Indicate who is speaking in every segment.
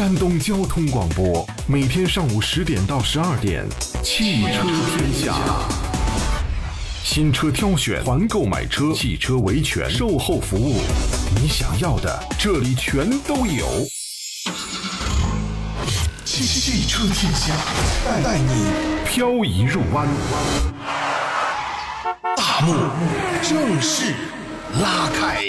Speaker 1: 山东交通广播，每天上午十点到十二点，汽车天下。新车挑选、团购买车、汽车维权、售后服务，你想要的这里全都有。汽汽车天下，带带你漂移入弯。大幕正式拉开。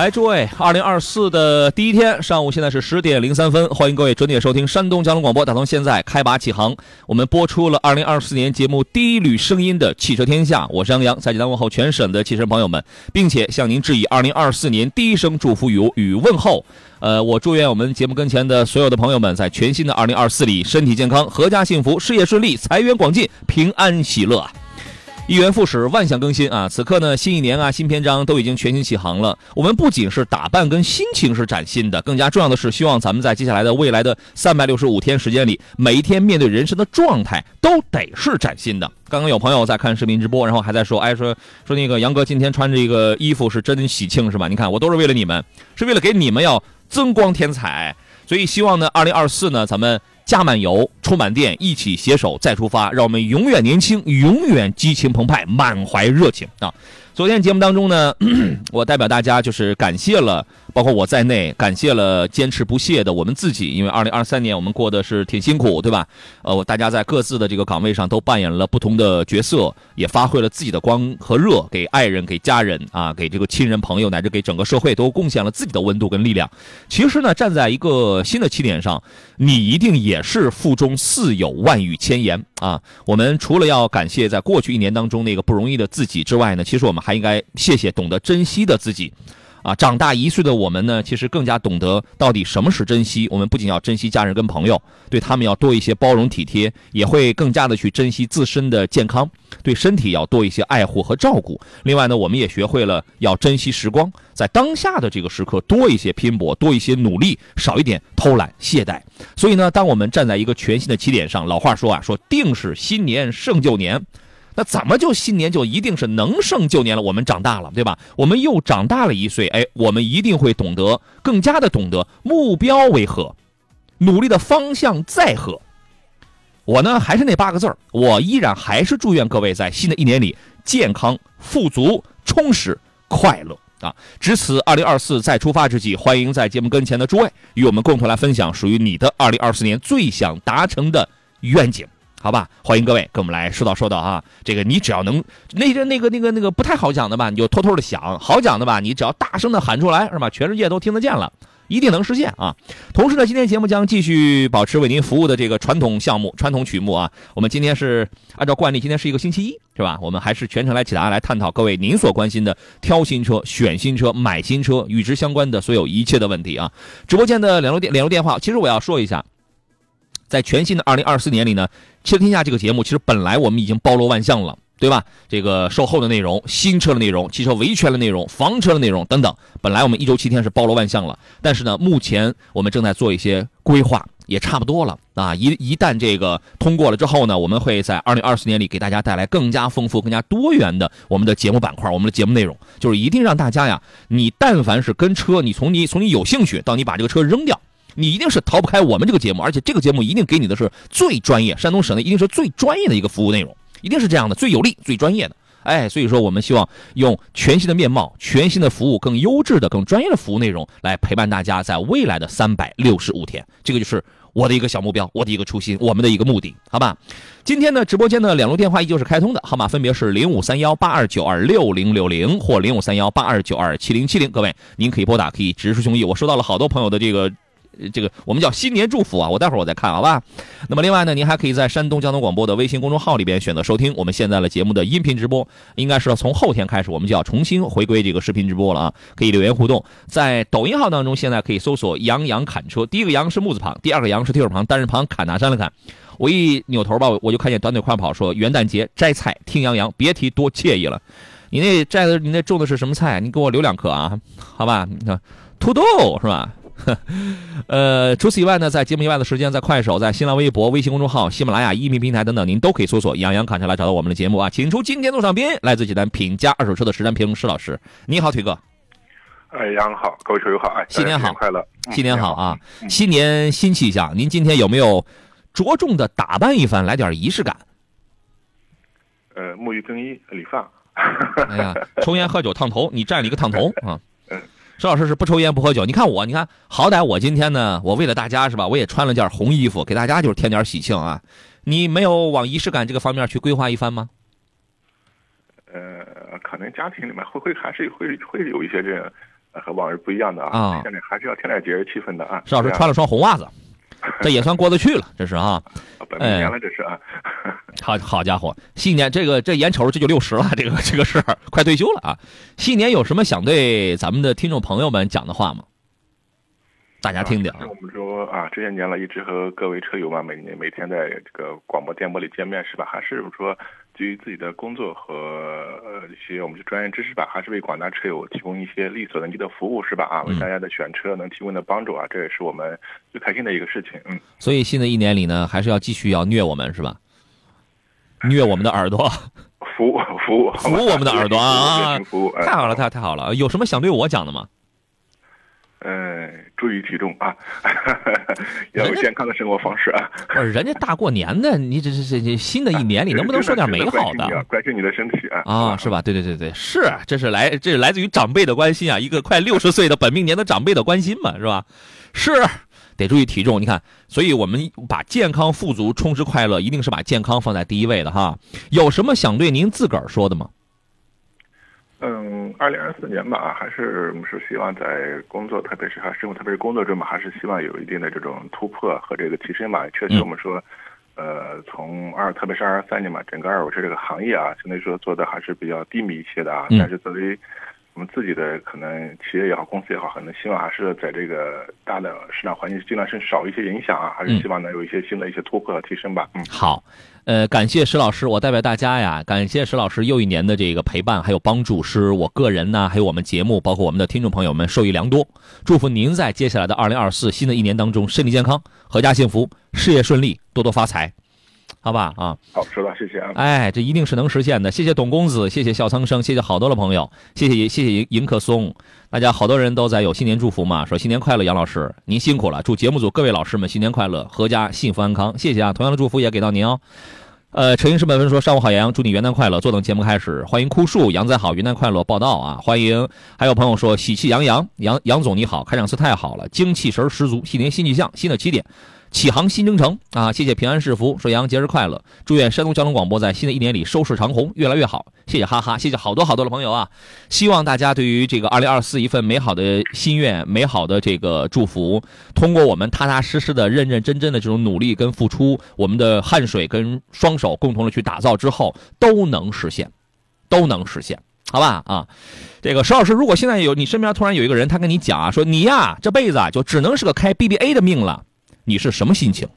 Speaker 2: 来，诸位，二零二四的第一天上午，现在是十点零三分，欢迎各位准点收听山东交通广播，打从现在开拔起航。我们播出了二零二四年节目第一缕声音的汽车天下，我是杨洋，在济南问候全省的汽车朋友们，并且向您致以二零二四年第一声祝福与与问候。呃，我祝愿我们节目跟前的所有的朋友们，在全新的二零二四里身体健康、阖家幸福、事业顺利、财源广进、平安喜乐！一元复始，万象更新啊！此刻呢，新一年啊，新篇章都已经全新起航了。我们不仅是打扮跟心情是崭新的，更加重要的是，希望咱们在接下来的未来的三百六十五天时间里，每一天面对人生的状态都得是崭新的。刚刚有朋友在看视频直播，然后还在说，哎，说说那个杨哥今天穿这个衣服是真喜庆是吧？你看我都是为了你们，是为了给你们要增光添彩。所以希望呢，二零二四呢，咱们加满油，充满电，一起携手再出发，让我们永远年轻，永远激情澎湃，满怀热情啊！昨天节目当中呢，我代表大家就是感谢了，包括我在内，感谢了坚持不懈的我们自己，因为二零二三年我们过得是挺辛苦，对吧？呃，大家在各自的这个岗位上都扮演了不同的角色，也发挥了自己的光和热，给爱人、给家人啊，给这个亲人朋友，乃至给整个社会都贡献了自己的温度跟力量。其实呢，站在一个新的起点上，你一定也是腹中似有万语千言啊！我们除了要感谢在过去一年当中那个不容易的自己之外呢，其实我们还应该谢谢懂得珍惜的自己。啊，长大一岁的我们呢，其实更加懂得到底什么是珍惜。我们不仅要珍惜家人跟朋友，对他们要多一些包容体贴，也会更加的去珍惜自身的健康，对身体要多一些爱护和照顾。另外呢，我们也学会了要珍惜时光，在当下的这个时刻多一些拼搏，多一些努力，少一点偷懒懈怠。所以呢，当我们站在一个全新的起点上，老话说啊，说定是新年胜旧年。那怎么就新年就一定是能胜旧年了？我们长大了，对吧？我们又长大了一岁，哎，我们一定会懂得，更加的懂得目标为何，努力的方向在何。我呢还是那八个字儿，我依然还是祝愿各位在新的一年里健康、富足、充实、快乐啊！值此二零二四再出发之际，欢迎在节目跟前的诸位与我们共同来分享属于你的二零二四年最想达成的愿景。好吧，欢迎各位跟我们来说道说道啊！这个你只要能那个那个那个那个不太好讲的吧，你就偷偷的想；好讲的吧，你只要大声的喊出来，是吧？全世界都听得见了，一定能实现啊！同时呢，今天节目将继续保持为您服务的这个传统项目、传统曲目啊。我们今天是按照惯例，今天是一个星期一，是吧？我们还是全程来解答、来探讨各位您所关心的挑新车、选新车、买新车与之相关的所有一切的问题啊。直播间的联络电联络电话，其实我要说一下。在全新的二零二四年里呢，《汽车天下》这个节目其实本来我们已经包罗万象了，对吧？这个售后的内容、新车的内容、汽车维权的内容、房车的内容等等，本来我们一周七天是包罗万象了。但是呢，目前我们正在做一些规划，也差不多了啊。一一旦这个通过了之后呢，我们会在二零二四年里给大家带来更加丰富、更加多元的我们的节目板块、我们的节目内容，就是一定让大家呀，你但凡是跟车，你从你从你有兴趣到你把这个车扔掉。你一定是逃不开我们这个节目，而且这个节目一定给你的是最专业，山东省内一定是最专业的一个服务内容，一定是这样的，最有力、最专业的。哎，所以说我们希望用全新的面貌、全新的服务、更优质的、更专业的服务内容来陪伴大家在未来的三百六十五天。这个就是我的一个小目标，我的一个初心，我们的一个目的，好吧？今天呢，直播间的两路电话依旧是开通的，号码分别是零五三幺八二九二六零六零或零五三幺八二九二七零七零。各位，您可以拨打，可以直抒胸臆。我收到了好多朋友的这个。这个我们叫新年祝福啊，我待会儿我再看好吧。那么另外呢，您还可以在山东交通广播的微信公众号里边选择收听我们现在的节目的音频直播。应该是从后天开始，我们就要重新回归这个视频直播了啊，可以留言互动。在抖音号当中，现在可以搜索“杨洋砍车”，第一个“杨”是木字旁，第二个“杨”是提手旁，单人旁，砍大山的砍。我一扭头吧，我就看见短腿快跑说元旦节摘菜听杨洋，别提多惬意了。你那摘的，你那种的是什么菜？你给我留两颗啊，好吧？你看土豆是吧？呃，除此以外呢，在节目以外的时间，在快手、在新浪微博、微信公众号、喜马拉雅、音频平台等等，您都可以搜索“杨洋侃车”来找到我们的节目啊。请出今天路上宾，来自济南品家二手车的实战评论师老师。你好，腿哥。
Speaker 3: 哎，杨好，各位车友好，哎，
Speaker 2: 新年好，
Speaker 3: 快乐，
Speaker 2: 新年好。啊！新年新气象，您今天有没有着重的打扮一番，来点仪式感？
Speaker 3: 呃，沐浴更衣、理发。
Speaker 2: 哎呀，抽烟喝酒烫头，你占了一个烫头啊！石老师是不抽烟不喝酒，你看我，你看好歹我今天呢，我为了大家是吧，我也穿了件红衣服，给大家就是添点喜庆啊！你没有往仪式感这个方面去规划一番吗？
Speaker 3: 呃，可能家庭里面会会还是会会有一些这样。和往日不一样的啊，现在还是要添点节日气氛的啊。
Speaker 2: 石老师穿了双红袜子，这也算过得去了，这是啊。
Speaker 3: 本命年了，这是啊。
Speaker 2: 好好家伙，新年这个这眼瞅着这就六十了，这个这个事儿快退休了啊。新年有什么想对咱们的听众朋友们讲的话吗？大家听听啊。
Speaker 3: 我们说啊，这些年了，一直和各位车友们，每年每天在这个广播电波里见面是吧？还是说。基于自己的工作和呃一些我们的专业知识吧，还是为广大车友提供一些力所能及的服务，是吧？啊，为大家的选车能提供的帮助啊，这也是我们最开心的一个事情。嗯，
Speaker 2: 所以新的一年里呢，还是要继续要虐我们，是吧？虐我们的耳朵，
Speaker 3: 服务服务
Speaker 2: 服务我们的耳朵
Speaker 3: 啊！服务
Speaker 2: 太好了，太太好了！有什么想对我讲的吗？
Speaker 3: 嗯，注意体重啊，要有健康的生活方式啊。
Speaker 2: 不是，人家大过年的，你这这这这新的一年里能不能说点美好
Speaker 3: 的？关心你的身体啊
Speaker 2: 啊，是吧？对对对对，是，这是来这是来自于长辈的关心啊，一个快六十岁的本命年的长辈的关心嘛，是吧？是，得注意体重。你看，所以我们把健康、富足、充实、快乐，一定是把健康放在第一位的哈。有什么想对您自个儿说的吗？
Speaker 3: 嗯，二零二四年吧，还是我们是希望在工作，特别是还生活，特别是工作中嘛，还是希望有一定的这种突破和这个提升吧。确实，我们说，呃，从二，特别是二二三年嘛，整个二手车这个行业啊，相对说做的还是比较低迷一些的啊。但是作为我们自己的可能企业也好，公司也好，可能希望还是在这个大的市场环境尽量是少一些影响啊，还是希望能有一些新的一些突破和提升吧。嗯，
Speaker 2: 好。呃，感谢石老师，我代表大家呀，感谢石老师又一年的这个陪伴还有帮助，是我个人呢，还有我们节目，包括我们的听众朋友们受益良多。祝福您在接下来的二零二四新的一年当中，身体健康，阖家幸福，事业顺利，多多发财。好吧啊，
Speaker 3: 好，收到，谢谢啊。
Speaker 2: 哎，这一定是能实现的。谢谢董公子，谢谢笑苍生，谢谢好多的朋友，谢谢谢谢迎客松，大家好多人都在有新年祝福嘛，说新年快乐，杨老师您辛苦了，祝节目组各位老师们新年快乐，阖家幸福安康。谢谢啊，同样的祝福也给到您哦。呃，陈英师本文说：“上午好，杨洋，祝你元旦快乐。坐等节目开始，欢迎枯树，杨仔好，元旦快乐，报道啊，欢迎。还有朋友说喜气洋洋，杨杨总你好，开场词太好了，精气神十足，新年新气象，新的起点。”启航新征程啊！谢谢平安是福，说杨节日快乐，祝愿山东交通广播在新的一年里收视长虹，越来越好。谢谢哈哈，谢谢好多好多的朋友啊！希望大家对于这个二零二四一份美好的心愿、美好的这个祝福，通过我们踏踏实实的、认认真真的这种努力跟付出，我们的汗水跟双手共同的去打造之后，都能实现，都能实现，好吧？啊，这个石老师，如果现在有你身边突然有一个人，他跟你讲啊，说你呀这辈子啊就只能是个开 BBA 的命了。你是什么心情？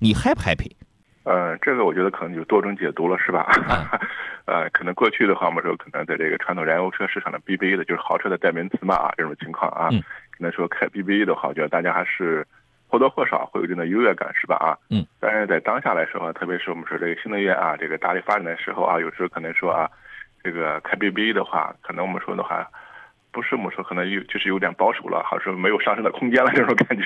Speaker 2: 你 happy happy？
Speaker 3: 呃，这个我觉得可能就多种解读了，是吧？呃，可能过去的话，我们说可能在这个传统燃油车市场的 BBA 的就是豪车的代名词嘛啊，这种情况啊，可能说开 BBA 的话，我觉得大家还是或多或少会有一定的优越感，是吧？啊，
Speaker 2: 嗯。
Speaker 3: 但是在当下来说，特别是我们说这个新能源啊，这个大力发展的时候啊，有时候可能说啊，这个开 BBA 的话，可能我们说的话。不是我们说可能有就是有点保守了，好像没有上升的空间了这种感觉。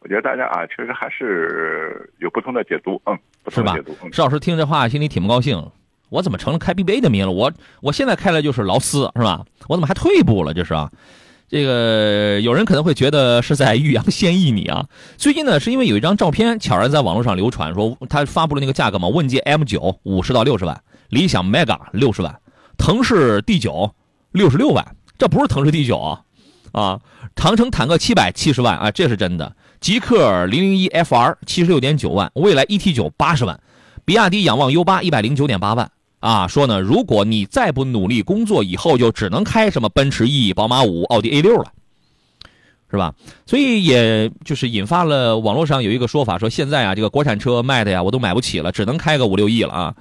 Speaker 3: 我觉得大家啊，确实还是有不同的解读，嗯，不同的解读。
Speaker 2: 石老师听这话心里挺不高兴，我怎么成了开 BBA 的名了？我我现在开的就是劳斯，是吧？我怎么还退步了？这是啊，这个有人可能会觉得是在欲扬先抑你啊。最近呢，是因为有一张照片悄然在网络上流传，说他发布了那个价格嘛，问界 M 九五十到六十万，理想 Mega 六十万，腾势 D 九六十六万。这不是腾势 D 九啊，啊，长城坦克七百七十万啊，这是真的。极氪零零一 FR 七十六点九万，蔚来 ET 九八十万，比亚迪仰望 U 八一百零九点八万啊。说呢，如果你再不努力工作，以后就只能开什么奔驰 E、宝马五、奥迪 A 六了。是吧？所以也就是引发了网络上有一个说法，说现在啊，这个国产车卖的呀，我都买不起了，只能开个五六亿了啊。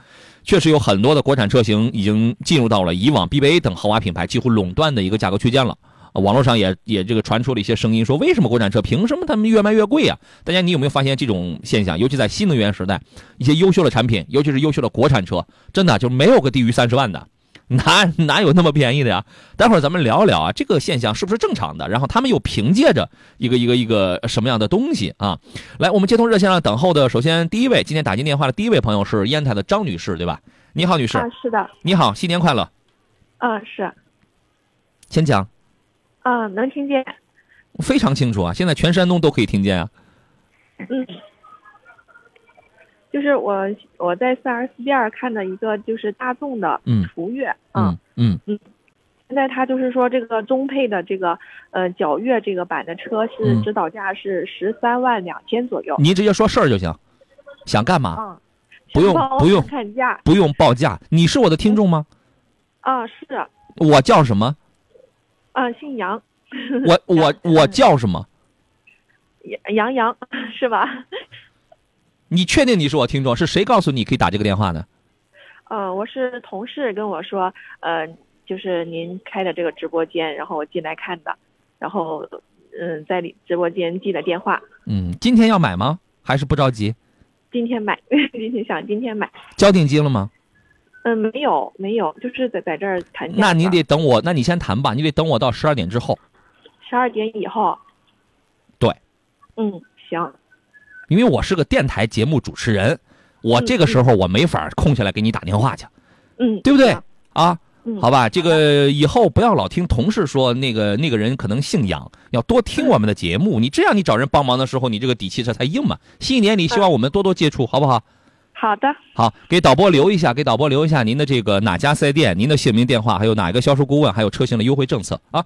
Speaker 2: 确实有很多的国产车型已经进入到了以往 BBA 等豪华品牌几乎垄断的一个价格区间了。网络上也也这个传出了一些声音，说为什么国产车凭什么他们越卖越贵啊？大家你有没有发现这种现象？尤其在新能源时代，一些优秀的产品，尤其是优秀的国产车，真的就没有个低于三十万的。哪哪有那么便宜的呀？待会儿咱们聊聊啊，这个现象是不是正常的？然后他们又凭借着一个一个一个什么样的东西啊？来，我们接通热线上等候的，首先第一位今天打进电话的第一位朋友是烟台的张女士，对吧？你好，女士，
Speaker 4: 啊，是的，
Speaker 2: 你好，新年快乐，
Speaker 4: 嗯，是，
Speaker 2: 先讲，
Speaker 4: 嗯，能听见，
Speaker 2: 非常清楚啊，现在全山东都可以听见啊。
Speaker 4: 嗯，就是我我在四 S 店看的一个就是大众的
Speaker 2: 嗯。
Speaker 4: 途岳，
Speaker 2: 嗯嗯。
Speaker 4: 现在他就是说这个中配的这个呃皎月这个版的车是
Speaker 2: 嗯。
Speaker 4: 指导价是十三万两千左右，
Speaker 2: 您直接说事儿就行，想干嘛？
Speaker 4: 嗯，
Speaker 2: 不用不用
Speaker 4: 看看价，
Speaker 2: 不用报价。你是我的听众吗？
Speaker 4: 啊，是，
Speaker 2: 我叫什么？
Speaker 4: 啊，姓杨，
Speaker 2: 我我 我叫什么？
Speaker 4: 杨杨是吧？
Speaker 2: 你确定你是我听众？是谁告诉你可以打这个电话呢？
Speaker 4: 呃，我是同事跟我说，呃，就是您开的这个直播间，然后我进来看的，然后嗯，在里直播间记的电话，
Speaker 2: 嗯，今天要买吗？还是不着急？
Speaker 4: 今天买，今天想今天买，
Speaker 2: 交定金了吗？
Speaker 4: 嗯，没有没有，就是在在这儿谈。
Speaker 2: 那你得等我，那你先谈吧，你得等我到十二点之后，
Speaker 4: 十二点以后。
Speaker 2: 对。
Speaker 4: 嗯，行，
Speaker 2: 因为我是个电台节目主持人，我
Speaker 4: 嗯
Speaker 2: 这个时候我没法空下来给你打电话去，
Speaker 4: 嗯，
Speaker 2: 对不对？啊？
Speaker 4: 嗯，
Speaker 2: 好吧，这个以后不要老听同事说那个那个人可能姓杨，要多听我们的节目。你这样你找人帮忙的时候，你这个底气这才硬嘛。新一年里希望我们多多接触，好不好？
Speaker 4: 好的，
Speaker 2: 好，给导播留一下，给导播留一下您的这个哪家四 S 店、您的姓名、电话，还有哪一个销售顾问，还有车型的优惠政策啊。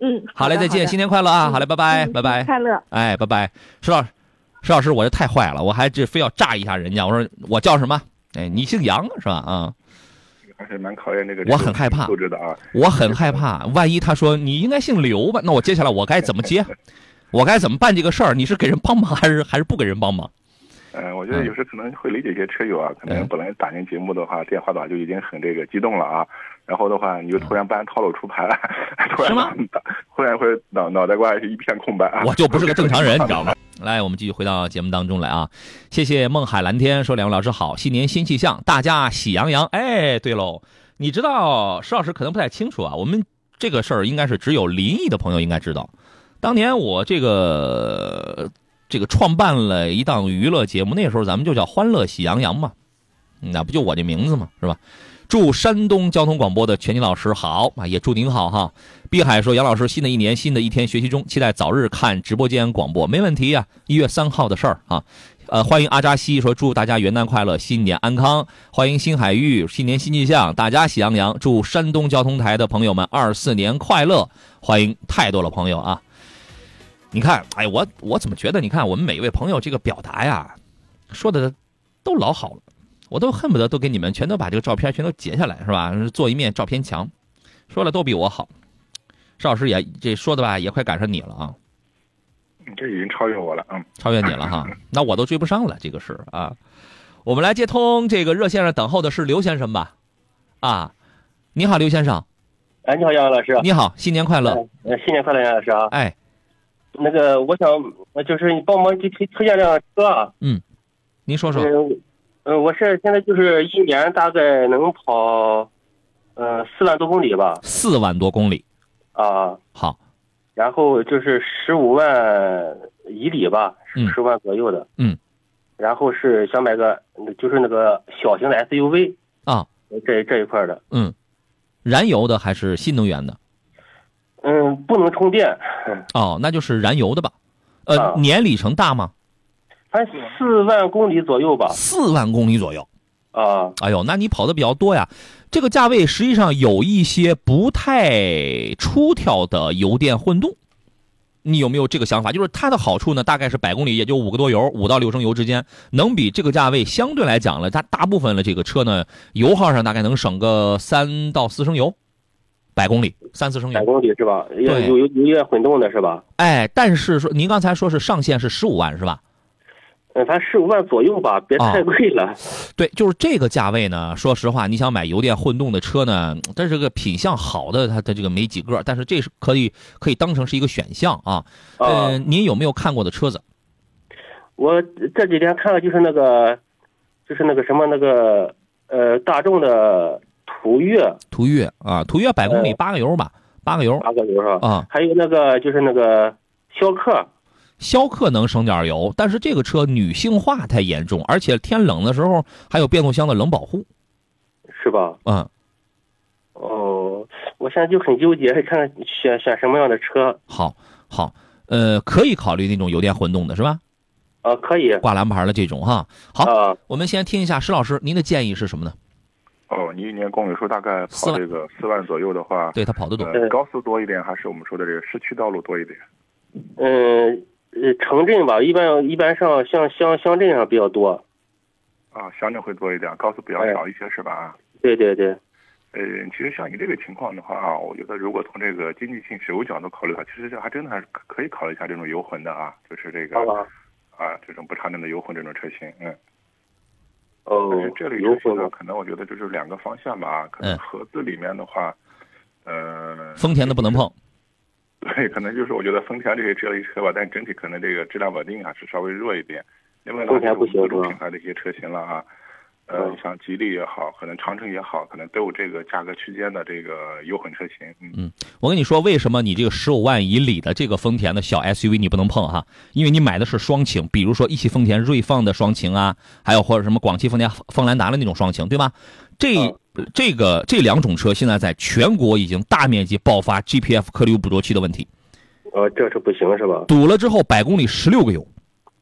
Speaker 4: 嗯，
Speaker 2: 好嘞，再见，新年快乐啊！
Speaker 4: 嗯
Speaker 2: 好嘞，拜拜，
Speaker 4: 嗯
Speaker 2: 拜拜。
Speaker 4: 快乐。
Speaker 2: 哎，拜拜，石老师，石老师，我这太坏了，我还这非要炸一下人家。我说我叫什么？哎，你姓杨是吧？啊、
Speaker 3: 还是蛮考验这个
Speaker 2: 我很害怕
Speaker 3: 素质的啊。
Speaker 2: 我很害怕，万一他说你应该姓刘吧，那我接下来我该怎么接？我该怎么办这个事儿？你是给人帮忙还是还是不给人帮忙？
Speaker 3: 嗯，我觉得有时可能会理解一些车友啊，可能
Speaker 2: 嗯
Speaker 3: 本来打进节目的话，电话的话就已经很这个激动了啊，然后的话你就突然不按套路出牌，突然突然会脑脑袋瓜是一片空白啊。
Speaker 2: 我就不是个正常人，你知道吗？来，我们继续回到节目当中来啊！谢谢梦海蓝天说两位老师好，新年新气象，大家喜洋洋。哎，对喽，你知道石老师可能不太清楚啊，我们这个事儿应该是只有临沂的朋友应该知道。当年我这个这个创办了一档娱乐节目，那时候咱们就叫《欢乐喜洋洋》嘛，那不就我这名字嘛，是吧？祝山东交通广播的全金老师好啊，也祝您好哈。碧海说：“杨老师，新的一年，新的一天，学习中，期待早日看直播间广播，没问题呀、一月三号的事儿啊。呃，欢迎阿扎西说祝大家元旦快乐，新年安康。欢迎新海域，新年新气象，大家喜洋洋。祝山东交通台的朋友们二四年快乐。欢迎太多了朋友啊！你看，哎，我我怎么觉得？你看我们每一位朋友这个表达呀，说的都老好了，我都恨不得都给你们全都把这个照片全都截下来，是吧？做一面照片墙，说了都比我好。邵老师也这说的吧，也快赶上你了啊，
Speaker 3: 这已经超越我了，嗯。
Speaker 2: 超越你了哈，那我都追不上了，这个是啊。我们来接通这个热线上等候的是刘先生吧？啊，你好，刘先生，
Speaker 5: 哎，你好，杨老师。
Speaker 2: 你好，新年快乐！
Speaker 5: 呃，新年快乐，杨老师啊！
Speaker 2: 哎，
Speaker 5: 那个，我想，呃就是你帮忙给推推荐辆车啊。
Speaker 2: 嗯您说说，
Speaker 5: 嗯，呃，我是现在就是一年大概能跑，呃，四万多公里吧。
Speaker 2: 四万多公里，
Speaker 5: 啊，
Speaker 2: 好，
Speaker 5: 然后就是十五万以里吧，
Speaker 2: 嗯
Speaker 5: 十万左右的。
Speaker 2: 嗯。
Speaker 5: 然后是想买个，就是那个小型的 SUV
Speaker 2: 啊，
Speaker 5: 这这一块的。
Speaker 2: 嗯，燃油的还是新能源的？
Speaker 5: 嗯，不能充电。
Speaker 2: 哦，那就是燃油的吧？呃，
Speaker 5: 啊
Speaker 2: 年里程大吗？
Speaker 5: 反正四万公里左右吧。
Speaker 2: 四万公里左右。
Speaker 5: 啊，
Speaker 2: 哎呦，那你跑的比较多呀。这个价位实际上有一些不太出挑的油电混动，你有没有这个想法？就是它的好处呢，大概是百公里也就五个多油，五到六升油之间，能比这个价位相对来讲呢，它大部分的这个车呢，油耗上大概能省个三到四升油，百公里三四升油百。
Speaker 5: 公里是吧？有
Speaker 2: 对
Speaker 5: 有有有点混动的是吧？
Speaker 2: 哎，但是说您刚才说是上限是十五万是吧？
Speaker 5: 嗯，反正十五万左右吧，别
Speaker 2: 啊
Speaker 5: 太贵了。
Speaker 2: 对，就是这个价位呢。说实话，你想买油电混动的车呢，但是这个品相好的它它这个没几个，但是这是可以可以当成是一个选项啊。
Speaker 5: 啊
Speaker 2: 呃，您有没有看过的车子？
Speaker 5: 我这几天看了，就是那个，就是那个什么那个呃，大众的途岳
Speaker 2: 途岳啊，途岳百公里
Speaker 5: 呃
Speaker 2: 八个油吧，八个油
Speaker 5: 八个油是吧？
Speaker 2: 啊。
Speaker 5: 还有那个就是那个逍客，
Speaker 2: 逍客能省点油，但是这个车女性化太严重，而且天冷的时候还有变速箱的冷保护。
Speaker 5: 是吧？
Speaker 2: 嗯，
Speaker 5: 哦，我现在就很纠结，看看选选什么样的车
Speaker 2: 好，好，呃，可以考虑那种油电混动的是吧？
Speaker 5: 啊？可以
Speaker 2: 挂蓝牌的这种哈。好，
Speaker 5: 啊，
Speaker 2: 我们先听一下石老师您的建议是什么呢？
Speaker 3: 哦，你一年公里数大概
Speaker 2: 四
Speaker 3: 这个四万左右的话，
Speaker 2: 对他跑得懂，
Speaker 3: 呃，高速多一点，还是我们说的这个市区道路多一点？
Speaker 5: 嗯呃，城镇吧，一般一般上像乡乡镇上比较多。
Speaker 3: 啊，乡镇会多一点，高速比较
Speaker 5: 哎
Speaker 3: 少一些，是吧？啊。
Speaker 5: 对对对，
Speaker 3: 呃，其实像你这个情况的话啊，我觉得如果从这个经济性使用角度考虑的话，其实这还真的还是可可以考虑一下这种油混的啊，就是这个？啊这种不插电的油混这种车型，嗯。
Speaker 5: 哦
Speaker 3: 但是这里
Speaker 5: 油混的
Speaker 3: 车型呢，可能我觉得就是两个方向吧，可能
Speaker 2: 嗯
Speaker 3: 合资里面的话，呃，
Speaker 2: 丰田的不能碰。
Speaker 3: 对，可能就是我觉得丰田这些这类车吧，但整体可能这个质量稳定啊是稍微弱一点。另外呢，
Speaker 5: 丰田不行
Speaker 3: 各种品牌的一些车型了啊，呃
Speaker 5: 嗯，
Speaker 3: 像吉利也好，可能长城也好，可能都有这个价格区间的这个优混车型。嗯，嗯
Speaker 2: 我跟你说，为什么你这个十五万以里的这个丰田的小 SUV 你不能碰哈？因为你买的是双擎，比如说一汽丰田锐放的双擎啊，还有或者什么广汽丰田锋兰达的那种双擎，对吧？这、这个这两种车现在在全国已经大面积爆发 GPF 颗粒物捕捉器的问题，
Speaker 5: 呃，这是不行是吧？
Speaker 2: 堵了之后百公里十六个油。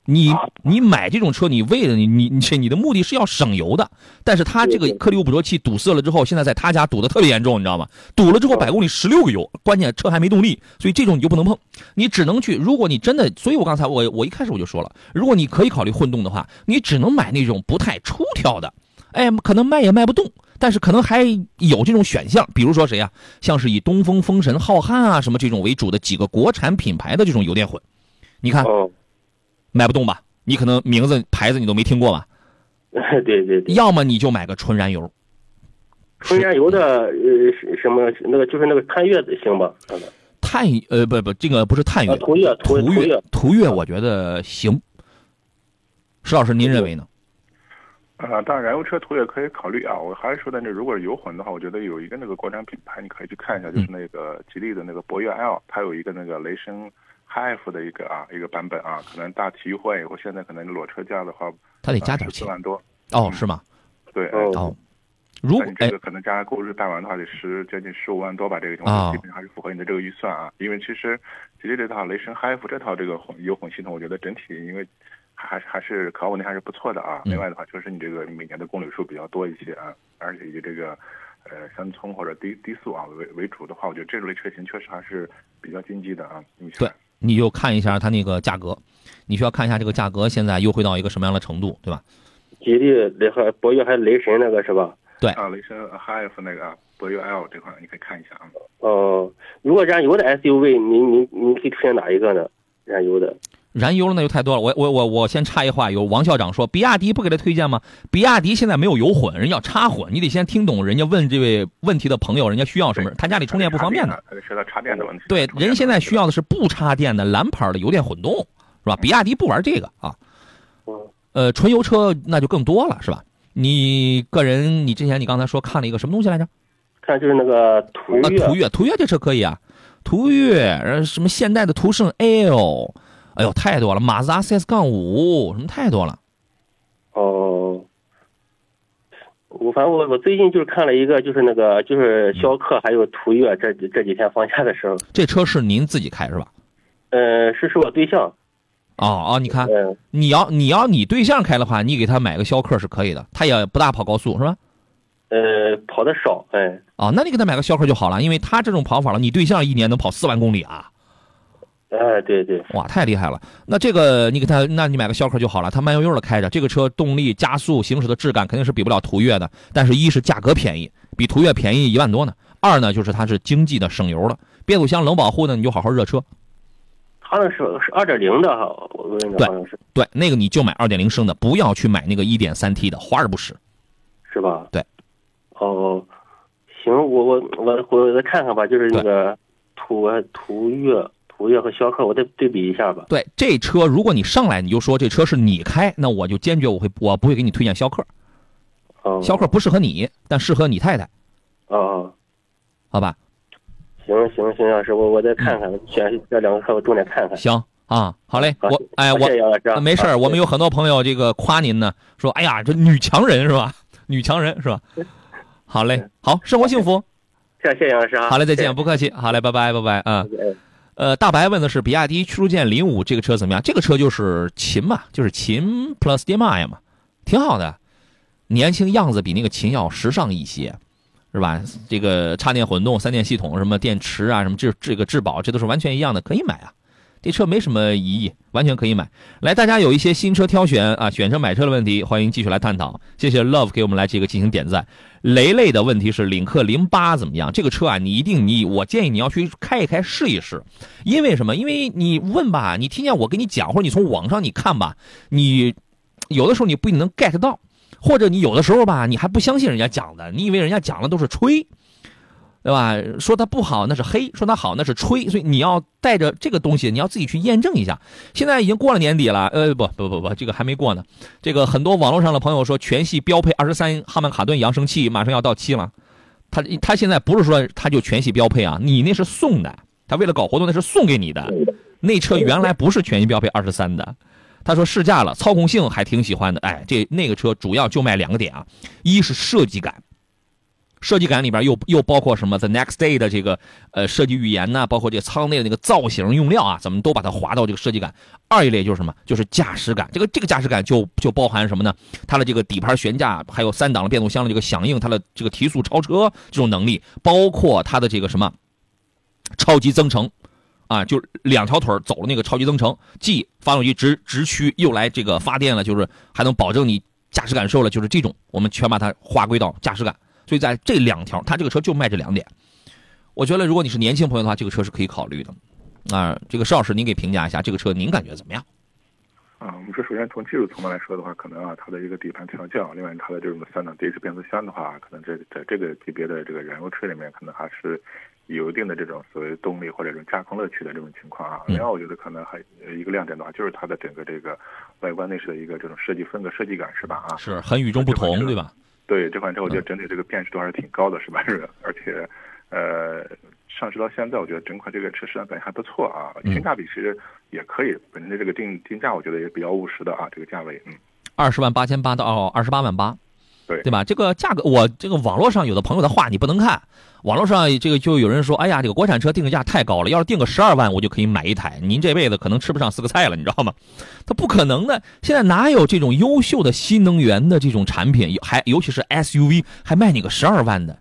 Speaker 2: 你你买这种车，你为了你你你 你的目的是要省油的，但是它这个颗粒物捕捉器堵塞了之后，现在在他家堵得特别严重，你知道吗？堵了之后百公里十六个油，关键车还没动力，所以这种你就不能碰，你只能去。如果你真的，所以我刚才我我一开始我就说了，如果你可以考虑混动的话，你只能买那种不太出挑的，哎，可能卖也卖不动，但是可能还有这种选项，比如说谁呀、像是以东风、风神、浩瀚啊什么这种为主的几个国产品牌的这种油电混，你看
Speaker 5: 哦，
Speaker 2: 卖不动吧？你可能名字牌子你都没听过吧？
Speaker 5: 对对对，
Speaker 2: 要么你就买个纯燃油，
Speaker 5: 纯燃油的呃什么那个就是那个探岳的行吧？
Speaker 2: 探呃不不，这个不是探岳，
Speaker 5: 啊，途岳途
Speaker 2: 途岳
Speaker 5: 途岳
Speaker 2: 途岳，我觉得行。石老师，您认为呢？
Speaker 3: 啊，当然燃油车途也可以考虑啊。我还是说的，那如果是油混的话，我觉得有一个那个国产品牌，你可以去看一下，
Speaker 2: 嗯
Speaker 3: 就是那个吉利的那个博越 L，它有一个那个雷神 HiF 的一个啊一个版本啊，可能大体换以后，现在可能裸车价的话，
Speaker 2: 它得加点钱
Speaker 3: 四万多。
Speaker 2: 哦，是吗？
Speaker 3: 对，
Speaker 5: 哦
Speaker 2: 哦，如果
Speaker 3: 你这个可能加上购置贷完的话，得十将近十五万多吧，这个东
Speaker 2: 哦
Speaker 3: 西基本上还是符合你的这个预算啊。因为其实吉利这套雷神 HiF 这套这个混油混系统，我觉得整体因为还还是还是可靠稳定还是不错的啊。
Speaker 2: 嗯
Speaker 3: 另外的话，就是你这个每年的公里数比较多一些啊，而且以这个呃乡村或者低低速啊为为主的话，我觉得这类车型确实还是比较经济的啊。
Speaker 2: 对你就看一下它那个价格，你需要看一下这个价格现在优惠到一个什么样的程度，对吧？
Speaker 5: 吉利雷和博越还有雷神那个是吧？
Speaker 3: 对啊，雷神 HiF 那个啊博越 L 这块你可以看一下啊。
Speaker 5: 哦，如果燃油的 SUV，您您您可以推荐哪一个呢？燃油的
Speaker 2: 燃油那就太多了。我我我我先插一话，有王校长说，比亚迪不给他推荐吗？比亚迪现在没有油混，人要插混，你得先听懂人家问这位问题的朋友，人家需要什么，他家里充电不方便的。
Speaker 3: 它得涉及到插电的问题。
Speaker 2: 对，人现在需要的是不插电的蓝牌的油电混动，是吧？比亚迪不玩这个啊。
Speaker 5: 嗯
Speaker 2: 呃，纯油车那就更多了，是吧？你个人，你之前你刚才说看了一个什么东西来着？
Speaker 5: 看就是那个途
Speaker 2: 啊，
Speaker 5: 岳
Speaker 2: 途岳，途岳这车可以啊，途岳，然后什么现代的途胜 L，哎呦，太多了，马自达 CS 杠五，什么太多了。
Speaker 5: 哦。我反正我我最近就是看了一个，就是那个就是逍客还有途岳，这这几天放假的时候，
Speaker 2: 这车是您自己开是吧？
Speaker 5: 呃，是是我对象，
Speaker 2: 哦哦，你看，
Speaker 5: 嗯、
Speaker 2: 你要你要你对象开的话，你给他买个逍客是可以的，他也不大跑高速是吧？
Speaker 5: 呃，跑的少，哎，
Speaker 2: 哦，那你给他买个逍客就好了，因为他这种跑法了，你对象一年能跑四万公里啊，
Speaker 5: 哎，对对，
Speaker 2: 哇，太厉害了。那这个你给他，那你买个逍客就好了，他慢悠悠的开着，这个车动力、加速、行驶的质感肯定是比不了途岳的。但是，一是价格便宜，比途岳便宜一万多呢。二呢，就是它是经济的省油的，变速箱冷保护呢，你就好好热车。
Speaker 5: 它那是是二点零的哈，我问的
Speaker 2: 对
Speaker 5: 好像是
Speaker 2: 对，那个你就买二点零升的，不要去买那个一点三 T 的，华而不实。
Speaker 5: 是吧？
Speaker 2: 对。
Speaker 5: 哦，行，我我我我再看看吧，就是那个途途岳、途岳和逍客，我再对比一下吧。
Speaker 2: 对，这车如果你上来你就说这车是你开，那我就坚决我会我不会给你推荐逍客，
Speaker 5: 哦，
Speaker 2: 逍客不适合你，但适合你太太，
Speaker 5: 哦哦，
Speaker 2: 好吧？
Speaker 5: 行行行，老师，我我再看看，选这两个车我重点看看。
Speaker 2: 行啊，好嘞，
Speaker 5: 好
Speaker 2: 我哎我。没事儿，我们有很多朋友这个夸您呢，说哎呀这女强人是吧？女强人是吧？好嘞，好，生活幸福，
Speaker 5: 谢谢杨老师啊。
Speaker 2: 好嘞，再见，
Speaker 5: 谢
Speaker 2: 不客气，好嘞，拜拜，拜拜啊。
Speaker 5: 谢。
Speaker 2: 呃，大白问的是比亚迪驱逐舰零五这个车怎么样？这个车就是秦嘛，就是秦 Plus DM-i 嘛，挺好的，年轻样子比那个秦要时尚一些，是吧？这个插电混动、三电系统、什么电池啊、什么这这个质保，这都是完全一样的，可以买啊。这车没什么疑义，完全可以买。来，大家有一些新车挑选啊、选车买车的问题，欢迎继续来探讨。谢谢 Love 给我们来这个进行点赞。雷雷的问题是领克零八怎么样？这个车啊，你一定你我建议你要去开一开试一试，因为什么？因为你问吧，你听见我跟你讲，或者你从网上你看吧，你有的时候你不一定能 get 到，或者你有的时候吧，你还不相信人家讲的，你以为人家讲的都是吹。对吧？说它不好那是黑，说它好那是吹，所以你要带着这个东西，你要自己去验证一下。现在已经过了年底了，呃，不不不不，这个还没过呢。这个很多网络上的朋友说，全系标配二十三哈曼卡顿扬声器马上要到期了，他他现在不是说他就全系标配啊，你那是送的，他为了搞活动那是送给你的，那车原来不是全系标配二十三的。他说试驾了，操控性还挺喜欢的。哎，这那个车主要就卖两个点啊，一是设计感。设计感里边又又包括什么？The Next Day 的这个呃设计语言呢，包括这个舱内的那个造型用料啊，咱们都把它划到这个设计感。二一类就是什么？就是驾驶感。这个这个驾驶感就就包含什么呢？它的这个底盘悬架，还有三档的变速箱的这个响应，它的这个提速超车这种能力，包括它的这个什么超级增程。啊，就两条腿走了那个超级增程，既发动机直直驱，又来这个发电了，就是还能保证你驾驶感受了，就是这种，我们全把它划归到驾驶感。所以在这两条，它这个车就卖这两点。我觉得如果你是年轻朋友的话，这个车是可以考虑的。啊，这个邵老师您给评价一下这个车，您感觉怎么样？
Speaker 3: 啊，我们说首先从技术层面来说的话，可能啊它的一个底盘调教，另外它的这种三档电式变速箱的话，可能这在这个级别的这个燃油车里面，可能还是有一定的这种所谓动力或者这种驾控乐趣的这种情况啊。另外，我觉得可能还一个亮点的话，就是它的整个这个外观内饰的一个这种设计风格设计感是吧？啊，
Speaker 2: 是很与众不同，对吧？
Speaker 3: 对这款车，我觉得整体这个辨识度还是挺高的，是吧？是，而且，呃，上市到现在，我觉得整款这个车市场表现还不错啊，性价比其实也可以，本身的这个定定价，我觉得也比较务实的啊，这个价位，嗯，
Speaker 2: 二十万八千八到二十八万八，
Speaker 3: 对
Speaker 2: 对吧？这个价格，我这个网络上有的朋友的话你不能看，网络上这个就有人说，哎呀，这个国产车定价太高了，要是定个十二万，我就可以买一台，您这辈子可能吃不上四个菜了，你知道吗？它不可能的，现在哪有这种优秀的新能源的这种产品，还尤其是 SUV 还卖你个十二万的？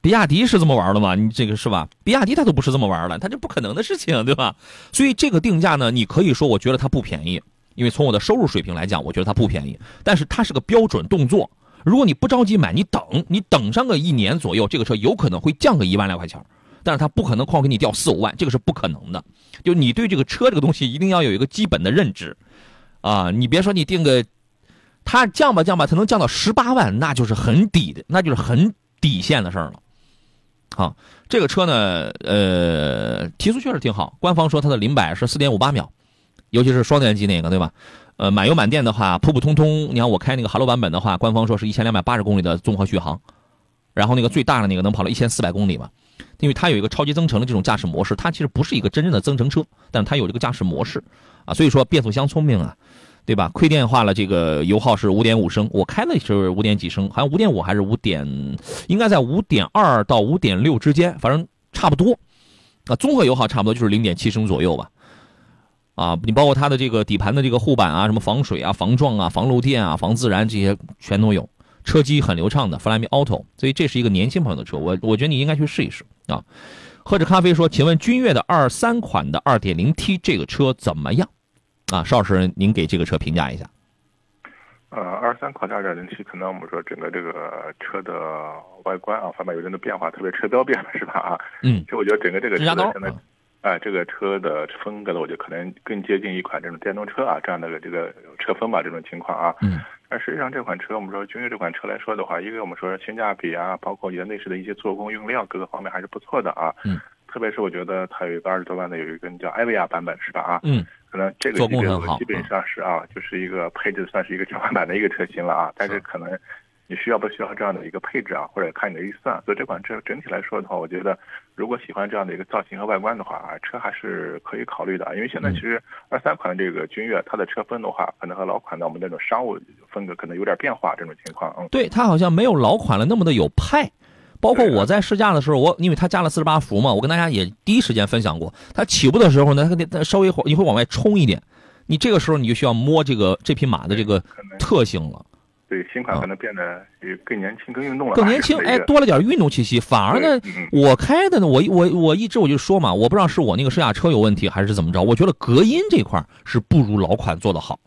Speaker 2: 比亚迪是这么玩的吗？你这个是吧？比亚迪它都不是这么玩的，它这不可能的事情，对吧？所以这个定价呢，你可以说我觉得它不便宜，因为从我的收入水平来讲，我觉得它不便宜。但是它是个标准动作，如果你不着急买，你等，你等上个一年左右，这个车有可能会降个一万来块钱，但是它不可能哐给你掉四五万，这个是不可能的。就你对这个车这个东西一定要有一个基本的认知，啊，你别说你定个，它降吧降吧，它能降到十八万，那就是很底的，那就是很底线的事儿了。好，这个车呢，呃，提速确实挺好。官方说它的零百是四点五八秒，尤其是双电机那个，对吧？呃，满油满电的话，普普通通。你看我开那个哈罗版本的话，官方说是一千两百八十公里的综合续航，然后那个最大的那个能跑到一千四百公里嘛。因为它有一个超级增程的这种驾驶模式，它其实不是一个真正的增程车，但它有这个驾驶模式啊，所以说变速箱聪明啊。对吧？亏电化了，这个油耗是五点五升，我开的是五点几升，好像五点五还是五点，应该在五点二到五点六之间，反正差不多。啊，综合油耗差不多就是零点七升左右吧。啊，你包括它的这个底盘的这个护板啊，什么防水啊、防撞啊、防漏电啊、防自燃这些全都有，车机很流畅的 Flyme Auto，所以这是一个年轻朋友的车，我我觉得你应该去试一试啊。喝着咖啡说，请问君越的二三款的二点零 T 这个车怎么样？啊，邵老师，您给这个车评价一下。
Speaker 3: 呃，二三款的二点零 T，，可能我们说整个这个车的外观啊方面有一定的变化，特别车标变了是吧？啊，
Speaker 2: 嗯
Speaker 3: 其实我觉得整个这个车现在，哎、这个车的风格呢，我觉得可能更接近一款这种电动车啊这样的这个车风吧，这种情况啊。
Speaker 2: 嗯。
Speaker 3: 但实际上这款车，我们说君越这款车来说的话，因为我们说性价比啊，包括你的内饰的一些做工用料各个方面还是不错的啊。
Speaker 2: 嗯。
Speaker 3: 特别是我觉得它有一个二十多万的有一个叫艾维亚版本是吧？啊。
Speaker 2: 嗯。
Speaker 3: 可能这个
Speaker 2: 做
Speaker 3: 级别基本上是啊，就是一个配置算是一个全换版的一个车型了啊，但是可能你需要不需要这样的一个配置啊，或者看你的预算。所以这款车整体来说的话，我觉得如果喜欢这样的一个造型和外观的话啊，车还是可以考虑的啊。因为现在其实二三款的这个君越它的车风的话，可能和老款的我们那种商务风格可能有点变化这种情况。嗯，
Speaker 2: 对，它好像没有老款了那么的有派。包括我在试驾的时候，我因为它加了四十八伏嘛，我跟大家也第一时间分享过。它起步的时候呢，它它稍微你会往外冲一点，你这个时候你就需要摸这个这匹马的这个特性了，
Speaker 3: 对新款可能变得也更年轻、更运动了，
Speaker 2: 更年轻，哎，多了点运动气息。反而呢
Speaker 3: 嗯，
Speaker 2: 我开的呢，我我我一直我就说嘛，我不知道是我那个试驾车有问题还是怎么着，我觉得隔音这块儿是不如老款做的好，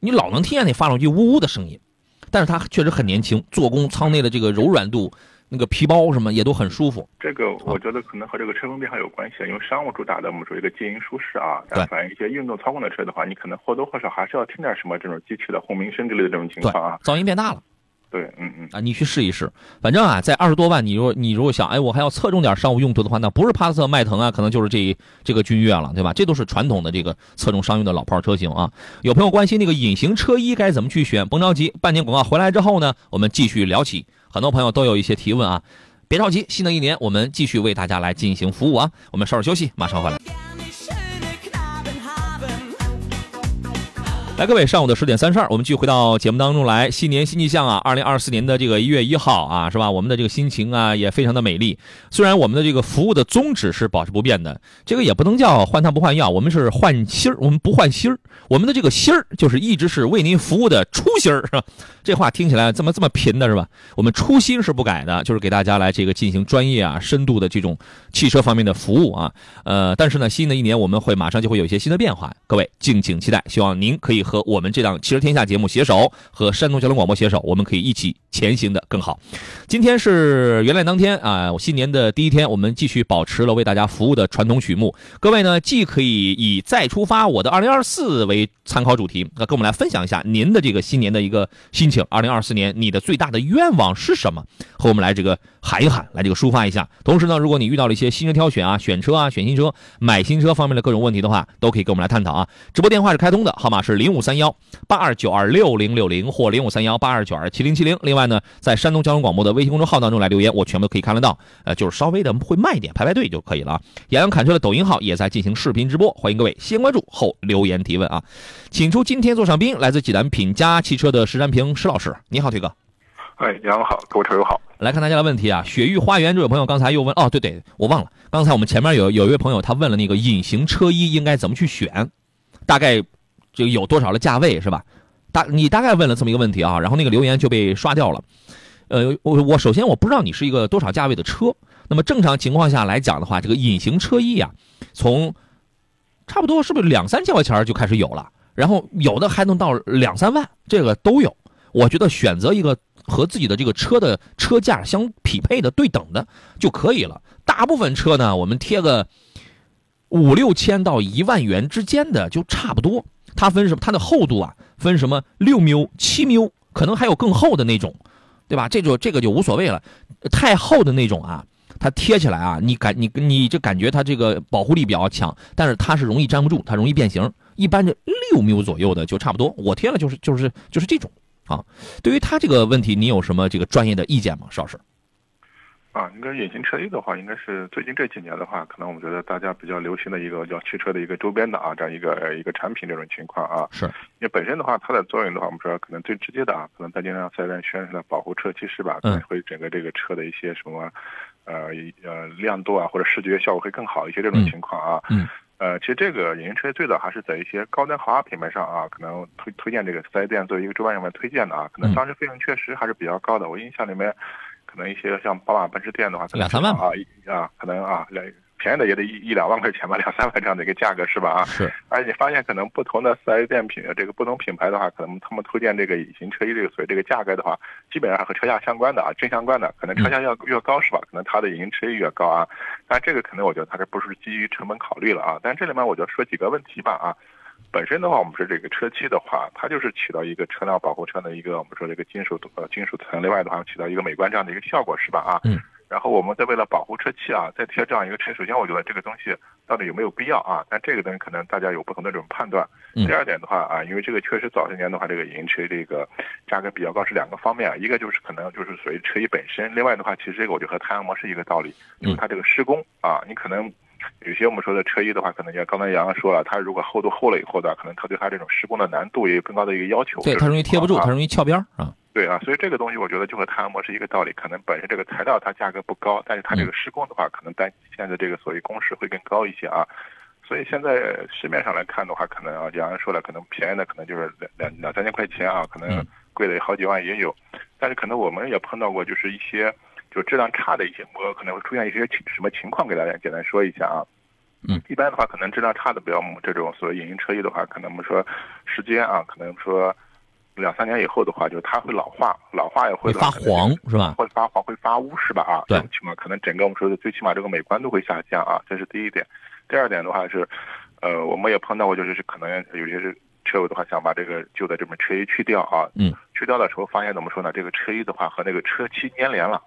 Speaker 2: 你老能听见那发动机呜呜的声音，但是它确实很年轻，做工舱内的这个柔软度，那个皮包什么也都很舒服。
Speaker 3: 这个我觉得可能和这个车风变化有关系，因为商务主打的我们说一个静音舒适啊，但反映一些运动操控的车的话，你可能或多或少还是要听点什么这种机器的轰鸣声之类的这种情况啊。，
Speaker 2: 噪音变大了。
Speaker 3: 对，嗯嗯，
Speaker 2: 啊，你去试一试。反正啊，在二十多万，你如果你如果想，哎，我还要侧重点商务用途的话，那不是帕萨特、迈腾啊，可能就是这这个君越了，对吧？这都是传统的这个侧重商用的老炮车型啊。有朋友关心那个隐形车衣该怎么去选，甭着急，半年广告回来之后呢，我们继续聊起。很多朋友都有一些提问啊，别着急，新的一年我们继续为大家来进行服务啊。我们稍事休息，马上回来。来，各位，上午的十点三十二，我们继续回到节目当中来。新年新气象啊，二零二四年的这个一月一号啊，是吧？我们的这个心情啊也非常的美丽。虽然我们的这个服务的宗旨是保持不变的，这个也不能叫换汤不换药，我们是换芯儿，我们不换芯儿。我们的这个芯儿就是一直是为您服务的初心儿，是吧？这话听起来这么这么贫的是吧？我们初心是不改的，就是给大家来这个进行专业啊、深度的这种汽车方面的服务啊。呃，但是呢，新的一年我们会马上就会有一些新的变化，各位敬请期待。希望您可以和我们这档《汽车天下》节目携手，和山东交通广播携手，我们可以一起前行的更好。今天是元旦当天啊，新年的第一天，我们继续保持了为大家服务的传统曲目。各位呢，既可以以“再出发，我的 2024” 为参考主题，那跟我们来分享一下您的这个新年的一个心情。2024年你的最大的愿望是什么？和我们来这个喊一喊，来这个抒发一下。同时呢，如果你遇到了一些新车挑选啊、选车啊、选新车、买新车方面的各种问题的话，都可以跟我们来探讨啊。直播电话是开通的，号码是零五三幺八二九二六零六零或零五三幺八二九二七零七零。另外呢，在山东交通广播的微信公众号当中来留言，我全部都可以看得到。呃，就是稍微的会慢一点，排排队就可以了啊。洋洋侃车的抖音号也在进行视频直播，欢迎各位先关注后留言提问啊。请出今天座上宾，来自济南品佳汽车的石占平石老师，你好，腿哥。
Speaker 3: 哎，杨好，各位车友好。
Speaker 2: 来看大家的问题啊，雪域花园这位朋友刚才又问，哦，对对，我忘了，刚才我们前面有有一位朋友他问了那个隐形车衣应该怎么去选，大概就有多少的价位是吧？大你大概问了这么一个问题啊，然后那个留言就被刷掉了。呃，我我首先我不知道你是一个多少价位的车，那么正常情况下来讲的话，这个隐形车衣啊，从差不多是不是两三千块钱就开始有了，然后有的还能到两三万，这个都有。我觉得选择一个和自己的这个车的车价相匹配的、对等的就可以了。大部分车呢，我们贴个五六千到一万元之间的就差不多。它分什么？它的厚度啊，分什么六缪、七缪，可能还有更厚的那种，对吧？这就这个就无所谓了。太厚的那种啊，它贴起来啊，你感你你就感觉它这个保护力比较强，但是它是容易粘不住，它容易变形。一般的六缪左右的就差不多。我贴了就是就是就是这种。啊，对于他这个问题，你有什么这个专业的意见吗，邵老师？
Speaker 3: 啊，应该隐形车衣的话，应该是最近这几年的话，可能我们觉得大家比较流行的一个叫汽车的一个周边的啊，这样一个一个产品这种情况啊。
Speaker 2: 是，
Speaker 3: 因为本身的话，它的作用的话，我们说可能最直接的啊，可能在经常四 S 店宣传的保护车漆是吧，可能会整个这个车的一些什么，呃呃亮度啊或者视觉效果会更好一些这种情况啊。
Speaker 2: 嗯。
Speaker 3: 呃，其实这个隐形车最早还是在一些高端豪华品牌上啊，可能推推荐这个四 S 店作为一个周边品牌推荐的啊，可能当时费用确实还是比较高的。我印象里面，可能一些像宝马、奔驰店的话，可能
Speaker 2: 两三万
Speaker 3: 啊啊，可能啊两便宜的也得一一两万块钱吧，两三万这样的一个价格是吧？啊，
Speaker 2: 是，
Speaker 3: 而且发现可能不同的四 S 店品这个不同品牌的话，可能他们推荐这个隐形车衣这个所谓这个价格的话，基本上和车价相关的啊，正相关的，可能车价要越高是吧？可能它的隐形车衣越高啊。但这个可能我觉得它这不是基于成本考虑了啊。但这里面我就说几个问题吧啊。本身的话，我们说这个车漆的话，它就是起到一个车辆保护车的一个我们说这个金属呃金属层，另外的话起到一个美观这样的一个效果是吧啊？
Speaker 2: 嗯。
Speaker 3: 然后我们再为了保护车漆啊，再贴这样一个车，首先我觉得这个东西到底有没有必要啊？但这个东西可能大家有不同的这种判断。第二点的话啊，因为这个确实早些年的话，这个隐形车这个价格比较高是两个方面，一个就是可能就是属于车衣本身，另外的话其实这个我觉得和太阳膜是一个道理，就是它这个施工啊，你可能。有些我们说的车衣的话，可能像刚才杨洋说了，它如果厚度厚了以后的，可能它对它这种施工的难度也有更高的一个要求。
Speaker 2: 对，它容易贴不住，它容易翘边儿啊。
Speaker 3: 对啊，所以这个东西我觉得就和太阳膜是一个道理，可能本身这个材料它价格不高，但是它这个施工的话，可能单现在这个所谓工时会更高一些啊。所以现在市面上来看的话，可能啊，杨洋说了，可能便宜的可能就是两两两三千块钱啊，可能贵的好几万也有。但是可能我们也碰到过，就是一些就质量差的一些膜，可能会出现一些情什么情况，给大家简单说一下啊。
Speaker 2: 嗯，
Speaker 3: 一般的话，可能质量差的比较这种所谓隐形车衣的话，可能我们说时间啊，可能说两三年以后的话，就它会老化，老化也会
Speaker 2: 发黄是吧？
Speaker 3: 会发黄，会发污是吧？啊，
Speaker 2: 对，
Speaker 3: 起码可能整个我们说的最起码这个美观度会下降啊，这是第一点。第二点的话是，呃，我们也碰到过，就是可能有些是车友的话想把这个旧的这种车衣去掉啊，
Speaker 2: 嗯，
Speaker 3: 去掉的时候发现怎么说呢？这个车衣的话和那个车漆粘连了，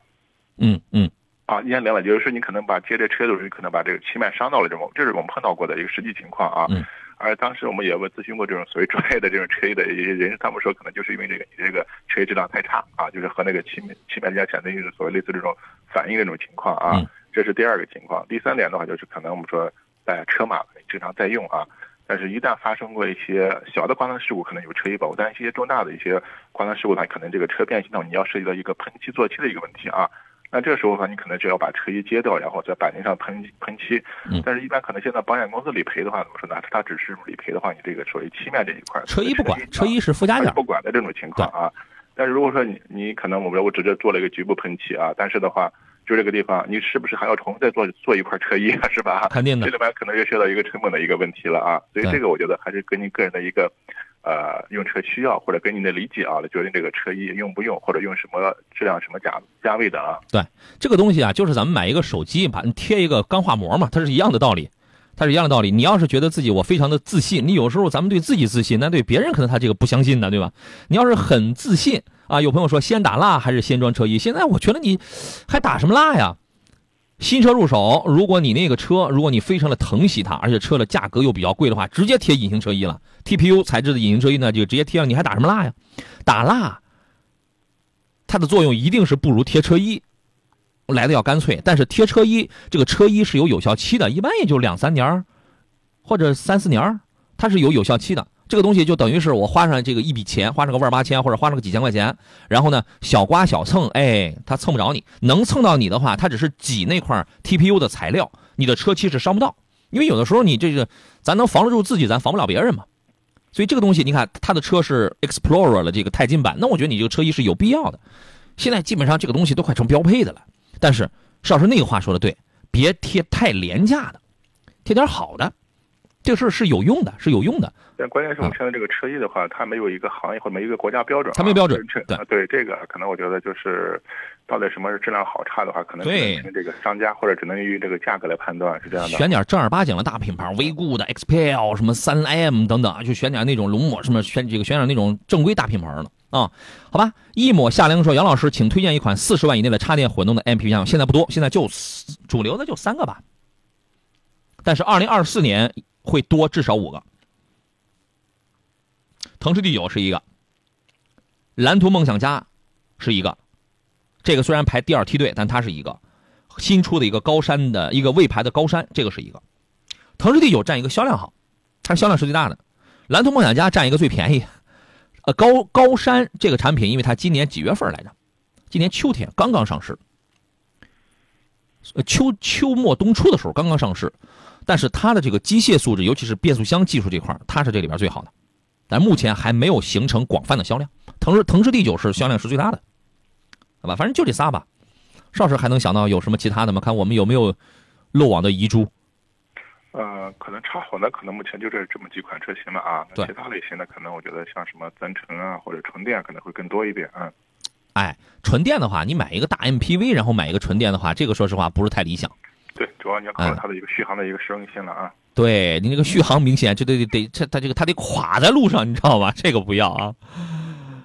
Speaker 2: 嗯嗯。
Speaker 3: 啊，粘连了，就是说你可能把接这车的时候，你可能把这个漆面伤到了，这种这是我们碰到过的一个实际情况啊。
Speaker 2: 嗯。
Speaker 3: 而当时我们也问咨询过这种所谓专业的这种车衣的一些人，他们说可能就是因为这个你这个车衣质量太差啊，就是和那个漆面漆面之间产生一种所谓类似这种反应这种情况啊。
Speaker 2: 嗯。
Speaker 3: 这是第二个情况。第三点的话，就是可能我们说在车马经常在用啊，但是一旦发生过一些小的刮蹭事故，可能有车衣保护，但是一些重大的一些刮蹭事故，它可能这个车变形到你要涉及到一个喷漆做漆的一个问题啊。那这个时候呢，你可能就要把车衣揭掉，然后在钣金上喷喷漆。
Speaker 2: 嗯。
Speaker 3: 但是，一般可能现在保险公司理赔的话，怎么说呢？它只是理赔的话，你这个属于漆面这一块。
Speaker 2: 车衣不管，车衣是附加件。
Speaker 3: 不管的这种情况啊。但是如果说你你可能我们我直接做了一个局部喷漆啊，但是的话，就这个地方，你是不是还要重新再做做一块车衣啊？是吧？
Speaker 2: 肯定的。
Speaker 3: 这里面可能又涉及到一个成本的一个问题了啊。所以这个我觉得还是根据个人的一个。呃，用车需要或者根据你的理解啊，来决定这个车衣用不用，或者用什么质量、什么价价位的啊。
Speaker 2: 对，这个东西啊，就是咱们买一个手机，把你贴一个钢化膜嘛，它是一样的道理，它是一样的道理。你要是觉得自己我非常的自信，你有时候咱们对自己自信，那对别人可能他这个不相信的，对吧？你要是很自信啊，有朋友说先打蜡还是先装车衣？现在我觉得你还打什么蜡呀？新车入手，如果你那个车，如果你非常的疼惜它，而且车的价格又比较贵的话，直接贴隐形车衣了。TPU 材质的隐形车衣呢，就直接贴上，你还打什么蜡呀？打蜡，它的作用一定是不如贴车衣来的要干脆。但是贴车衣，这个车衣是有有效期的，一般也就两三年或者三四年它是有有效期的。这个东西就等于是我花上这个一笔钱，花上个万八千或者花上个几千块钱，然后呢小刮小蹭，哎，它蹭不着你，能蹭到你的话，它只是挤那块 TPU 的材料，你的车漆是伤不到，因为有的时候你这个咱能防得住自己，咱防不了别人嘛。所以这个东西，你看他的车是 Explorer 的这个钛金版，那我觉得你这个车衣是有必要的。现在基本上这个东西都快成标配的了。但是邵师那个话说的对，别贴太廉价的，贴点好的。这个事是有用的，是有用的。
Speaker 3: 但关键是我们现在这个车衣的话，它没有一个行业或者没一个国家标准。
Speaker 2: 它没标准。
Speaker 3: 对对，这个可能我觉得就是，到底什么是质量好差的话，可能
Speaker 2: 对
Speaker 3: 这个商家或者只能于这个价格来判断，是这样的。
Speaker 2: 选点正儿八经的大品牌，威固的 XPEL 什么三 M 等等，就选点那种龙膜什么，选这个选点那种正规大品牌的啊。好吧，一抹夏凉说，杨老师，请推荐一款四十万以内的插电混动的 MPV 项目现在不多，现在就主流的就三个吧。但是二零二四年。会多至少五个，腾势第九是一个，蓝图梦想家是一个，这个虽然排第二梯队，但它是一个新出的一个高山的一个魏牌的高山，这个是一个，腾势第九占一个销量好，它销量是最大的，蓝图梦想家占一个最便宜，呃高高山这个产品，因为它今年几月份来着？今年秋天刚刚上市，秋秋末冬初的时候刚刚上市。但是它的这个机械素质，尤其是变速箱技术这块它是这里边最好的，但目前还没有形成广泛的销量。腾势腾势 D 九是销量是最大的，好吧，反正就这仨吧。邵师还能想到有什么其他的吗？看我们有没有漏网的遗珠。
Speaker 3: 呃，可能插混的可能目前就这这么几款车型了啊。其他类型的可能我觉得像什么增程啊或者纯电可能会更多一点啊。
Speaker 2: 哎，纯电的话，你买一个大 MPV，然后买一个纯电的话，这个说实话不是太理想。
Speaker 3: 对，主要你要考虑它的一个续航的一个实用性了啊。
Speaker 2: 对你那个续航明显就得得得，这它这个它得垮在路上，你知道吧？这个不要啊。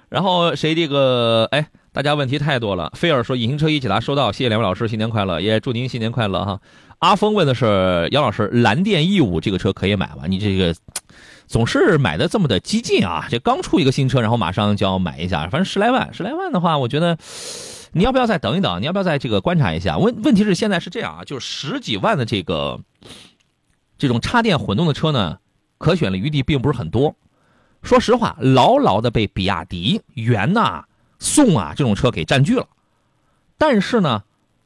Speaker 2: 然后谁这个哎，大家问题太多了。菲尔说隐形车衣解答收到，谢谢两位老师，新年快乐，也祝您新年快乐哈。阿峰问的是杨老师，蓝电 E 五这个车可以买吗？你这个总是买的这么的激进啊！这刚出一个新车，然后马上就要买一下，反正十来万，十来万的话，我觉得你要不要再等一等？你要不要再这个观察一下？问问题是现在是这样啊，就是十几万的这个这种插电混动的车呢，可选的余地并不是很多。说实话，牢牢的被比亚迪、元呐、宋啊这种车给占据了。但是呢，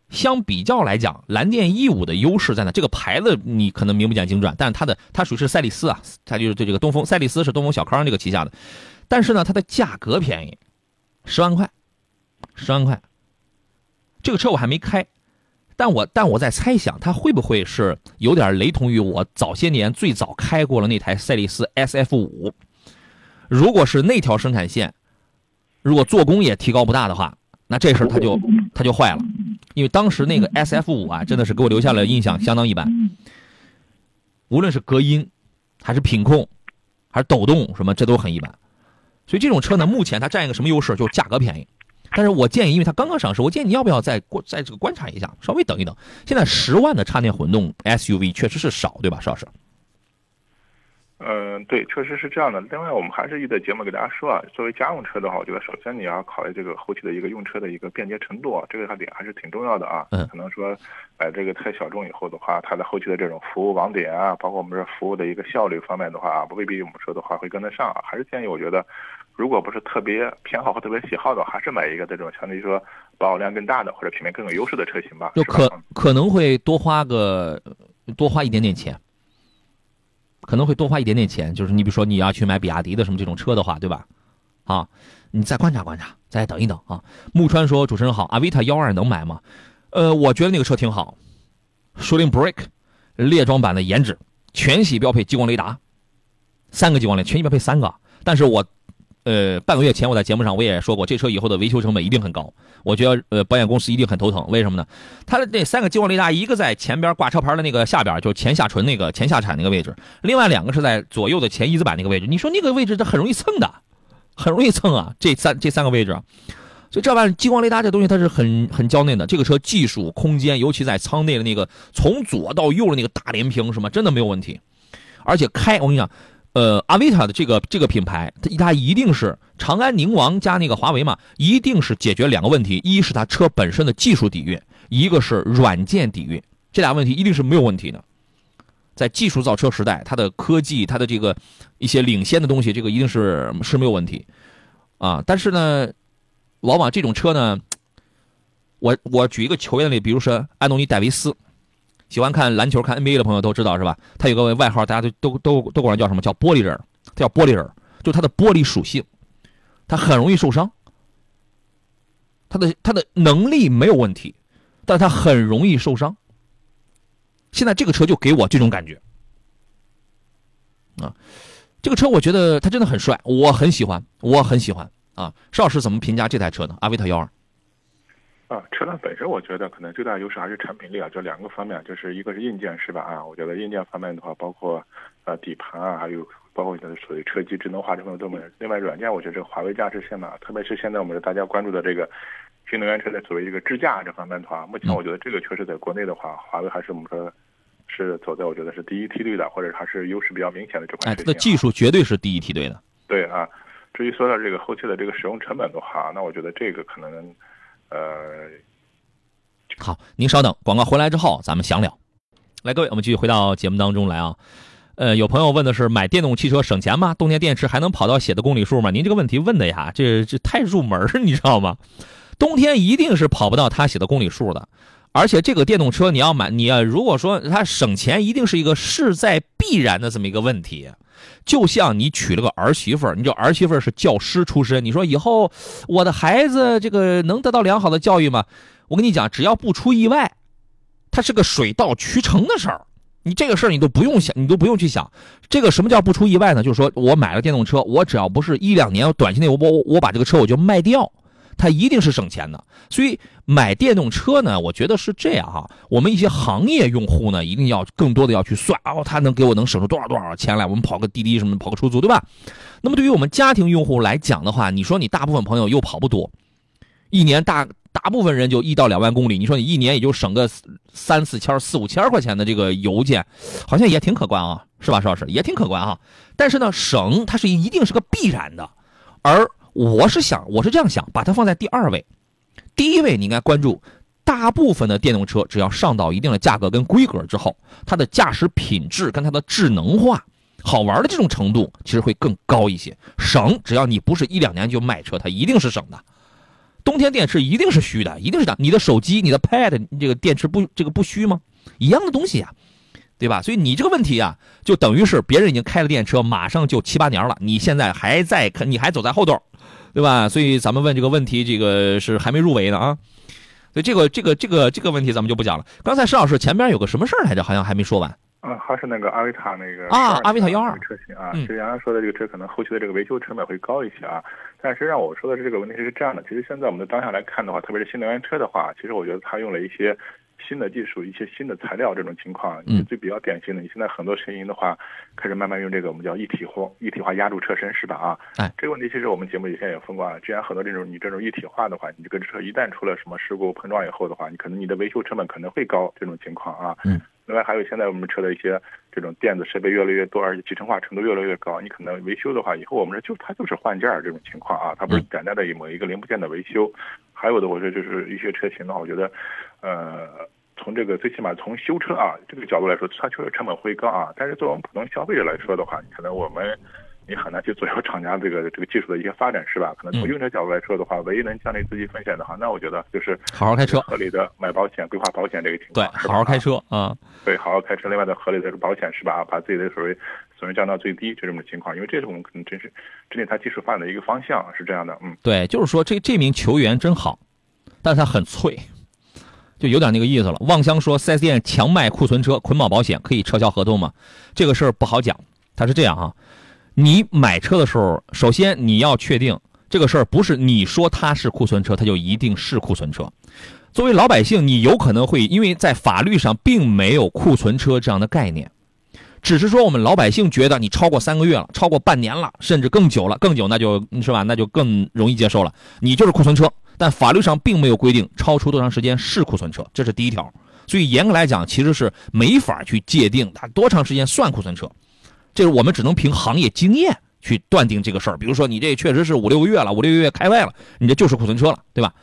Speaker 2: 相比较来讲，蓝电 E 五的优势在哪？这个牌子你可能名不见经传，但是它的它属于是赛力斯啊，它就是对这个东风赛力斯是东风小康这个旗下的。但是呢，它的价格便宜，十万块，十万块。这个车我还没开，但我但我在猜想，它会不会是有点雷同于我早些年最早开过了那台赛力斯 SF 五？如果是那条生产线，如果做工也提高不大的话，那这事儿它就它就坏了。因为当时那个 SF 五啊，真的是给我留下了印象相当一般，无论是隔音，还是品控，还是抖动什么，这都很一般。所以这种车呢，目前它占一个什么优势？就是价格便宜。但是我建议，因为它刚刚上市，我建议你要不要再过再这个观察一下，稍微等一等。现在十万的插电混动 SUV 确实是少，对吧，邵老师？
Speaker 3: 嗯，对，确实是这样的。另外，我们还是一在节目给大家说啊，作为家用车的话，我觉得首先你要考虑这个后期的一个用车的一个便捷程度，这个它点还是挺重要的啊。
Speaker 2: 嗯
Speaker 3: 可能说买这个太小众以后的话，它的后期的这种服务网点啊，包括我们这服务的一个效率方面的话，未必我们说的话会跟得上啊。还是建议我觉得，如果不是特别偏好和特别喜好的，还是买一个这种相对于说保有量更大的或者品牌更有优势的车型吧。
Speaker 2: 就可？可能会多花个多花一点点钱，可能会多花一点点钱。就是你比如说你要去买比亚迪的什么这种车的话，对吧？啊，你再观察观察，再等一等啊。木川说：“主持人好，阿维塔幺二能买吗？”呃，我觉得那个车挺好，，Shooting Break 列装版的颜值，全系标配激光雷达，三个激光雷，全系标配三个。但是我呃半个月前我在节目上我也说过，这车以后的维修成本一定很高。我觉得呃保险公司一定很头疼，为什么呢？它的那三个激光雷达，一个在前边挂车牌的那个下边，就是前下唇那个前下铲那个位置；另外两个是在左右的前翼子板那个位置。你说那个位置它很容易蹭的，很容易蹭啊！这三这三个位置，所以这玩意激光雷达这东西它是很很娇嫩的。这个车技术空间，尤其在舱内的那个从左到右的那个大连屏，什么真的没有问题。而且开，我跟你讲，呃，阿维塔的这个这个品牌，它它一定是长安宁王加那个华为嘛，一定是解决两个问题：一是它车本身的技术底蕴，一个是软件底蕴。这俩问题一定是没有问题的。在技术造车时代，它的科技，它的这个一些领先的东西，这个一定是是没有问题啊。但是呢，往往这种车呢，我我举一个球员的例，比如说安东尼戴维斯，喜欢看篮球、看 NBA 的朋友都知道是吧？他有个外号，大家都都都都管他叫什么？叫玻璃人。他叫玻璃人，就他的玻璃属性，他很容易受伤。他的他的能力没有问题，但他很容易受伤。现在这个车就给我这种感觉，啊，这个车我觉得它真的很帅，我很喜欢，我很喜欢啊。邵老师怎么评价这台车呢？阿维塔幺二。
Speaker 3: 啊，车辆本身我觉得可能最大优势还是产品力啊，就两个方面，就是一个是硬件是吧？啊，我觉得硬件方面的话，包括呃底盘啊，还有包括你的所谓车机智能化这方面都没有。另外软件，我觉得这个华为驾驶线嘛，特别是现在我们大家关注的这个新能源车的所谓这个智驾这方面的话，目前我觉得这个确实在国内的话，华为还是我们说是走在我觉得是第一梯队的，或者还是优势比较明显的这款
Speaker 2: 哎，
Speaker 3: 车型、啊。
Speaker 2: 它的技术绝对是第一梯队的。
Speaker 3: 对啊，至于说到这个后期的这个使用成本的话，那我觉得这个可能，呃，
Speaker 2: 好，您稍等，广告回来之后咱们详聊。来，各位，我们继续回到节目当中来啊。呃，有朋友问的是买电动汽车省钱吗？动电电池还能跑到写的公里数吗？您这个问题问的呀，这这太入门儿，你知道吗？冬天一定是跑不到他写的公里数的，而且这个电动车你要买，你要如果说它省钱，一定是一个势在必然的这么一个问题。就像你娶了个儿媳妇儿，你这儿媳妇儿是教师出身，你说以后我的孩子这个能得到良好的教育吗？我跟你讲，只要不出意外，它是个水到渠成的事儿。你这个事儿你都不用想，你都不用去想。这个什么叫不出意外呢？就是说我买了电动车，我只要不是一两年短期内我我我把这个车我就卖掉，它一定是省钱的。所以买电动车呢，我觉得是这样哈。我们一些行业用户呢，一定要更多的要去算哦，他能给我能省出多少多少钱来？我们跑个滴滴什么，跑个出租，对吧？那么对于我们家庭用户来讲的话，你说你大部分朋友又跑不多，一年大大部分人就一到两万公里，你说你一年也就省个三四千、四五千块钱的这个油钱，好像也挺可观啊，是吧，石老师也挺可观啊。但是呢，省它是一定是个必然的，而我是想，我是这样想，把它放在第二位，第一位你应该关注。大部分的电动车，只要上到一定的价格跟规格之后，它的驾驶品质跟它的智能化。好玩的这种程度其实会更高一些，省只要你不是一两年就卖车，它一定是省的。冬天电池一定是虚的，一定是的。你的手机、你的 Pad 这个电池不这个不虚吗？一样的东西呀，对吧？所以你这个问题啊，就等于是别人已经开了电车，马上就七八年了，你现在还在，你还走在后头，对吧？所以咱们问这个问题，这个是还没入围呢啊。所以这个这个这个这个问题咱们就不讲了。刚才石老师前边有个什么事儿来着？好像还没说完。
Speaker 3: 啊，还是那个阿维塔那个
Speaker 2: 啊，阿维塔幺二
Speaker 3: 车型啊，
Speaker 2: 嗯
Speaker 3: 其实杨洋说的这个车可能后期的这个维修成本会高一些啊，但是让我说的是这个问题是这样的，其实现在我们的当下来看的话，特别是新能源车的话，其实我觉得它用了一些新的技术、一些新的材料这种情况，
Speaker 2: 嗯
Speaker 3: 最比较典型的，你现在很多车型的话，开始慢慢用这个我们叫一体化、一体化压铸车身，是吧？啊，
Speaker 2: 哎，
Speaker 3: 这个问题其实我们节目以前也分过啊，既然很多这种你这种一体化的话，你这个车一旦出了什么事故碰撞以后的话，你可能你的维修成本可能会高这种情况啊。
Speaker 2: 嗯。
Speaker 3: 另外还有现在我们车的一些这种电子设备越来越多，而且集成化程度越来越高，你可能维修的话，以后我们这就它就是换件儿这种情况啊，它不是
Speaker 2: 嗯
Speaker 3: 简单的某一个零部件的维修。还有的，我说就是一些车型的话，我觉得，呃，从这个最起码从修车啊这个角度来说，它确实成本会高啊。但是作为我们普通消费者来说的话，可能我们你很难去左右厂家这个这个技术的一些发展，是吧？可能从
Speaker 2: 嗯
Speaker 3: 用车角度来说的话，唯一能降低自己风险的话，那我觉得就是
Speaker 2: 好好开车
Speaker 3: 合理的买保险、规划保险这个情
Speaker 2: 对，
Speaker 3: 况，对
Speaker 2: 好好开车啊。
Speaker 3: 对，好好开车。另外的合理的保险是吧？把自己的所谓损失降到最低，这种的情况，因为这是我们可能真是针对它技术发展的一个方向，是这样的。嗯，
Speaker 2: 对，就是说这这名球员真好，但是他很脆，就有点那个意思了。望乡说4 S 店强卖库存车捆绑保险可以撤销合同吗？这个事儿不好讲。他是这样啊，你买车的时候，首先你要确定这个事儿不是你说它是库存车，它就一定是库存车。作为老百姓，你有可能会因为在法律上并没有库存车这样的概念。只是说我们老百姓觉得你超过三个月了，超过半年了，甚至更久了，更久那就是吧，那就更容易接受了。你就是库存车，但法律上并没有规定超出多长时间是库存车，这是第一条。所以严格来讲，其实是没法去界定它多长时间算库存车，这是我们只能凭行业经验去断定这个事儿。比如说你这确实是五六个月了，五六个月开外了，你这就是库存车了，对吧？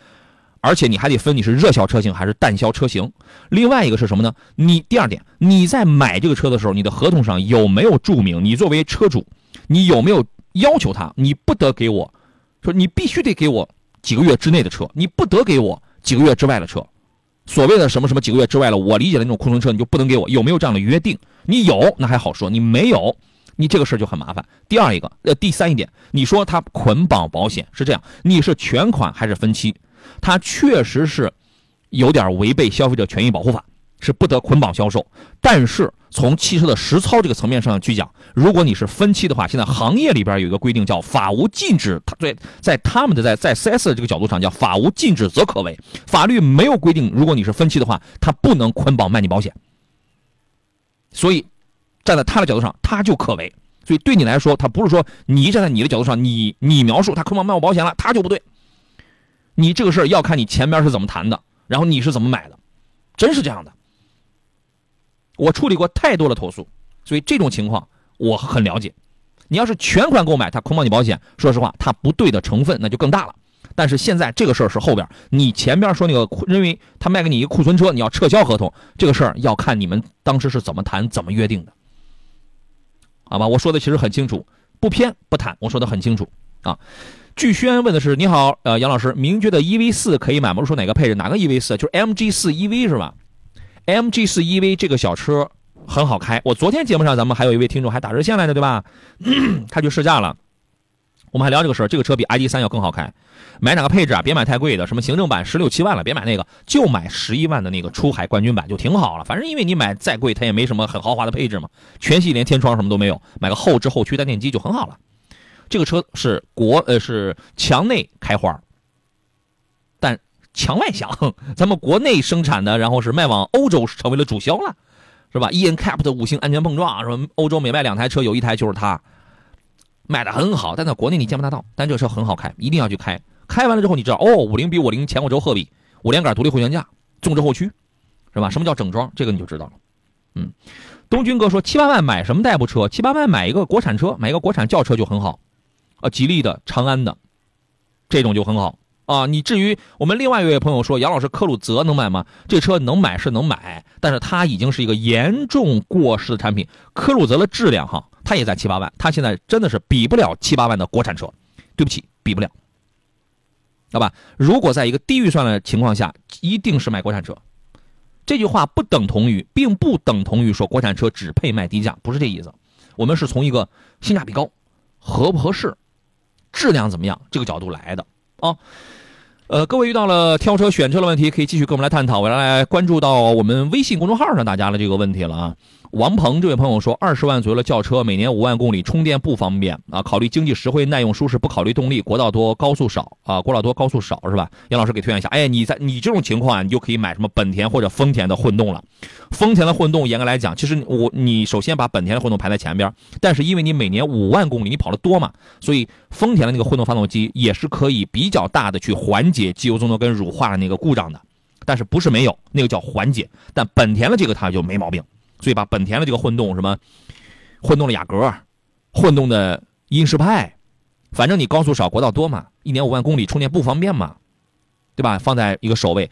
Speaker 2: 而且你还得分你是热销车型还是淡销车型。另外一个是什么呢？你第二点，你在买这个车的时候，你的合同上有没有注明你作为车主，你有没有要求他，你不得给我，说你必须得给我几个月之内的车，你不得给我几个月之外的车。所谓的什么什么几个月之外了，我理解的那种库存车，你就不能给我，有没有这样的约定？你有那还好说，你没有，你这个事儿就很麻烦。第二一个，呃，第三一点，你说它捆绑保险是这样，你是全款还是分期？它确实是有点违背消费者权益保护法，是不得捆绑销售。但是从汽车的实操这个层面上去讲，如果你是分期的话，现在行业里边有一个规定叫法无禁止，它对在他们的在在 4S 这个角度上叫法无禁止则可为，法律没有规定，如果你是分期的话，他不能捆绑卖你保险。所以站在他的角度上，他就可为。所以对你来说，他不是说你站在你的角度上，你你描述他捆绑卖我保险了，他就不对。你这个事儿要看你前边是怎么谈的，然后你是怎么买的，真是这样的。我处理过太多的投诉，所以这种情况我很了解。你要是全款购买，他捆绑你保险，说实话，它不对的成分那就更大了。但是现在这个事儿是后边，你前边说那个认为他卖给你一个库存车，你要撤销合同，这个事儿要看你们当时是怎么谈、怎么约定的，好吧？我说的其实很清楚，不偏不袒，我说的很清楚啊。巨轩问的是：你好，呃，杨老师，名爵的 EV 四可以买吗？说哪个配置？哪个 EV 四？就是 MG 四 EV 是吧？MG 四 EV 这个小车很好开。我昨天节目上咱们还有一位听众还打热线来着，对吧？他去试驾了，我们还聊这个事，这个车比 ID 三要更好开。买哪个配置啊？别买太贵的，什么行政版十六七万了，别买那个，就买十一万的那个出海冠军版就挺好了。反正因为你买再贵，它也没什么很豪华的配置嘛，全系连天窗什么都没有，买个后置后驱单电机就很好了。这个车是国呃是墙内开花，但墙外响。咱们国内生产的，然后是卖往欧洲成为了主销了，是吧？E N Cap 的五星安全碰撞，什么欧洲每卖两台车有一台就是它，卖的很好，但在国内你见不大到。但这个车很好开，一定要去开。开完了之后，你知道哦，五菱比五菱前后轴鹤比，五连杆独立后悬架，纵置后驱，是吧？什么叫整装？这个你就知道了。嗯，东军哥说七八万买什么代步车？七八万买一个国产车，买一个国产轿车就很好。啊，吉利的、长安的，这种就很好啊。你至于我们另外一位朋友说，杨老师科鲁泽能买吗？这车能买是能买，但是它已经是一个严重过时的产品。科鲁泽的质量哈，它也在七八万，它现在真的是比不了七八万的国产车，对不起，比不了。好吧，如果在一个低预算的情况下，一定是买国产车。这句话不等同于，并不等同于说国产车只配卖低价，不是这意思。我们是从一个性价比高、合不合适、质量怎么样这个角度来的啊。呃，各位遇到了挑车选车的问题，可以继续跟我们来探讨。我来关注到我们微信公众号上大家的这个问题了啊。王鹏这位朋友说，二十万左右的轿车，每年五万公里，充电不方便啊。考虑经济实惠、耐用舒适，不考虑动力，国道多，高速少啊。国道多，高速少是吧？杨老师给推荐一下。哎，你在你这种情况啊，你就可以买什么本田或者丰田的混动了。丰田的混动，严格来讲，其实我你首先把本田的混动排在前边，但是因为你每年五万公里，你跑得多嘛，所以丰田的那个混动发动机也是可以比较大的去缓解机油增多跟乳化的那个故障的。但是不是没有，那个叫缓解。但本田的这个它就没毛病。所以把本田的这个混动什么，混动的雅阁，混动的英仕派，反正你高速少，国道多嘛，一年五万公里充电不方便嘛，对吧？放在一个首位，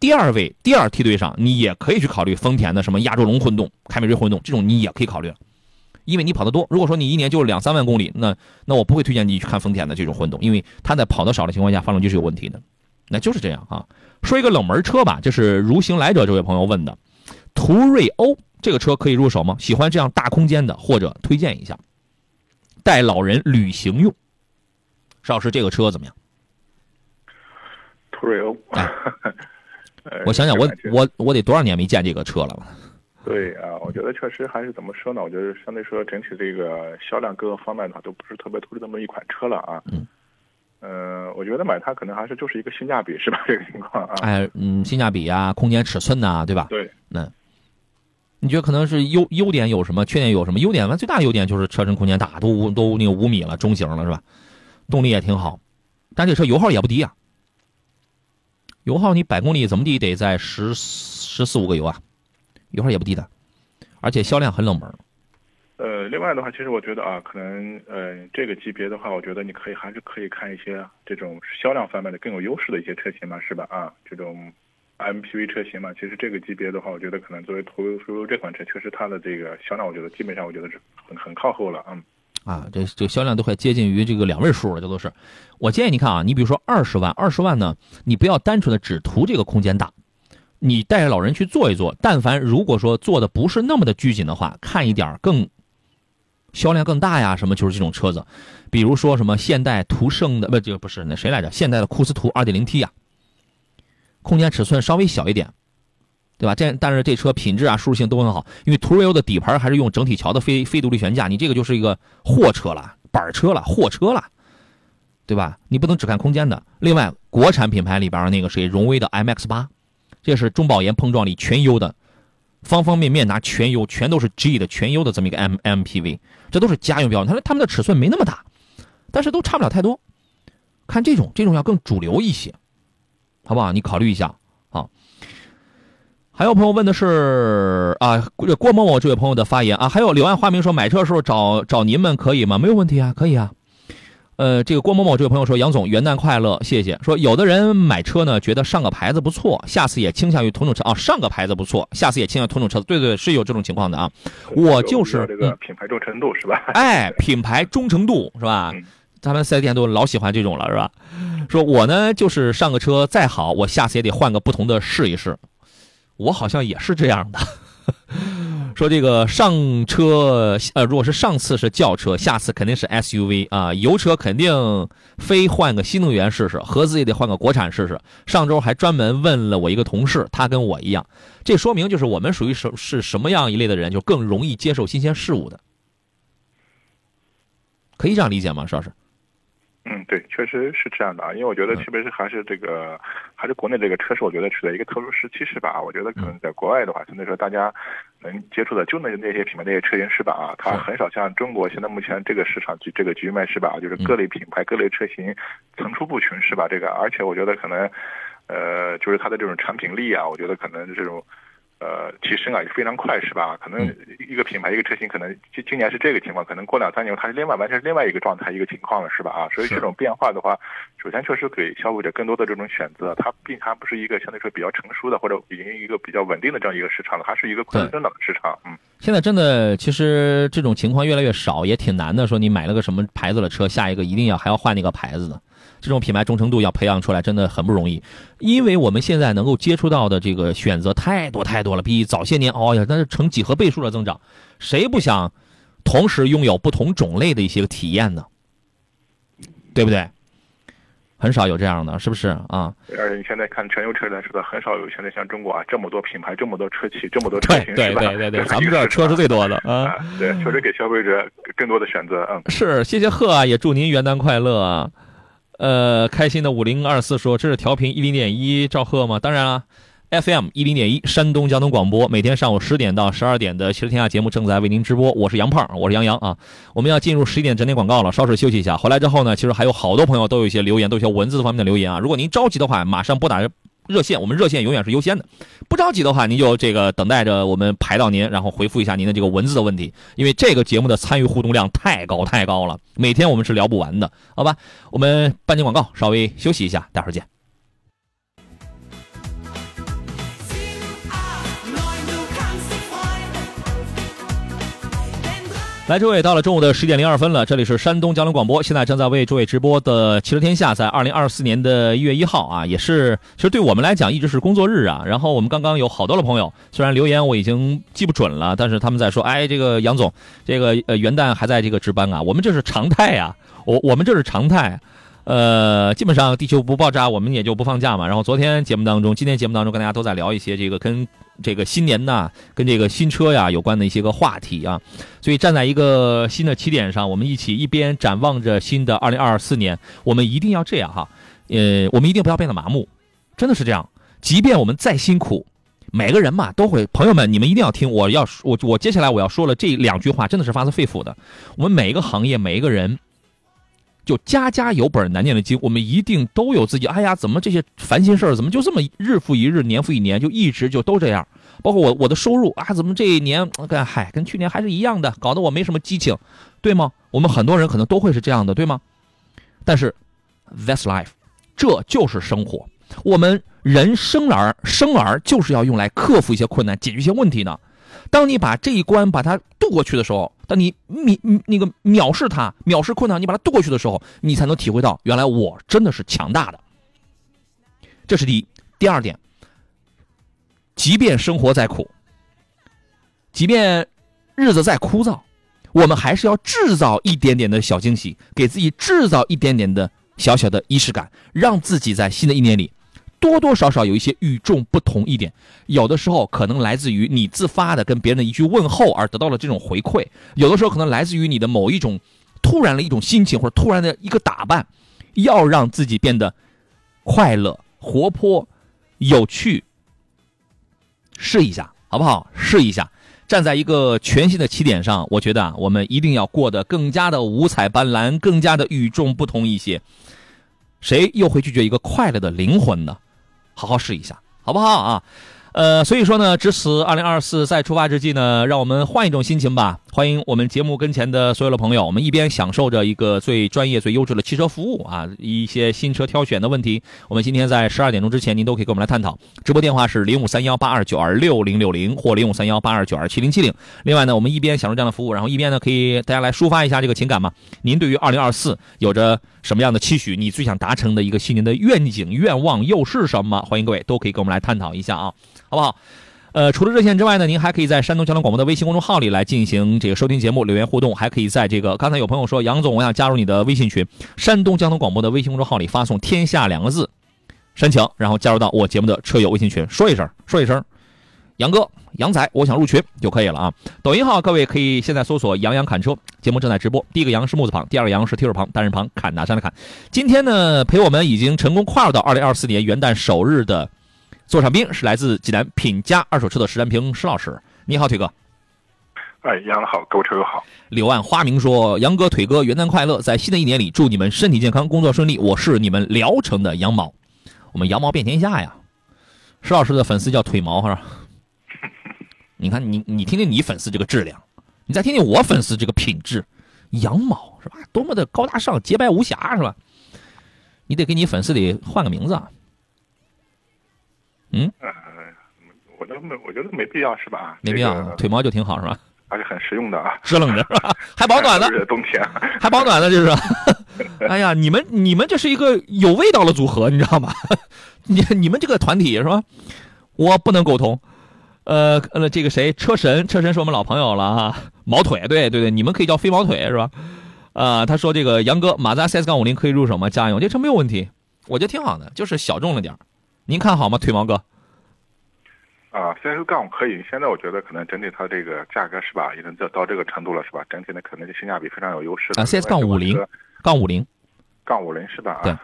Speaker 2: 第二位，第二梯队上，你也可以去考虑丰田的什么亚洲龙混动、凯美瑞混动，这种你也可以考虑，因为你跑得多。如果说你一年就两三万公里，那那我不会推荐你去看丰田的这种混动，因为它在跑得少的情况下，发动机是有问题的，那就是这样啊。说一个冷门车吧，就是如行来者这位朋友问的，途锐欧。这个车可以入手吗？喜欢这样大空间的，或者推荐一下，带老人旅行用。邵老师，这个车怎么样？
Speaker 3: 途锐欧。
Speaker 2: 我想想，我我我得多少年没见这个车了？
Speaker 3: 对啊，我觉得确实还是怎么说呢？我觉得相对说整体这个销量各个方面的话，都不是特别突出这么一款车了啊。
Speaker 2: 嗯。
Speaker 3: 呃，我觉得买它可能还是就是一个性价比，是吧？这个情况啊。
Speaker 2: 哎，嗯，性价比啊，空间尺寸呐，对吧？
Speaker 3: 对。
Speaker 2: 那。你觉得可能是优优点有什么？缺点有什么？优点嘛，最大优点就是车身空间大，都五都那个五米了，中型了是吧？动力也挺好，但这车油耗也不低啊。油耗你百公里怎么地得在十十四五个油啊，油耗也不低的，而且销量很冷门。
Speaker 3: 呃，另外的话，其实我觉得啊，可能呃这个级别的话，我觉得你可以还是可以看一些这种销量方面的更有优势的一些车型嘛，是吧？啊，这种。MPV 车型嘛，其实这个级别的话，我觉得可能作为途锐这款车，确实它的这个销量，我觉得基本上我觉得是很很靠后了，嗯。
Speaker 2: 啊，这这销量都快接近于这个两位数了，这都是。我建议你看啊，你比如说二十万，二十万呢，你不要单纯的只图这个空间大，你带着老人去坐一坐，但凡如果说坐的不是那么的拘谨的话，看一点更销量更大呀，什么就是这种车子，比如说什么现代途胜的，不这个不是那谁来着？现代的库斯图 2.0T 呀。空间尺寸稍微小一点，对吧？这但是这车品质啊、舒适性都很好，因为途锐欧的底盘还是用整体桥的非非独立悬架，你这个就是一个货车了、板车了、货车了，对吧？你不能只看空间的。另外，国产品牌里边那个谁，荣威的 MX 八，这是中保研碰撞里全优的，方方面面拿全优，全都是 G 的全优的这么一个 M MPV，这都是家用标准。他说他们的尺寸没那么大，但是都差不了太多。看这种，这种要更主流一些。好不好？你考虑一下啊。还有朋友问的是啊，郭某某这位朋友的发言啊，还有柳暗花明说买车的时候找找您们可以吗？没有问题啊，可以啊。呃，这个郭某某这位朋友说，杨总元旦快乐，谢谢。说有的人买车呢，觉得上个牌子不错，下次也倾向于同种车啊，上个牌子不错，下次也倾向于同种车子。对对，是有这种情况的啊。我就是
Speaker 3: 这个品牌忠诚度是吧？
Speaker 2: 哎，品牌忠诚度是吧？咱们四 S 店都老喜欢这种了，是吧？说我呢，就是上个车再好，我下次也得换个不同的试一试。我好像也是这样的，说这个上车，呃，如果是上次是轿车，下次肯定是 SUV 啊，油车肯定非换个新能源试试，合资也得换个国产试试。上周还专门问了我一个同事，他跟我一样，这说明就是我们属于什是什么样一类的人，就更容易接受新鲜事物的，可以这样理解吗？邵老师？
Speaker 3: 嗯，对，确实是这样的啊，因为我觉得，特别是还是这个，还是国内这个车市，我觉得处在一个特殊时期，是吧？我觉得可能在国外的话，相对说大家能接触的就那那些品牌那些车型，是吧？啊，它很少像中国现在目前这个市场局这个局面，是吧？就是各类品牌、各类车型层出不穷，是吧？这个，而且我觉得可能，呃，就是它的这种产品力啊，我觉得可能这种。呃，提升啊也非常快，是吧？可能一个品牌、一个车型，可能今今年是这个情况，可能过两三年它是另外完全是另外一个状态、一个情况了，是吧？啊，所以这种变化的话，首先确实给消费者更多的这种选择，它并还不是一个相对说比较成熟的或者已经一个比较稳定的这样一个市场了，还是一个快速增长的市场。嗯，
Speaker 2: 现在真的其实这种情况越来越少，也挺难的。说你买了个什么牌子的车，下一个一定要还要换那个牌子的。这种品牌忠诚度要培养出来，真的很不容易，因为我们现在能够接触到的这个选择太多太多了，比早些年，哦呀，那是成几何倍数的增长，谁不想同时拥有不同种类的一些个体验呢？对不对？很少有这样的，是不是啊？
Speaker 3: 而且你现在看全球车来说的，很少有现在像中国啊这么多品牌、这么多车企、这么多车型，
Speaker 2: 对对对对，咱们这车是最多的啊。
Speaker 3: 对，确实给消费者更多的选择，嗯。
Speaker 2: 是，谢谢贺啊，也祝您元旦快乐啊。呃，开心的五零二四说：“这是调频一零点一兆赫吗？”当然了，FM 一零点一山东交通广播，每天上午十点到十二点的《汽车天下》节目正在为您直播。我是杨胖，我是杨洋啊。我们要进入十一点整点广告了，稍事休息一下。回来之后呢，其实还有好多朋友都有一些留言，都有一些文字方面的留言啊。如果您着急的话，马上拨打。热线，我们热线永远是优先的。不着急的话，您就这个等待着我们排到您，然后回复一下您的这个文字的问题。因为这个节目的参与互动量太高太高了，每天我们是聊不完的，好吧？我们半截广告，稍微休息一下，待会儿见。来，诸位，到了中午的十点零二分了，这里是山东交通广播，现在正在为诸位直播的《汽车天下》在二零二四年的一月一号啊，也是其实对我们来讲一直是工作日啊。然后我们刚刚有好多的朋友，虽然留言我已经记不准了，但是他们在说，哎，这个杨总，这个呃元旦还在这个值班啊，我们这是常态呀，我我们这是常态。呃，基本上地球不爆炸，我们也就不放假嘛。然后昨天节目当中，今天节目当中跟大家都在聊一些这个跟这个新年呐，跟这个新车呀有关的一些个话题啊。所以站在一个新的起点上，我们一起一边展望着新的二零二四年，我们一定要这样哈。呃，我们一定不要变得麻木，真的是这样。即便我们再辛苦，每个人嘛都会。朋友们，你们一定要听，我要我我接下来我要说了这两句话，真的是发自肺腑的。我们每一个行业，每一个人。就家家有本难念的经，我们一定都有自己。哎呀，怎么这些烦心事儿，怎么就这么日复一日，年复一年，就一直就都这样？包括我我的收入啊，怎么这一年跟嗨跟去年还是一样的，搞得我没什么激情，对吗？我们很多人可能都会是这样的，对吗？但是，that's life，这就是生活。我们人生而生而就是要用来克服一些困难，解决一些问题的。当你把这一关把它渡过去的时候，当你藐那个藐视它、藐视困难，你把它渡过去的时候，你才能体会到原来我真的是强大的。这是第一。第二点，即便生活再苦，即便日子再枯燥，我们还是要制造一点点的小惊喜，给自己制造一点点的小小的仪式感，让自己在新的一年里。多多少少有一些与众不同一点，有的时候可能来自于你自发的跟别人的一句问候而得到了这种回馈，有的时候可能来自于你的某一种突然的一种心情或者突然的一个打扮，要让自己变得快乐、活泼、有趣，试一下好不好？试一下，站在一个全新的起点上，我觉得啊，我们一定要过得更加的五彩斑斓，更加的与众不同一些。谁又会拒绝一个快乐的灵魂呢？好好试一下，好不好啊？呃，所以说呢，值此二零二四再出发之际呢，让我们换一种心情吧。欢迎我们节目跟前的所有的朋友，我们一边享受着一个最专业、最优质的汽车服务啊，一些新车挑选的问题，我们今天在十二点钟之前，您都可以跟我们来探讨。直播电话是零五三幺八二九二六零六零或零五三幺八二九二七零七零。另外呢，我们一边享受这样的服务，然后一边呢，可以大家来抒发一下这个情感嘛。您对于二零二四有着什么样的期许？你最想达成的一个新年的愿景、愿望又是什么？欢迎各位都可以跟我们来探讨一下啊，好不好？呃，除了热线之外呢，您还可以在山东交通广播的微信公众号里来进行这个收听节目、留言互动，还可以在这个刚才有朋友说杨总，我想加入你的微信群，山东交通广播的微信公众号里发送“天下”两个字，申请，然后加入到我节目的车友微信群，说一声，说一声，杨哥、杨仔，我想入群就可以了啊。抖音号各位可以现在搜索“杨洋侃车”，节目正在直播。第一个杨是木字旁，第二个杨是提手旁，单人旁，侃大山的侃。今天呢，陪我们已经成功跨入到二零二四年元旦首日的。座上宾是来自济南品家二手车的石占平石老师，你好，腿哥。
Speaker 3: 哎，杨好，各位车友好。
Speaker 2: 柳暗花明说：“杨哥、腿哥，元旦快乐！在新的一年里，祝你们身体健康，工作顺利。我是你们聊城的羊毛，我们羊毛遍天下呀。”石老师的粉丝叫腿毛，是吧？你看，你你听听你粉丝这个质量，你再听听我粉丝这个品质，羊毛是吧？多么的高大上、洁白无瑕，是吧？你得给你粉丝得换个名字啊。嗯，
Speaker 3: 呃，我觉得没，我觉得没必要，是吧？
Speaker 2: 没必要，
Speaker 3: 这个
Speaker 2: 腿毛就挺好，是吧？
Speaker 3: 而且很实用的啊，
Speaker 2: 支棱着？还保暖呢，
Speaker 3: 冬天。
Speaker 2: 还保暖呢，就是。哎呀，你们你们这是一个有味道的组合，你知道吗？你你们这个团体是吧？我不能沟通。呃呃，这个谁，车神，车神是我们老朋友了哈。毛腿，对对对，你们可以叫飞毛腿是吧？啊，他说这个杨哥，马自达 CS 杠五零可以入手吗？家用这车没有问题，我觉得挺好的，就是小众了点儿您看好吗，腿毛哥？
Speaker 3: 啊，CS 杠可以。现在我觉得可能整体它这个价格是吧，已经到到这个程度了是吧？整体呢可能性价比非常有优势。
Speaker 2: 啊，CS 杠五零，杠五零，
Speaker 3: 杠五零是吧？
Speaker 2: 对。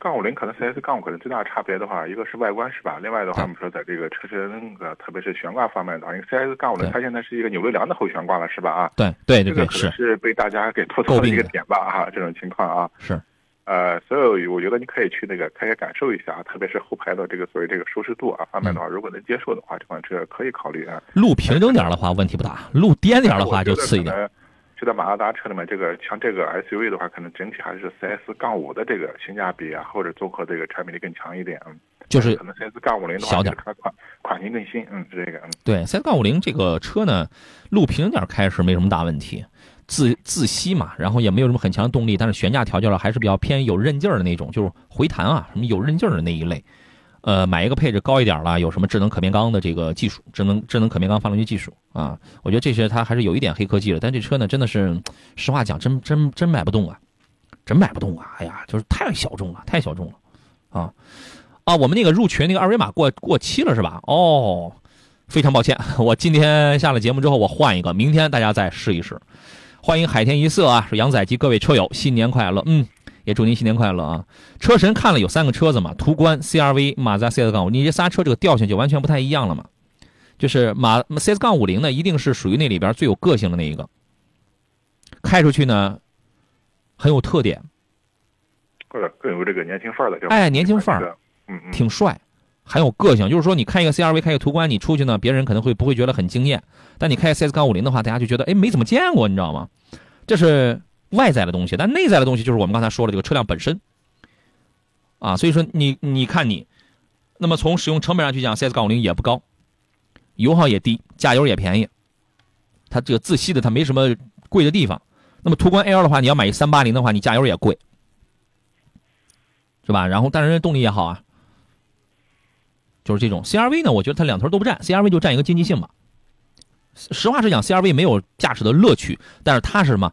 Speaker 3: 杠五零可能 CS 杠五可能最大的差别的话，一个是外观是吧？另外的话，我们说在这个车身呃，特别是悬挂方面的话，因为 CS 杠五零它现在是一个扭力梁的后悬挂了是吧？啊，
Speaker 2: 对对对对，
Speaker 3: 这个可能是被大家给吐槽的一个点吧啊，这种情况啊。
Speaker 2: 是。
Speaker 3: 呃，所以我觉得你可以去那个开开感受一下，特别是后排的这个所谓这个舒适度啊方面的话，如果能接受的话，这款车可以考虑啊。
Speaker 2: 路平整点的话问题不大，路颠点的话就次一点。
Speaker 3: 就在马自达车里面，这个像这个 SUV 的话，可能整体还是 CS 杠五的这个性价比啊，或者综合这个产品力更强一点。
Speaker 2: 就是
Speaker 3: 可能 CS 杠五零
Speaker 2: 小点，
Speaker 3: 它款款型更新，嗯，是这个。嗯，
Speaker 2: 对，CS 杠五零这个车呢，路平点开是没什么大问题。自自吸嘛，然后也没有什么很强的动力，但是悬架调教了还是比较偏有韧劲儿的那种，就是回弹啊，什么有韧劲儿的那一类。呃，买一个配置高一点了，有什么智能可变缸的这个技术，智能智能可变缸发动机技术啊，我觉得这些它还是有一点黑科技的。但这车呢，真的是实话讲，真真真买不动啊，真买不动啊！哎呀，就是太小众了，太小众了啊啊！我们那个入群那个二维码过过期了是吧？哦，非常抱歉，我今天下了节目之后我换一个，明天大家再试一试。欢迎海天一色啊，说杨仔及各位车友新年快乐，嗯，也祝您新年快乐啊！车神看了有三个车子嘛，途观、CRV、马自达 CS 杠五，你这仨车这个调性就完全不太一样了嘛。就是马 CS 杠五零呢，一定是属于那里边最有个性的那一个，开出去呢很有特点，
Speaker 3: 或者更有这个年轻范儿的，
Speaker 2: 哎，年轻范儿，
Speaker 3: 嗯嗯，
Speaker 2: 挺帅。很有个性，就是说你开一个 CRV，开一个途观，你出去呢，别人可能会不会觉得很惊艳？但你开 CS 杠五零的话，大家就觉得哎，没怎么见过，你知道吗？这是外在的东西，但内在的东西就是我们刚才说的这个车辆本身啊。所以说你你看你，那么从使用成本上去讲，CS 杠五零也不高，油耗也低，加油也便宜，它这个自吸的它没什么贵的地方。那么途观 L 的话，你要买一三八零的话，你加油也贵，是吧？然后但是动力也好啊。就是这种 CRV 呢，我觉得它两头都不占，CRV 就占一个经济性嘛。实话实讲，CRV 没有驾驶的乐趣，但是它是什么？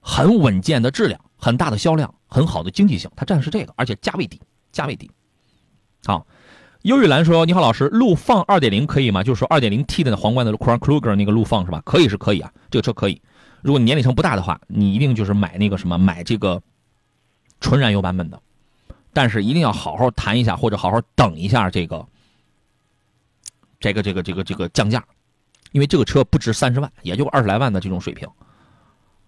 Speaker 2: 很稳健的质量，很大的销量，很好的经济性，它占的是这个，而且价位低，价位低。好，忧郁兰说：“你好，老师，陆放2.0可以吗？就是说 2.0T 的皇冠的 Crown Kruger 那个陆放是吧？可以是可以啊，这个车可以。如果年龄层不大的话，你一定就是买那个什么，买这个纯燃油版本的，但是一定要好好谈一下，或者好好等一下这个。”这个这个这个这个降价，因为这个车不值三十万，也就二十来万的这种水平，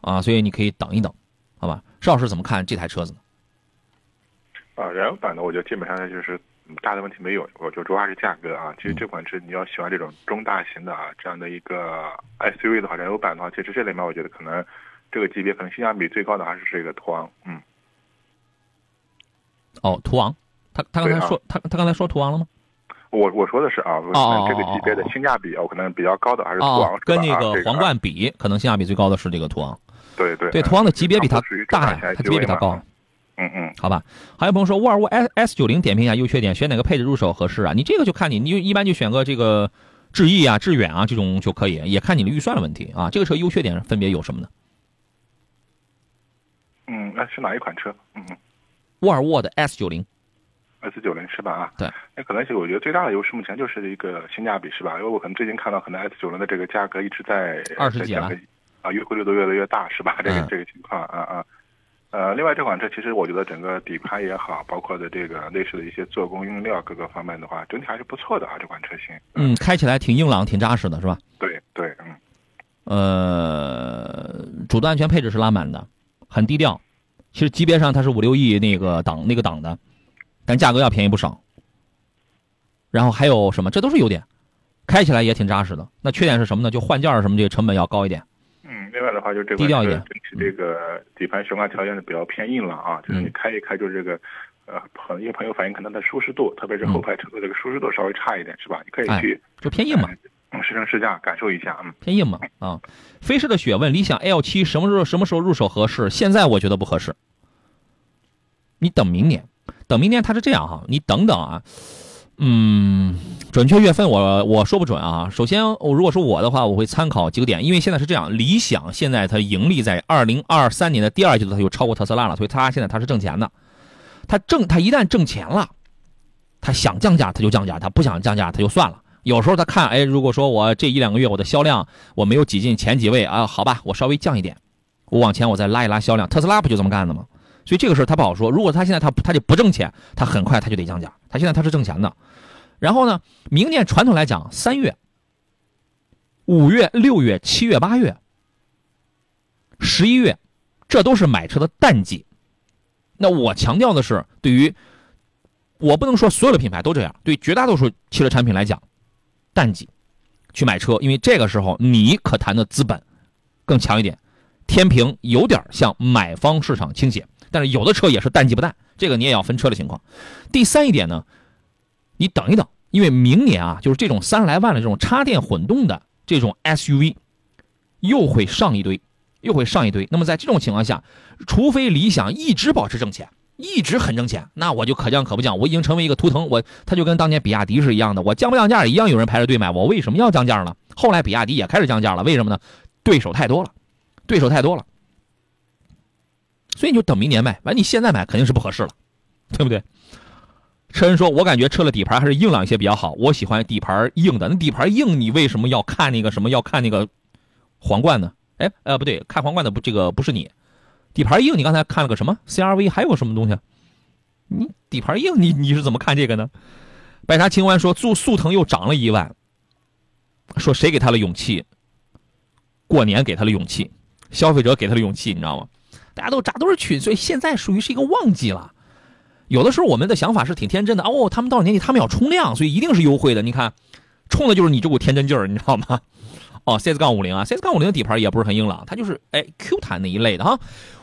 Speaker 2: 啊，所以你可以等一等，好吧？邵老师怎么看这台车子呢？
Speaker 3: 啊，燃油版的我觉得基本上就是大的问题没有，我就主要还是价格啊。其实这款车你要喜欢这种中大型的啊这样的一个 SUV 的话，燃油版的话，其实这里面我觉得可能这个级别可能性价比最高的还是这个途昂，嗯。
Speaker 2: 哦，途昂，他他刚才说他他刚才说途昂了吗？
Speaker 3: 我我说的是啊，这个级别的性价比我可能比较高的还是途昂，
Speaker 2: 跟那个皇冠比，可能性价比最高的是这个途昂。
Speaker 3: 对对
Speaker 2: 对，途昂的级别比它大呀，它级别比它高。
Speaker 3: 嗯嗯，
Speaker 2: 好吧？还有朋友说沃尔沃 S S 九零点评一下优缺点，选哪个配置入手合适啊？你这个就看你，你就一般就选个这个致意啊、致远啊这种就可以，也看你的预算的问题啊。这个车优缺点分别有什么呢？
Speaker 3: 嗯，那是哪一款车？嗯嗯
Speaker 2: 沃尔沃的 S 九零
Speaker 3: ，，S 九零是吧？啊，
Speaker 2: 对，
Speaker 3: 那可能是我觉得最大的优势目前就是一个性价比是吧？因为我可能最近看到可能 S 九零的这个价格一直在
Speaker 2: 二十几了
Speaker 3: 啊，优惠力度越来越大是吧？这个、
Speaker 2: 嗯
Speaker 3: 这个情况啊啊。呃，另外这款车其实我觉得整个底盘也好，包括的这个内饰的一些做工用料各个方面的话，整体还是不错的啊。这款车型，
Speaker 2: 嗯，开起来挺硬朗、挺扎实的，是吧？
Speaker 3: 对对，嗯
Speaker 2: 呃，主动安全配置是拉满的，很低调。其实级别上它是五六亿那个档那个档的，但价格要便宜不少。然后还有什么？这都是优点，开起来也挺扎实的。那缺点是什么呢？就换件儿什么这个成本要高一点。
Speaker 3: 嗯，另外的话就是这
Speaker 2: 低调一点
Speaker 3: 款车整体这个底盘悬挂条件是比较偏硬朗啊，就是你
Speaker 2: 嗯
Speaker 3: 开一开就是这个。呃，朋一些朋友反映可能它的舒适度，特别是后排车的这个舒适度稍微差一点，是吧？你可以
Speaker 2: 哎
Speaker 3: 去
Speaker 2: 就偏硬嘛，
Speaker 3: 嗯，试乘试驾感受一下，嗯。
Speaker 2: 偏硬嘛啊。飞狮的雪问理想 L 七什么时候什么时候入手合适？现在我觉得不合适，你等明年，等明年它是这样哈，你等等啊，嗯，准确月份我我说不准啊。首先，我如果说我的话，我会参考几个点，因为现在是这样，理想现在它盈利在二零二三年的第二季度它就超过特斯拉了，所以它现在它是挣钱的，它挣它一旦挣钱了，它想降价它就降价，它不想降价它就算了。有时候他看，哎，如果说我这一两个月我的销量我没有挤进前几位啊，好吧，我稍微降一点，我往前我再拉一拉销量。特斯拉不就这么干的吗？所以这个事儿他不好说。如果他现在他他就不挣钱，他很快他就得降价。他现在他是挣钱的，然后呢，明年传统来讲，三月、五月、六月、七月、八月、十一月，这都是买车的淡季。那我强调的是，对于我不能说所有的品牌都这样，对绝大多数汽车产品来讲，淡季去买车，因为这个时候你可谈的资本更强一点。天平有点向买方市场倾斜，但是有的车也是淡季不淡，这个你也要分车的情况。第三一点呢，你等一等，因为明年啊，就是这种三十来万的这种插电混动的这种 SUV 又会上一堆，又会上一堆。那么在这种情况下，除非理想一直保持挣钱，一直很挣钱，那我就可降可不降，我已经成为一个图腾，我它就跟当年比亚迪是一样的，我降不降价一样有人排着队买，我为什么要降价呢？后来比亚迪也开始降价了，为什么呢？对手太多了。对手太多了，所以你就等明年买。完，你现在买肯定是不合适了，对不对？车人说：“我感觉车的底盘还是硬朗一些比较好，我喜欢底盘硬的。那底盘硬，你为什么要看那个什么？要看那个皇冠呢？哎，呃，不对，看皇冠的不，这个不是你。底盘硬，你刚才看了个什么？CRV 还有什么东西？你底盘硬，你你是怎么看这个呢？”白茶青湾说：“速速腾又涨了一万，说谁给他的勇气？过年给他的勇气。”消费者给他的勇气，你知道吗？大家都扎都是群，所以现在属于是一个旺季了。有的时候我们的想法是挺天真的哦，他们到了年纪，他们要冲量，所以一定是优惠的。你看，冲的就是你这股天真劲儿，你知道吗？哦，CS 杠五零啊，CS 杠五零的底盘也不是很硬朗，它就是哎 Q 弹那一类的哈。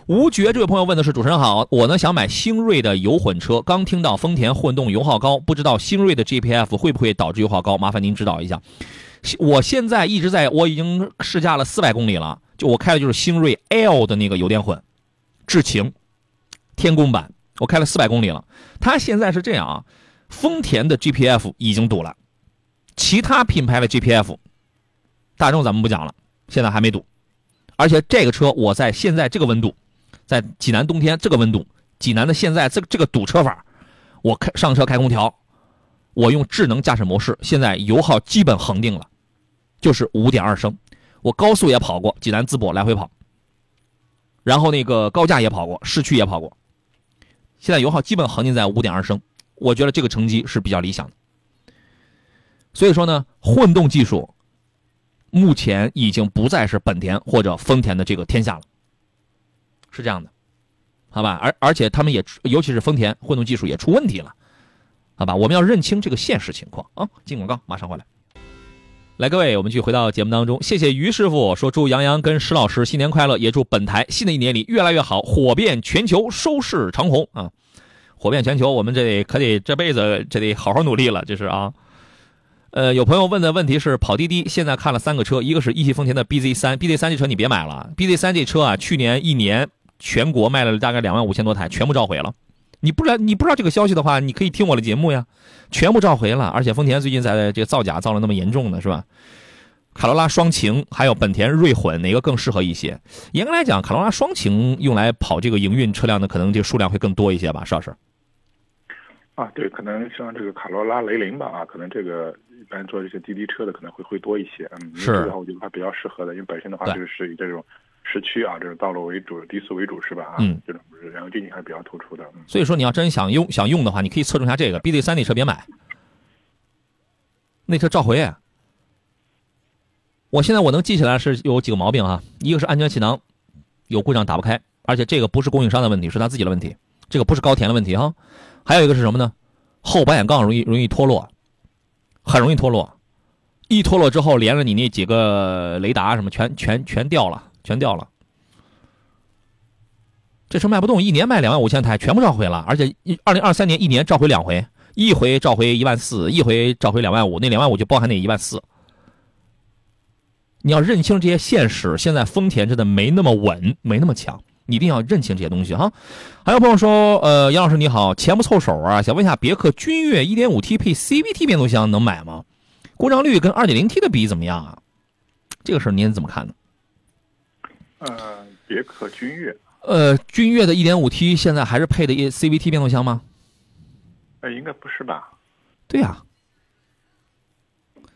Speaker 2: 吴觉这位朋友问的是主持人好，我呢想买星瑞的油混车，刚听到丰田混动油耗高，不知道星瑞的 GPF 会不会导致油耗高？麻烦您指导一下。我现在一直在，我已经试驾了四百公里了。就我开的就是星瑞 L 的那个油电混，智擎，天宫版，我开了四百公里了。它现在是这样啊，丰田的 GPF 已经堵了，其他品牌的 GPF，大众咱们不讲了，现在还没堵。而且这个车我在现在这个温度，在济南冬天这个温度，济南的现在这这个堵车法，我开上车开空调，我用智能驾驶模式，现在油耗基本恒定了，就是五点二升。我高速也跑过，济南淄博来回跑，然后那个高架也跑过，市区也跑过，现在油耗基本恒定在五点二升，我觉得这个成绩是比较理想的。所以说呢，混动技术目前已经不再是本田或者丰田的这个天下了，是这样的，好吧？而而且他们也，尤其是丰田混动技术也出问题了，好吧？我们要认清这个现实情况啊！进广告，马上回来。来，各位，我们继续回到节目当中。谢谢于师傅说，祝杨洋跟石老师新年快乐，也祝本台新的一年里越来越好，火遍全球，收视长虹啊！火遍全球，我们这得可得这辈子这得好好努力了，这是啊。呃，有朋友问的问题是，跑滴滴现在看了三个车，一个是一汽丰田的 BZ 三，BZ 三这车你别买了，BZ 三这车啊，去年一年全国卖了大概两万五千多台，全部召回了。你不知道你不知道这个消息的话，你可以听我的节目呀，全部召回了。而且丰田最近在这个造假造了那么严重呢，是吧？卡罗拉双擎还有本田锐混哪个更适合一些？严格来讲，卡罗拉双擎用来跑这个营运车辆的可能这个数量会更多一些吧，邵老师。
Speaker 3: 啊，对，可能像这个卡罗拉、雷凌吧，啊，可能这个一般做这些滴滴车的可能会会多一些。嗯，
Speaker 2: 是
Speaker 3: 这个的话我觉得它比较适合的，因为本身的话
Speaker 2: 对
Speaker 3: 这个是以这种市区啊这种道路为主，低速为主是吧？啊，
Speaker 2: 嗯，
Speaker 3: 这种燃油经济还是比较突出的。嗯，
Speaker 2: 所以说你要真想用想用的话，你可以侧重一下这个 BZ 三那车别买，那车召回。我现在我能记起来是有几个毛病啊，一个是安全气囊有故障打不开，而且这个不是供应商的问题，是他自己的问题，这个不是高田的问题哈。还有一个是什么呢？后保险杠容易容易脱落，很容易脱落，一脱落之后连着你那几个雷达什么全全全掉了，全掉了。这车卖不动，一年卖两万五千台，全部召回了，而且二零二三年一年召回两回，一回召回一万四，一回召回两万五，那两万五就包含那一万四。你要认清这些现实，现在丰田真的没那么稳，没那么强，一定要认清这些东西哈。还有朋友说，呃，杨老师你好，钱不凑手啊，想问一下别克君越 1.5T 配 CVT 变速箱能买吗？故障率跟 2.0T 的比怎么样啊？这个事儿您怎么看呢？
Speaker 3: 呃，别克君越，
Speaker 2: 呃，君越的 1.5T 现在还是配的 CVT 变速箱吗？
Speaker 3: 呃，应该不是吧？
Speaker 2: 对呀、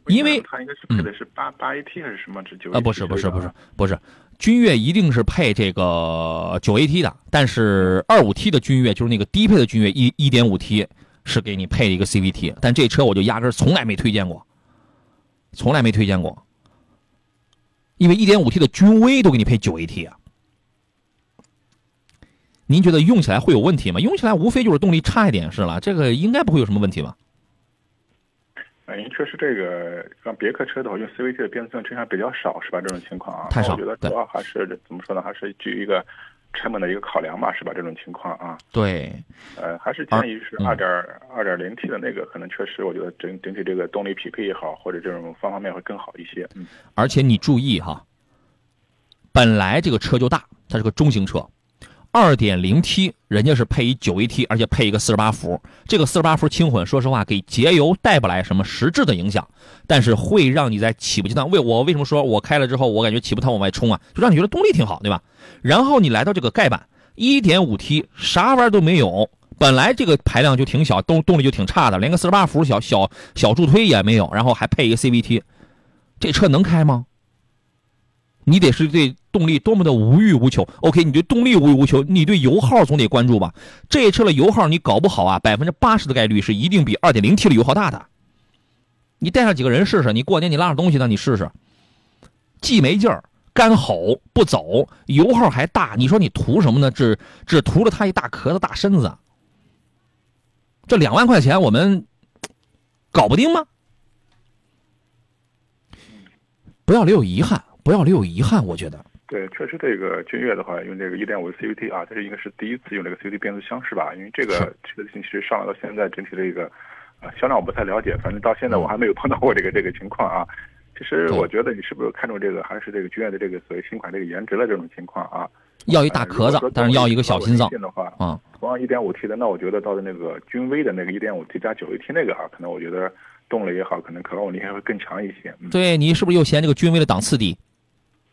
Speaker 2: 因为
Speaker 3: 它应该是配的是八八 AT 还是什么？这九
Speaker 2: 啊，不是不是不是不是，君越一定是配这个九 AT 的，但是二五 T 的君越就是那个低配的君越一一点五 T 是给你配了一个 CVT，但这车我就压根儿从来没推荐过，从来没推荐过，因为一点五 T 的君威都给你配九 AT 啊。您觉得用起来会有问题吗？用起来无非就是动力差一点是了，这个应该不会有什么问题吧？
Speaker 3: 哎，您确实这个像别克车的话，用 CVT 的变速箱车还比较少，是吧？这种情况啊，
Speaker 2: 太少
Speaker 3: 我觉得主要还是怎么说呢？还是基于一个成本的一个考量吧，是吧？这种情况啊，
Speaker 2: 对，
Speaker 3: 呃，还是建议是
Speaker 2: 嗯
Speaker 3: 二点二点零 T 的那个，可能确实我觉得整整体这个动力匹配也好，或者这种方方面面会更好一些。嗯，
Speaker 2: 而且你注意哈，本来这个车就大，它是个中型车，二点零 T 人家是配一九 AT，而且配一个四十八伏。这个四十八伏轻混，说实话给节油带不来什么实质的影响，但是会让你在起步阶段，为我为什么说我开了之后我感觉起步它往外冲啊，就让你觉得动力挺好，对吧？然后你来到这个盖板，一点五 T 啥玩意儿都没有。本来这个排量就挺小，动动力就挺差的，连个四十八伏小小小助推也没有，然后还配一个 CVT，这车能开吗？你得是对动力多么的无欲无求。OK，你对动力无欲无求，你对油耗总得关注吧？这车的油耗你搞不好啊，百分之八十的概率是一定比二点零 T 的油耗大的。你带上几个人试试，你过年你拉上东西呢，你试试，既没劲儿，干吼不走，油耗还大，你说你图什么呢？只只图了它一大壳子大身子。这两万块钱我们搞不定吗？不要留有遗憾，不要留有遗憾，我觉得。
Speaker 3: 对，确实这个君越的话，用这个一点五 CVT 啊，这是应该是第一次用这个 CVT 变速箱是吧？因为这个这个其实上来到现在整体这个啊销量我不太了解，反正到现在我还没有碰到过这个这个情况啊。其实我觉得你是不是看中这个还是这个君越的这个所谓新款这个颜值的这种情况啊？
Speaker 2: 要一大壳子但是要一个小心脏
Speaker 3: 的话，
Speaker 2: 啊。
Speaker 3: 同样一点五 T 的，那我觉得到的那个君威的那个一点五 T 加九 AT 那个啊，可能我觉得动力也好，可能可靠性还会更强一些。嗯，
Speaker 2: 对你是不是又嫌这个君威的档次低？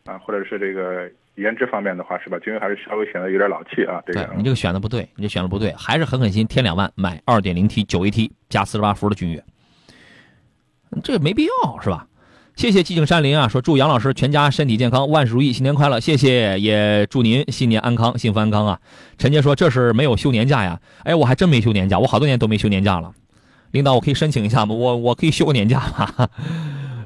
Speaker 3: 啊，或者是这个颜值方面的话，是吧？君威还是稍微显得有点老气啊。这个
Speaker 2: 对你这个选的不对，你这选的不对，还是狠狠心添两万买二点零 T 九 AT 加四十八伏的君越，这没必要是吧？谢谢寂静山林啊，说祝杨老师全家身体健康，万事如意，新年快乐。谢谢，也祝您新年安康，幸福安康啊。陈杰说这是没有休年假呀？哎，我还真没休年假，我好多年都没休年假了。领导，我可以申请一下吗？我我可以休个年假吗？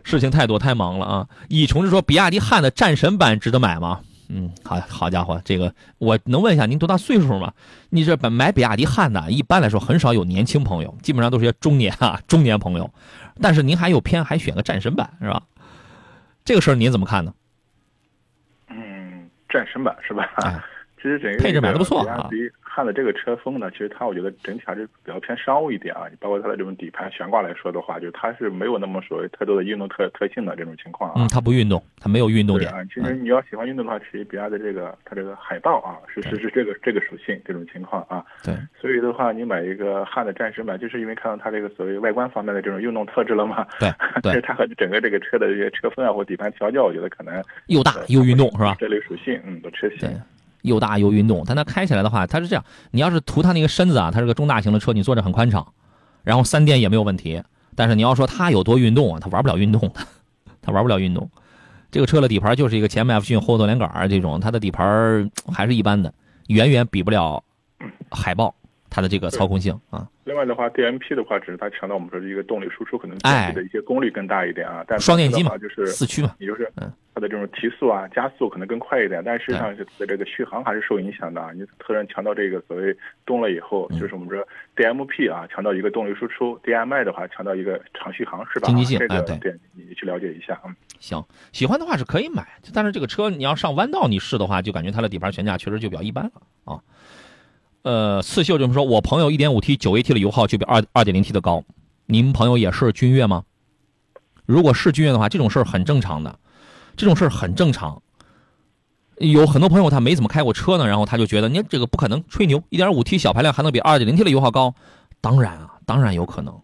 Speaker 2: 事情太多太忙了啊。以琼是说比亚迪汉的战神版值得买吗？嗯，好好家伙，这个我能问一下您多大岁数吗？你这本买比亚迪汉的，一般来说很少有年轻朋友，基本上都是些中年啊 中年朋友。但是您还有偏还选个战神版是吧？这个事儿您怎么看呢？
Speaker 3: 嗯，战神版是吧？
Speaker 2: 哎
Speaker 3: 其实整个
Speaker 2: 配置买的不错啊
Speaker 3: 比亚迪汉的这个车风呢，其实它我觉得整体还是比较偏商务一点啊。包括它的这种底盘悬挂来说的话，就它是没有那么所谓太多的运动特特性的这种情况啊。
Speaker 2: 嗯，它不运动，它没有运动点。
Speaker 3: 对啊，其实你要喜欢运动的话，其实比亚迪这个它这个海豹啊，是是是这个这个属性这种情况啊。
Speaker 2: 对，
Speaker 3: 所以的话，你买一个汉的战神版，就是因为看到它这个所谓外观方面的这种运动特质了嘛。
Speaker 2: 对对
Speaker 3: 其实它和整个这个车的这些车风啊或底盘调教，我觉得可能
Speaker 2: 又大又运动是吧？
Speaker 3: 这类属性，嗯，的车型
Speaker 2: 对。又大又运动，但它开起来的话，它是这样。你要是图它那个身子啊，它是个中大型的车，你坐着很宽敞，然后三电也没有问题。但是你要说它有多运动啊，它玩不了运动的，它玩不了运动。这个车的底盘就是一个前麦弗逊后多连杆这种，它的底盘还是一般的，远远比不了海豹它的这个操控性啊。
Speaker 3: 另外的话，DMP 的话，只是它强调我们说是一个动力输出可能
Speaker 2: 哎
Speaker 3: 的一些功率更大一点啊，但
Speaker 2: 双电机嘛
Speaker 3: 就是
Speaker 2: 四驱嘛
Speaker 3: 也就是
Speaker 2: 嗯
Speaker 3: 它的这种提速啊、加速可能更快一点，但实际上是它的这个续航还是受影响的啊。你特然强调这个所谓动了以后，
Speaker 2: 嗯
Speaker 3: 就是我们说 DMP 啊，强调一个动力输出；DMI 的话，强调一个长续航，是吧？
Speaker 2: 经济性
Speaker 3: 这个
Speaker 2: 哎对
Speaker 3: 对，你去了解一下啊。
Speaker 2: 行，喜欢的话是可以买，但是这个车你要上弯道你试的话，就感觉它的底盘悬架确实就比较一般了啊。呃，刺绣这么说，我朋友 1.5T 九 AT 的油耗就比二 2.0T 的高，您朋友也是君越吗？如果是君越的话，这种事儿很正常的，这种事儿很正常。有很多朋友他没怎么开过车呢，然后他就觉得你这个不可能吹牛，1.5T 小排量还能比 2.0T 的油耗高？当然啊，当然有可能。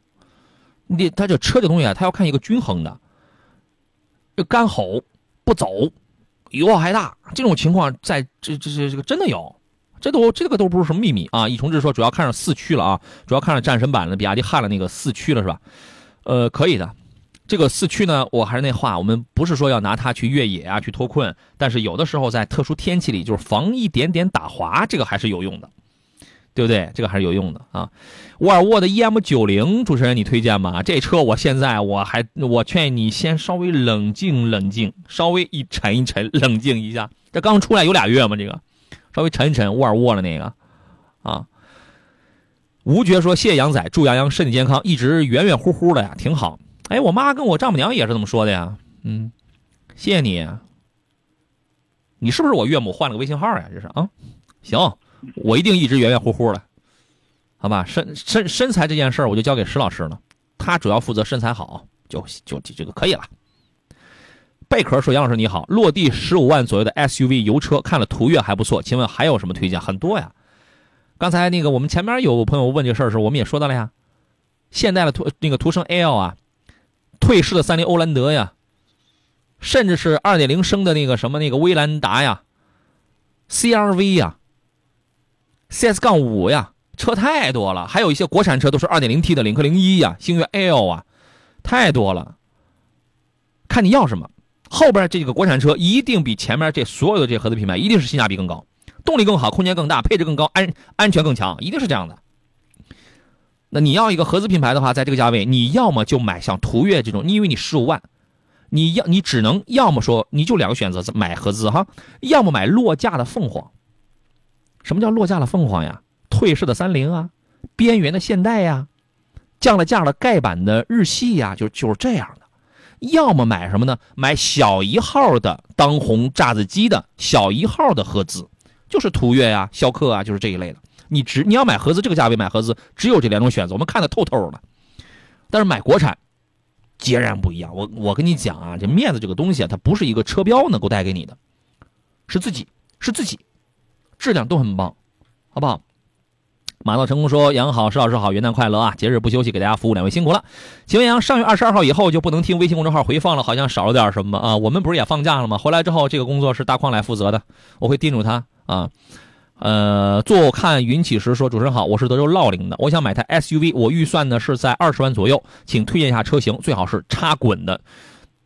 Speaker 2: 你他这车这东西啊，他要看一个均衡的。这干吼不走，油耗还大，这种情况在这这这这个真的有，这都这个都不是什么秘密啊。易崇志说主要看上四驱了啊，主要看上战神版的比亚迪汉的那个四驱了是吧？呃，可以的。这个四驱呢，我还是那话，我们不是说要拿它去越野啊，去脱困，但是有的时候在特殊天气里，就是防一点点打滑，这个还是有用的，对不对？这个还是有用的啊。沃尔沃的 EM 九零，主持人你推荐吗？这车我现在我还我劝你先稍微冷静冷静，稍微一沉一沉，冷静一下。这刚出来有俩月嘛，这个稍微沉一沉，沃尔沃的那个啊。吴觉说：“谢谢杨仔，祝杨洋身体健康，一直圆圆乎乎的呀，挺好。”哎，我妈跟我丈母娘也是这么说的呀。嗯，谢谢你。你是不是我岳母换了个微信号呀？这是啊。行，我一定一直圆圆乎乎的，好吧？身身身材这件事儿，我就交给石老师了，他主要负责身材好，就就这个可以了。贝壳说：“杨老师你好，落地十五万左右的 SUV 油车，看了途岳还不错，请问还有什么推荐？很多呀。刚才那个我们前面有朋友问这事儿的时候，我们也说到了呀。现代的途那个途胜 L 啊，退市的三菱欧蓝德呀，甚至是二点零升的那个什么那个威兰达呀，CRV 呀，CS 杠五呀，车太多了，还有一些国产车都是二点零 T 的领克零一呀，星越 L 啊，太多了。看你要什么，后边这个国产车一定比前面这所有的这合资品牌一定是性价比更高，动力更好，空间更大，配置更高，安安全更强，一定是这样的。那你要一个合资品牌的话，在这个价位，你要么就买像途岳这种，你以为你十五万，你要你只能要么说你就两个选择，买合资哈，要么买落架的凤凰。什么叫落架的凤凰呀？退市的三菱啊，边缘的现代呀，降了价的盖板的日系呀，就就是这样。要么买什么呢？买小一号的当红炸子鸡的小一号的合资，就是途岳呀、逍客啊，就是这一类的。你只你要买合资这个价位买合资，只有这两种选择，我们看得透透的。但是买国产，截然不一样。我我跟你讲啊，这面子这个东西啊，它不是一个车标能够带给你的，是自己是自己，质量都很棒，好不好？马到成功说：“杨好，石老师好，元旦快乐啊！节日不休息，给大家服务，两位辛苦了。请问杨，上月二十二号以后就不能听微信公众号回放了，好像少了点什么啊？我们不是也放假了吗？回来之后，这个工作是大矿来负责的，我会叮嘱他啊。呃，坐看云起时说，主持人好，我是德州乐陵的，我想买台 SUV，我预算呢是在二十万左右，请推荐一下车型，最好是插滚的。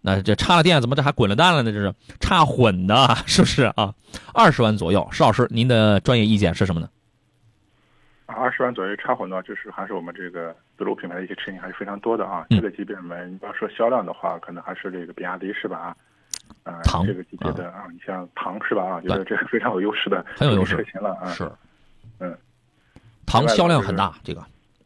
Speaker 2: 那这插了电，怎么这还滚了蛋了呢？这是插混的，是不是啊？二十万左右，石老师，您的专业意见是什么呢？
Speaker 3: 二十万左右插混的话，就是还是我们这个自主品牌的一些车型还是非常多的啊。
Speaker 2: 嗯
Speaker 3: 这个级别里面，你要说销量的话，可能还是这个比亚迪是吧？啊，这个级别的啊，你像唐是吧？啊，觉得这个非常有优势的
Speaker 2: 很有优势
Speaker 3: 车型了啊。
Speaker 2: 是，
Speaker 3: 嗯，
Speaker 2: 唐销量很大，这个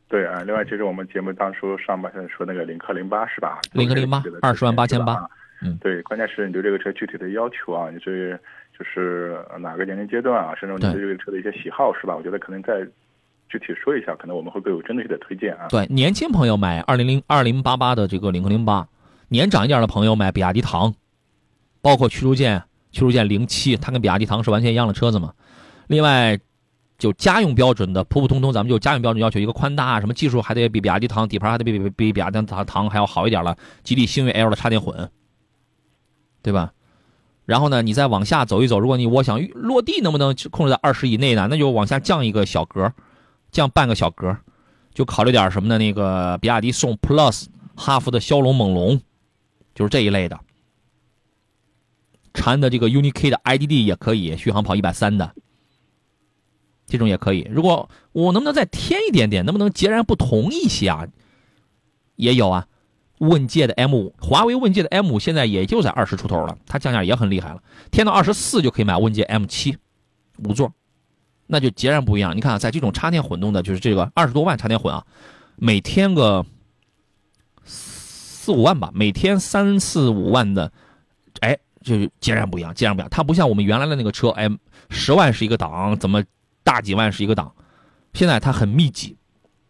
Speaker 3: 对啊，另外就是我们节目当初上半身说那个领克零八是吧？
Speaker 2: 领克零八二十万8800嗯
Speaker 3: 对，关键是你对这个车具体的要求啊，你对就是呃哪个年龄阶段啊，甚至你
Speaker 2: 对
Speaker 3: 对这个车的一些喜好是吧？我觉得可能再具体说一下，可能我们会更有针对性的推荐啊。
Speaker 2: 对，年轻朋友买二零零二零八八的这个领克零八，年长一点的朋友买比亚迪唐，包括驱逐舰驱逐舰零七，它跟比亚迪唐是完全一样的车子嘛。另外，就家用标准的普普通通，咱们就家用标准要求一个宽大，什么技术还得比比亚迪唐底盘还得比比比比亚迪唐唐还要好一点了，吉利星越 L 的插电混，对吧？然后呢，你再往下走一走，如果你我想落地能不能控制在二十以内呢？那就往下降一个小格，降半个小格，就考虑点什么呢？那个比亚迪宋 Plus、哈弗的骁龙、猛龙，就是这一类的。禅的这个 UNI-K 的 IDD 也可以，续航跑一百三的，这种也可以。如果我能不能再添一点点，能不能截然不同一些啊？也有啊，问界的 M 五，华为问界的 M 五现在也就在二十出头了，它降价也很厉害了，添到二十四就可以买问界 M 七，五座，那就截然不一样。你看，在这种插电混动的，就是这个二十多万插电混啊，每天个四五万吧，每天三四五万的，哎，就是截然不一样，截然不一样。它不像我们原来的那个车，哎，十万是一个档，怎么大几万是一个档，现在它很密集，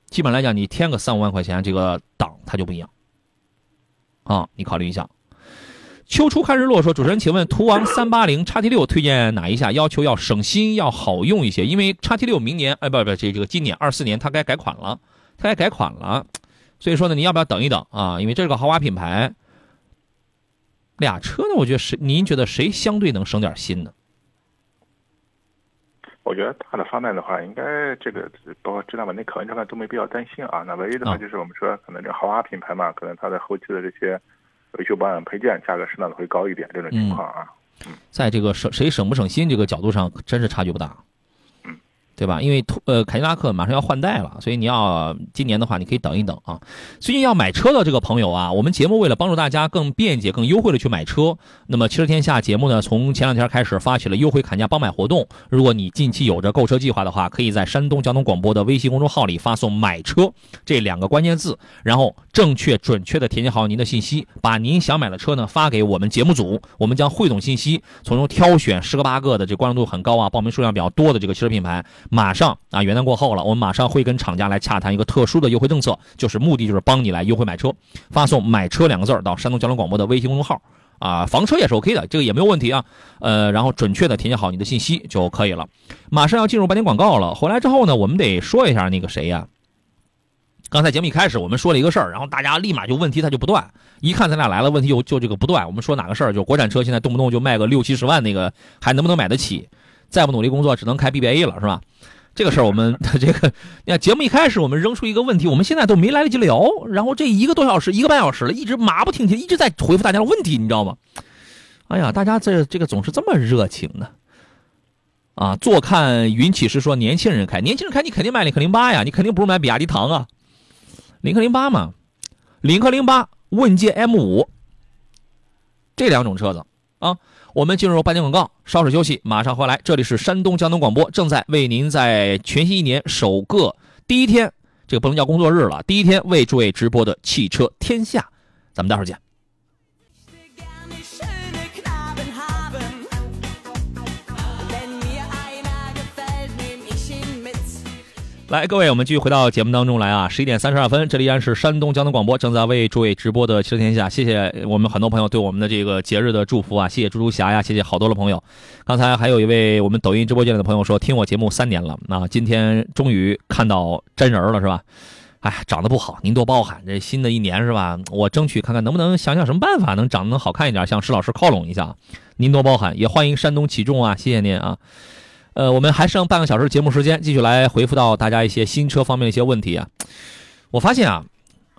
Speaker 2: 基本来讲，你添个三五万块钱，这个档它就不一样。啊，你考虑一下。秋初看日落说：“主持人，请问途昂三八零叉 T 六推荐哪一下？要求要省心，要好用一些。因为叉 T 六明年，哎，不不，这这个今年二四年它该改款了，它该改款了。所以说呢，你要不要等一等啊？因为这是个豪华品牌。俩车呢，我觉得谁您觉得谁相对能省点心呢？
Speaker 3: 我觉得大的方面的话，应该这个包括质量稳定、可靠性都没必要担心啊。那唯一的话
Speaker 2: 啊
Speaker 3: 就是我们说，可能这豪华品牌嘛，可能它的后期的这些维修保养配件价格适当的会高一点，这种情况啊。
Speaker 2: 在这个省谁省不省心这个角度上，真是差距不大。对吧？因为呃凯迪拉克马上要换代了，所以你要今年的话，你可以等一等啊。最近要买车的这个朋友啊，我们节目为了帮助大家更便捷、更优惠的去买车，那么汽车天下节目呢，从前两天开始发起了优惠砍价帮买活动。如果你近期有着购车计划的话，可以在山东交通广播的微信公众号里发送“买车”这两个关键字，然后正确准确的填写好您的信息，把您想买的车呢发给我们节目组，我们将汇总信息，从中挑选十个八个的这关注度很高啊、报名数量比较多的这个汽车品牌，马上啊元旦过后了，我们马上会跟厂家来洽谈一个特殊的优惠政策，就是目的就是帮你来优惠买车，发送“买车”两个字到山东交通广播的微信公众号。啊，房车也是 OK 的，这个也没有问题啊。呃，然后准确的填写好你的信息就可以了。马上要进入半点广告了，回来之后呢，我们得说一下那个谁呀、刚才节目一开始我们说了一个事儿，然后大家立马就问题它就不断，一看咱俩来了，问题就就这个不断。我们说哪个事儿？就国产车现在动不动就卖个六七十万，那个还能不能买得起？再不努力工作，只能开 BBA 了，是吧？这个事儿我们 这个，你看节目一开始我们扔出一个问题，我们现在都没来得及聊，然后这一个多小时、一个半小时了，一直马不停蹄，一直在回复大家的问题，你知道吗？哎呀，大家这这个总是这么热情呢。啊，坐看云起时说年轻人开，年轻人开你肯定买领克零八呀，你肯定不是买比亚迪唐啊，领克零八嘛，领克零八、问界 M 五这两种车子啊。我们进入半点广告，稍事休息，马上回来。这里是山东交通广播，正在为您在全新一年首个第一天，这个不能叫工作日了，第一天为诸位直播的汽车天下，咱们待会儿见。来，各位，我们继续回到节目当中来啊！十一点三十二分，这里依然是山东交通广播正在为诸位直播的汽车天下。谢谢我们很多朋友对我们的这个节日的祝福啊！谢谢猪猪侠呀，谢谢好多的朋友。刚才还有一位我们抖音直播间里的朋友说，听我节目三年了，那今天终于看到真人了，是吧？哎，长得不好，您多包涵。这新的一年是吧？我争取看看能不能想想什么办法，能长得能好看一点，向施老师靠拢一下。您多包涵，也欢迎山东启众啊，谢谢您啊。呃，我们还剩半个小时节目时间，继续来回复到大家一些新车方面的一些问题啊。我发现啊，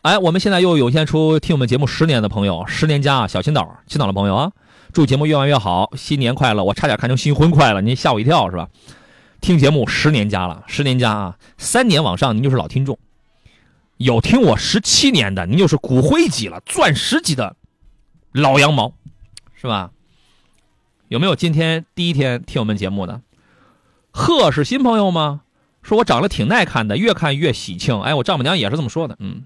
Speaker 2: 哎，我们现在又涌现出听我们节目十年的朋友，十年加，小青岛，青岛的朋友啊，祝节目越办越好，新年快乐！我差点看成新婚快乐，您吓我一跳是吧？听节目十年加了，十年加啊，三年往上您就是老听众，有听我十七年的，您就是骨灰级了，钻石级的老羊毛，是吧？有没有今天第一天听我们节目的？贺是新朋友吗？说我长得挺耐看的，越看越喜庆。哎，我丈母娘也是这么说的。嗯，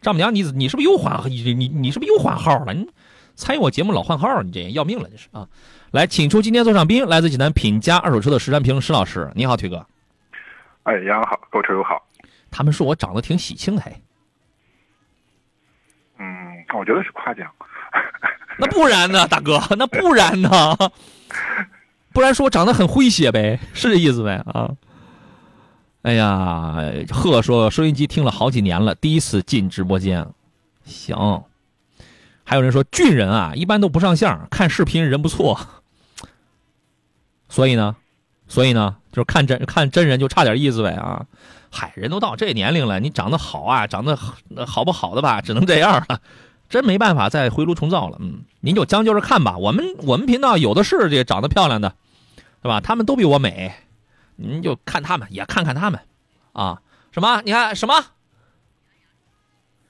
Speaker 2: 丈母娘你你是不是又换你你你是不是又换号了？你参与我节目老换号，你这要命了，这是啊！来，请出今天座上宾，来自济南品家二手车的实战评论师老师，你好，腿哥。
Speaker 3: 哎，杨洋好，购车友好。
Speaker 2: 他们说我长得挺喜庆，嘿，
Speaker 3: 嗯，我觉得是夸奖。
Speaker 2: 那不然呢，大哥？那不然呢？不然说我长得很诙谐呗，是这意思呗啊？哎呀，贺说收音机听了好几年了，第一次进直播间，行。还有人说俊人啊，一般都不上相，看视频人不错。所以呢，所以呢，就是看真看真人就差点意思呗啊。嗨，人都到这年龄了，你长得好啊，长得好不好的吧，只能这样了，真没办法再回炉重造了。嗯，您就将就着看吧。我们我们频道有的是这长得漂亮的，对吧？他们都比我美，您就看他们，也看看他们，啊，什么？你看什么？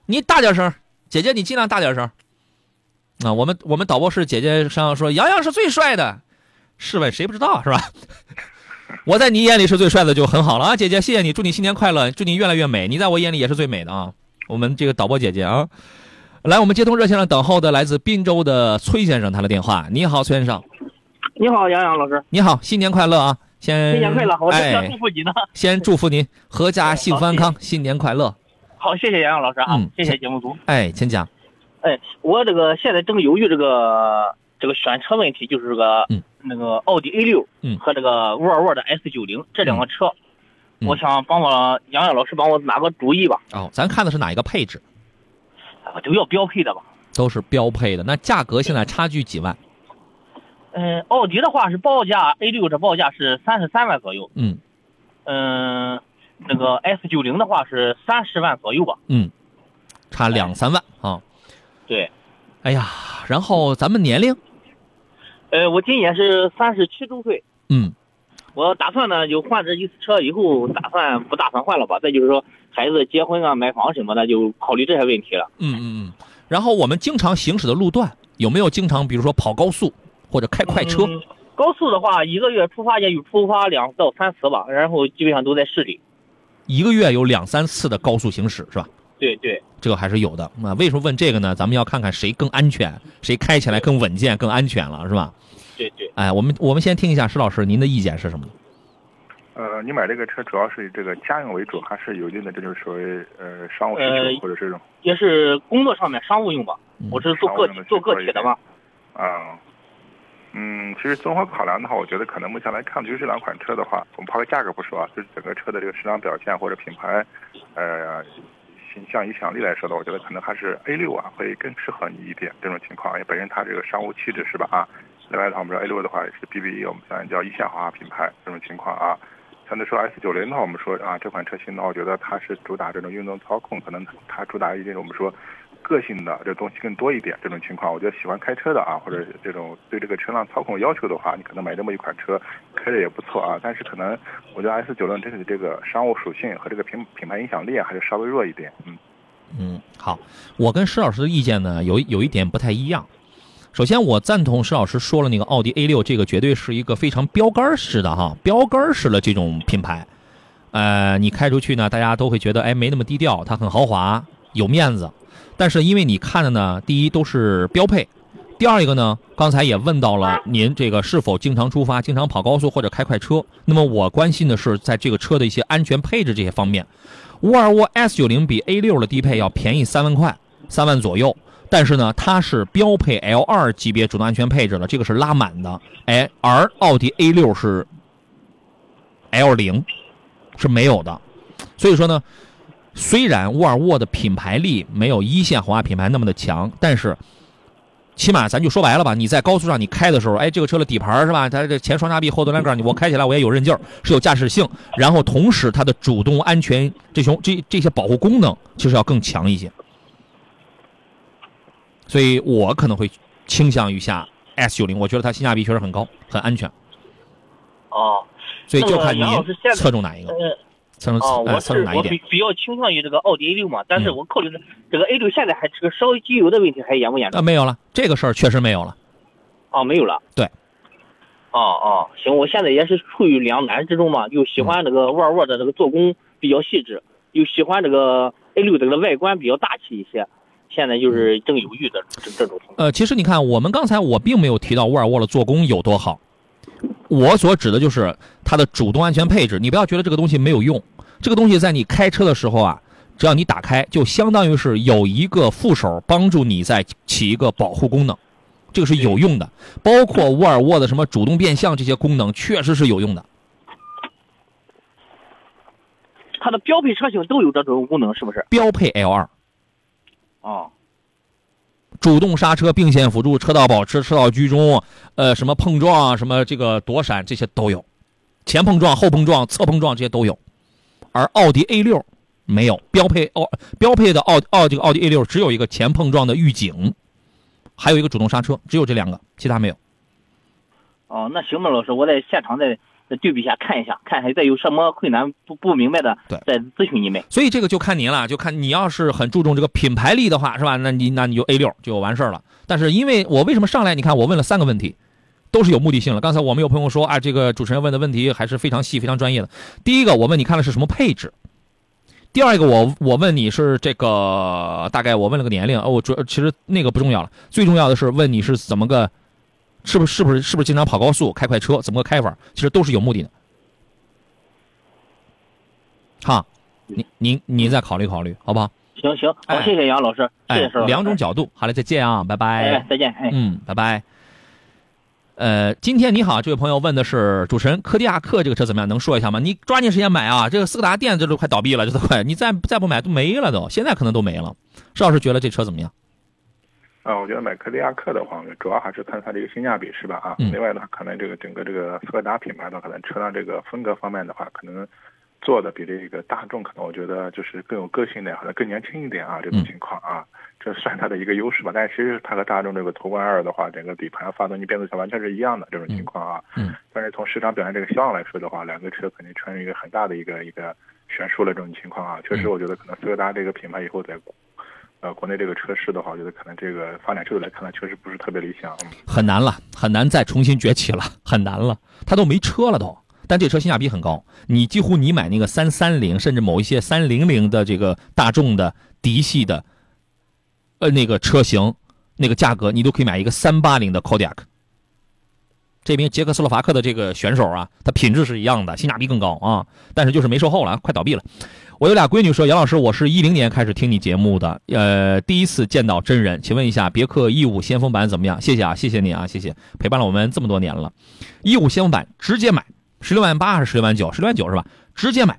Speaker 2: 你大点声，姐姐，你尽量大点声。啊，我们我们导播室姐姐上说杨洋是最帅的，试问谁不知道是吧？我在你眼里是最帅的就很好了啊，姐姐，谢谢你，祝你新年快乐，祝你越来越美，你在我眼里也是最美的啊。我们这个导播姐姐啊，来，我们接通热线上等候的来自滨州的崔先生，他的电话。你好，崔先生。
Speaker 6: 你好，杨洋老师。
Speaker 2: 你好，新年快乐啊！先
Speaker 6: 新年快乐，我正要
Speaker 2: 哎
Speaker 6: 祝福你呢。
Speaker 2: 先祝福您阖家 幸福安康，新年快乐。
Speaker 6: 好，谢谢杨洋老师啊，
Speaker 2: 嗯
Speaker 6: 谢谢节目组。
Speaker 2: 哎，请讲。
Speaker 6: 哎，我这个现在正犹豫这个这个选车问题，就是这个、
Speaker 2: 嗯
Speaker 6: 那个奥迪 A 六
Speaker 2: 嗯
Speaker 6: 和这个沃尔沃的 S 九零这两个车，
Speaker 2: 嗯
Speaker 6: 我想帮我杨洋老师帮我拿个主意吧，
Speaker 2: 哦，咱看的是哪一个配置？
Speaker 6: 啊都要标配的吧。
Speaker 2: 都是标配的。那价格现在差距几万？
Speaker 6: 嗯，奥迪的话是报价 A 六这报价是三十三万左右，
Speaker 2: 嗯
Speaker 6: 嗯，那个 S 九零的话是三十万左右吧。
Speaker 2: 嗯，差两三万啊。
Speaker 6: 对，
Speaker 2: 哎呀，然后咱们年龄，
Speaker 6: 呃，我今年是三十七周岁。
Speaker 2: 嗯
Speaker 6: 我打算呢，就换这一次车以后，打算不打算换了吧？再就是说，孩子结婚啊、买房什么的，就考虑这些问题了。
Speaker 2: 嗯嗯嗯。然后我们经常行驶的路段有没有经常，比如说跑高速或者开快车？
Speaker 6: 嗯高速的话，一个月出发也有出发两到三次吧，然后基本上都在市里。
Speaker 2: 一个月有两三次的高速行驶是吧？
Speaker 6: 对对，
Speaker 2: 这个还是有的。啊，为什么问这个呢？咱们要看看谁更安全，谁开起来更稳健、更安全了，是吧？
Speaker 6: 对对。
Speaker 2: 哎，我们我们先听一下石老师您的意见是什么？
Speaker 3: 呃，你买这个车主要是以这个家用为主，还是有一定的这就是所谓呃商务需
Speaker 6: 呃
Speaker 3: 求或者是这种
Speaker 6: 也是工作上面商务用吧。
Speaker 2: 嗯
Speaker 6: 我是做个体做个体的嘛。
Speaker 3: 啊？嗯，嗯其实综合考量的话，我觉得可能目前来看，就是这两款车的话，我们抛开价格不说啊，就是整个车的这个市场表现或者品牌，呃，形象影响力来说的，我觉得可能还是 A 六啊会更适合你一点这种情况，因为本身它这个商务气质是吧啊？另外的话，我们说 A 六的话也是 BBA 我们现在叫一线豪华品牌这种情况啊。相对说 S 九零的话，我们说啊这款车型的话，我觉得它是主打这种运动操控，可能它主打一定我们说个性的这东西更多一点。这种情况，我觉得喜欢开车的啊，或者这种对这个车辆操控要求的话，你可能买这么一款车开着也不错啊。但是可能我觉得 S 九零整体的这个商务属性和这个品品牌影响力啊还是稍微弱一点。嗯，
Speaker 2: 嗯，好，我跟施老师的意见呢有有一点不太一样。首先，我赞同施老师说了，那个奥迪 A 六这个绝对是一个非常标杆式的哈，标杆式的这种品牌。呃，你开出去呢，大家都会觉得哎没那么低调，它很豪华，有面子。但是因为你看的呢，第一都是标配，第二一个呢，刚才也问到了您这个是否经常出发、经常跑高速或者开快车。那么我关心的是在这个车的一些安全配置这些方面。沃尔沃 S 9 0比 A 6的低配要便宜三万块，三万左右。但是呢，它是标配 L 2级别主动安全配置的，这个是拉满的。哎，而奥迪 A 6是 L 0是没有的。所以说呢，虽然沃尔沃的品牌力没有一线豪华品牌那么的强，但是起码咱就说白了吧，你在高速上你开的时候，哎，这个车的底盘是吧？它这前双叉臂后多连杆，你我开起来我也有韧劲儿，是有驾驶性。然后同时它的主动安全这种这这些保护功能其实要更强一些。所以我可能会倾向于下 S 九零我觉得它性价比确实很高，很安全。
Speaker 6: 哦，
Speaker 2: 所以就看您
Speaker 6: 那个杨老师现在
Speaker 2: 侧重哪一个，
Speaker 6: 呃，
Speaker 2: 侧重
Speaker 6: 哦，
Speaker 2: 呃
Speaker 6: 我是我比。比较倾向于这个奥迪 A 六嘛，但是
Speaker 2: 嗯
Speaker 6: 我考虑的这个 A 六现在还这个烧机油的问题还严不严重？
Speaker 2: 啊，没有了，这个事儿确实没有了。
Speaker 6: 哦，没有了。
Speaker 2: 对。
Speaker 6: 哦哦，行，我现在也是处于两难之中嘛，又喜欢这个沃尔沃的这个做工比较细致，又喜欢这个 A 六这个外观比较大气一些。现在就是正犹豫的这这种情况。
Speaker 2: 呃，其实你看，我们刚才我并没有提到沃尔沃的做工有多好，我所指的就是它的主动安全配置。你不要觉得这个东西没有用，这个东西在你开车的时候啊，只要你打开，就相当于是有一个副手帮助你在起一个保护功能，这个是有用的。包括沃尔沃的什么主动变向这些功能，确实是有用的。
Speaker 6: 它的标配车型都有这种功能，是不是？
Speaker 2: 标配 L 二，
Speaker 6: 哦，
Speaker 2: 主动刹车、并线辅助、车道保持、车道居中，呃，什么碰撞啊，什么这个躲闪这些都有，前碰撞、后碰撞、侧碰撞这些都有。而奥迪 A 六没有标配奥标配的奥奥这个奥迪 A 六只有一个前碰撞的预警，还有一个主动刹车，只有这两个，其他没有。
Speaker 6: 哦，那行吧，老师，我在现场再再对比一下，看一下，看一下再有什么困难不不明白的，
Speaker 2: 对
Speaker 6: 再咨询你们。
Speaker 2: 所以这个就看您了，就看你要是很注重这个品牌力的话，是吧？那你那你就 A 六就完事儿了。但是因为我为什么上来，你看我问了三个问题，都是有目的性的。刚才我们有朋友说啊，这个主持人问的问题还是非常细、非常专业的。第一个，我问你看的是什么配置；第二个，我我问你是这个大概我问了个年龄，哦，我主其实那个不重要了，最重要的是问你是怎么个，是不是是不是是不是经常跑高速、开快车，怎么个开法？其实都是有目的的。哈，您您您再考虑考虑，好不好？
Speaker 6: 行行，好，
Speaker 2: 哎
Speaker 6: 谢谢杨老师，谢谢
Speaker 2: 哎。两种角度，好嘞，再见啊，拜拜。
Speaker 6: 哎，再见，哎。
Speaker 2: 嗯，拜拜。呃，今天你好，这位朋友问的是主持人柯迪亚克这个车怎么样？能说一下吗？你抓紧时间买啊！这个斯柯达店这都快倒闭了，这都快，你再再不买都没了都，现在可能都没了。邵老师觉得这车怎么样？
Speaker 3: 啊，我觉得买柯迪亚克的话，主要还是看它这个性价比是吧？啊，另外呢，可能这个整个这个斯柯达品牌的，可能车辆这个风格方面的话，可能做的比这个大众可能我觉得就是更有个性点，可能更年轻一点啊，这种
Speaker 2: 嗯
Speaker 3: 情况啊，这算它的一个优势吧。但是其实它和大众这个途观二的话，整个底盘、发动机、变速箱完全是一样的这种情况啊。
Speaker 2: 嗯
Speaker 3: 但是从市场表现这个销量来说的话，两个车肯定出现一个很大的一个一个悬殊的这种情况啊。确实，我觉得可能斯柯达这个品牌以后在呃国内这个车市的话，我觉得可能这个发展速度来看呢，确实不是特别理想。嗯
Speaker 2: 很难了，很难再重新崛起了，很难了。它都没车了都，但这车性价比很高。你几乎你买那个三三零，甚至某一些三零零的这个大众的嫡系的，呃，那个车型，那个价格，你都可以买一个三八零的 Kodiaq。这名捷克斯洛伐克的这个选手啊，他品质是一样的，性价比更高啊，但是就是没售后了，快倒闭了。我有俩闺女说，杨老师，我是一零年开始听你节目的，呃，第一次见到真人，请问一下，别克 E 五先锋版怎么样？谢谢啊，谢谢你啊，谢谢，陪伴了我们这么多年了。E 五先锋版直接买，十六万八还是十六万九？十六万九是吧？直接买，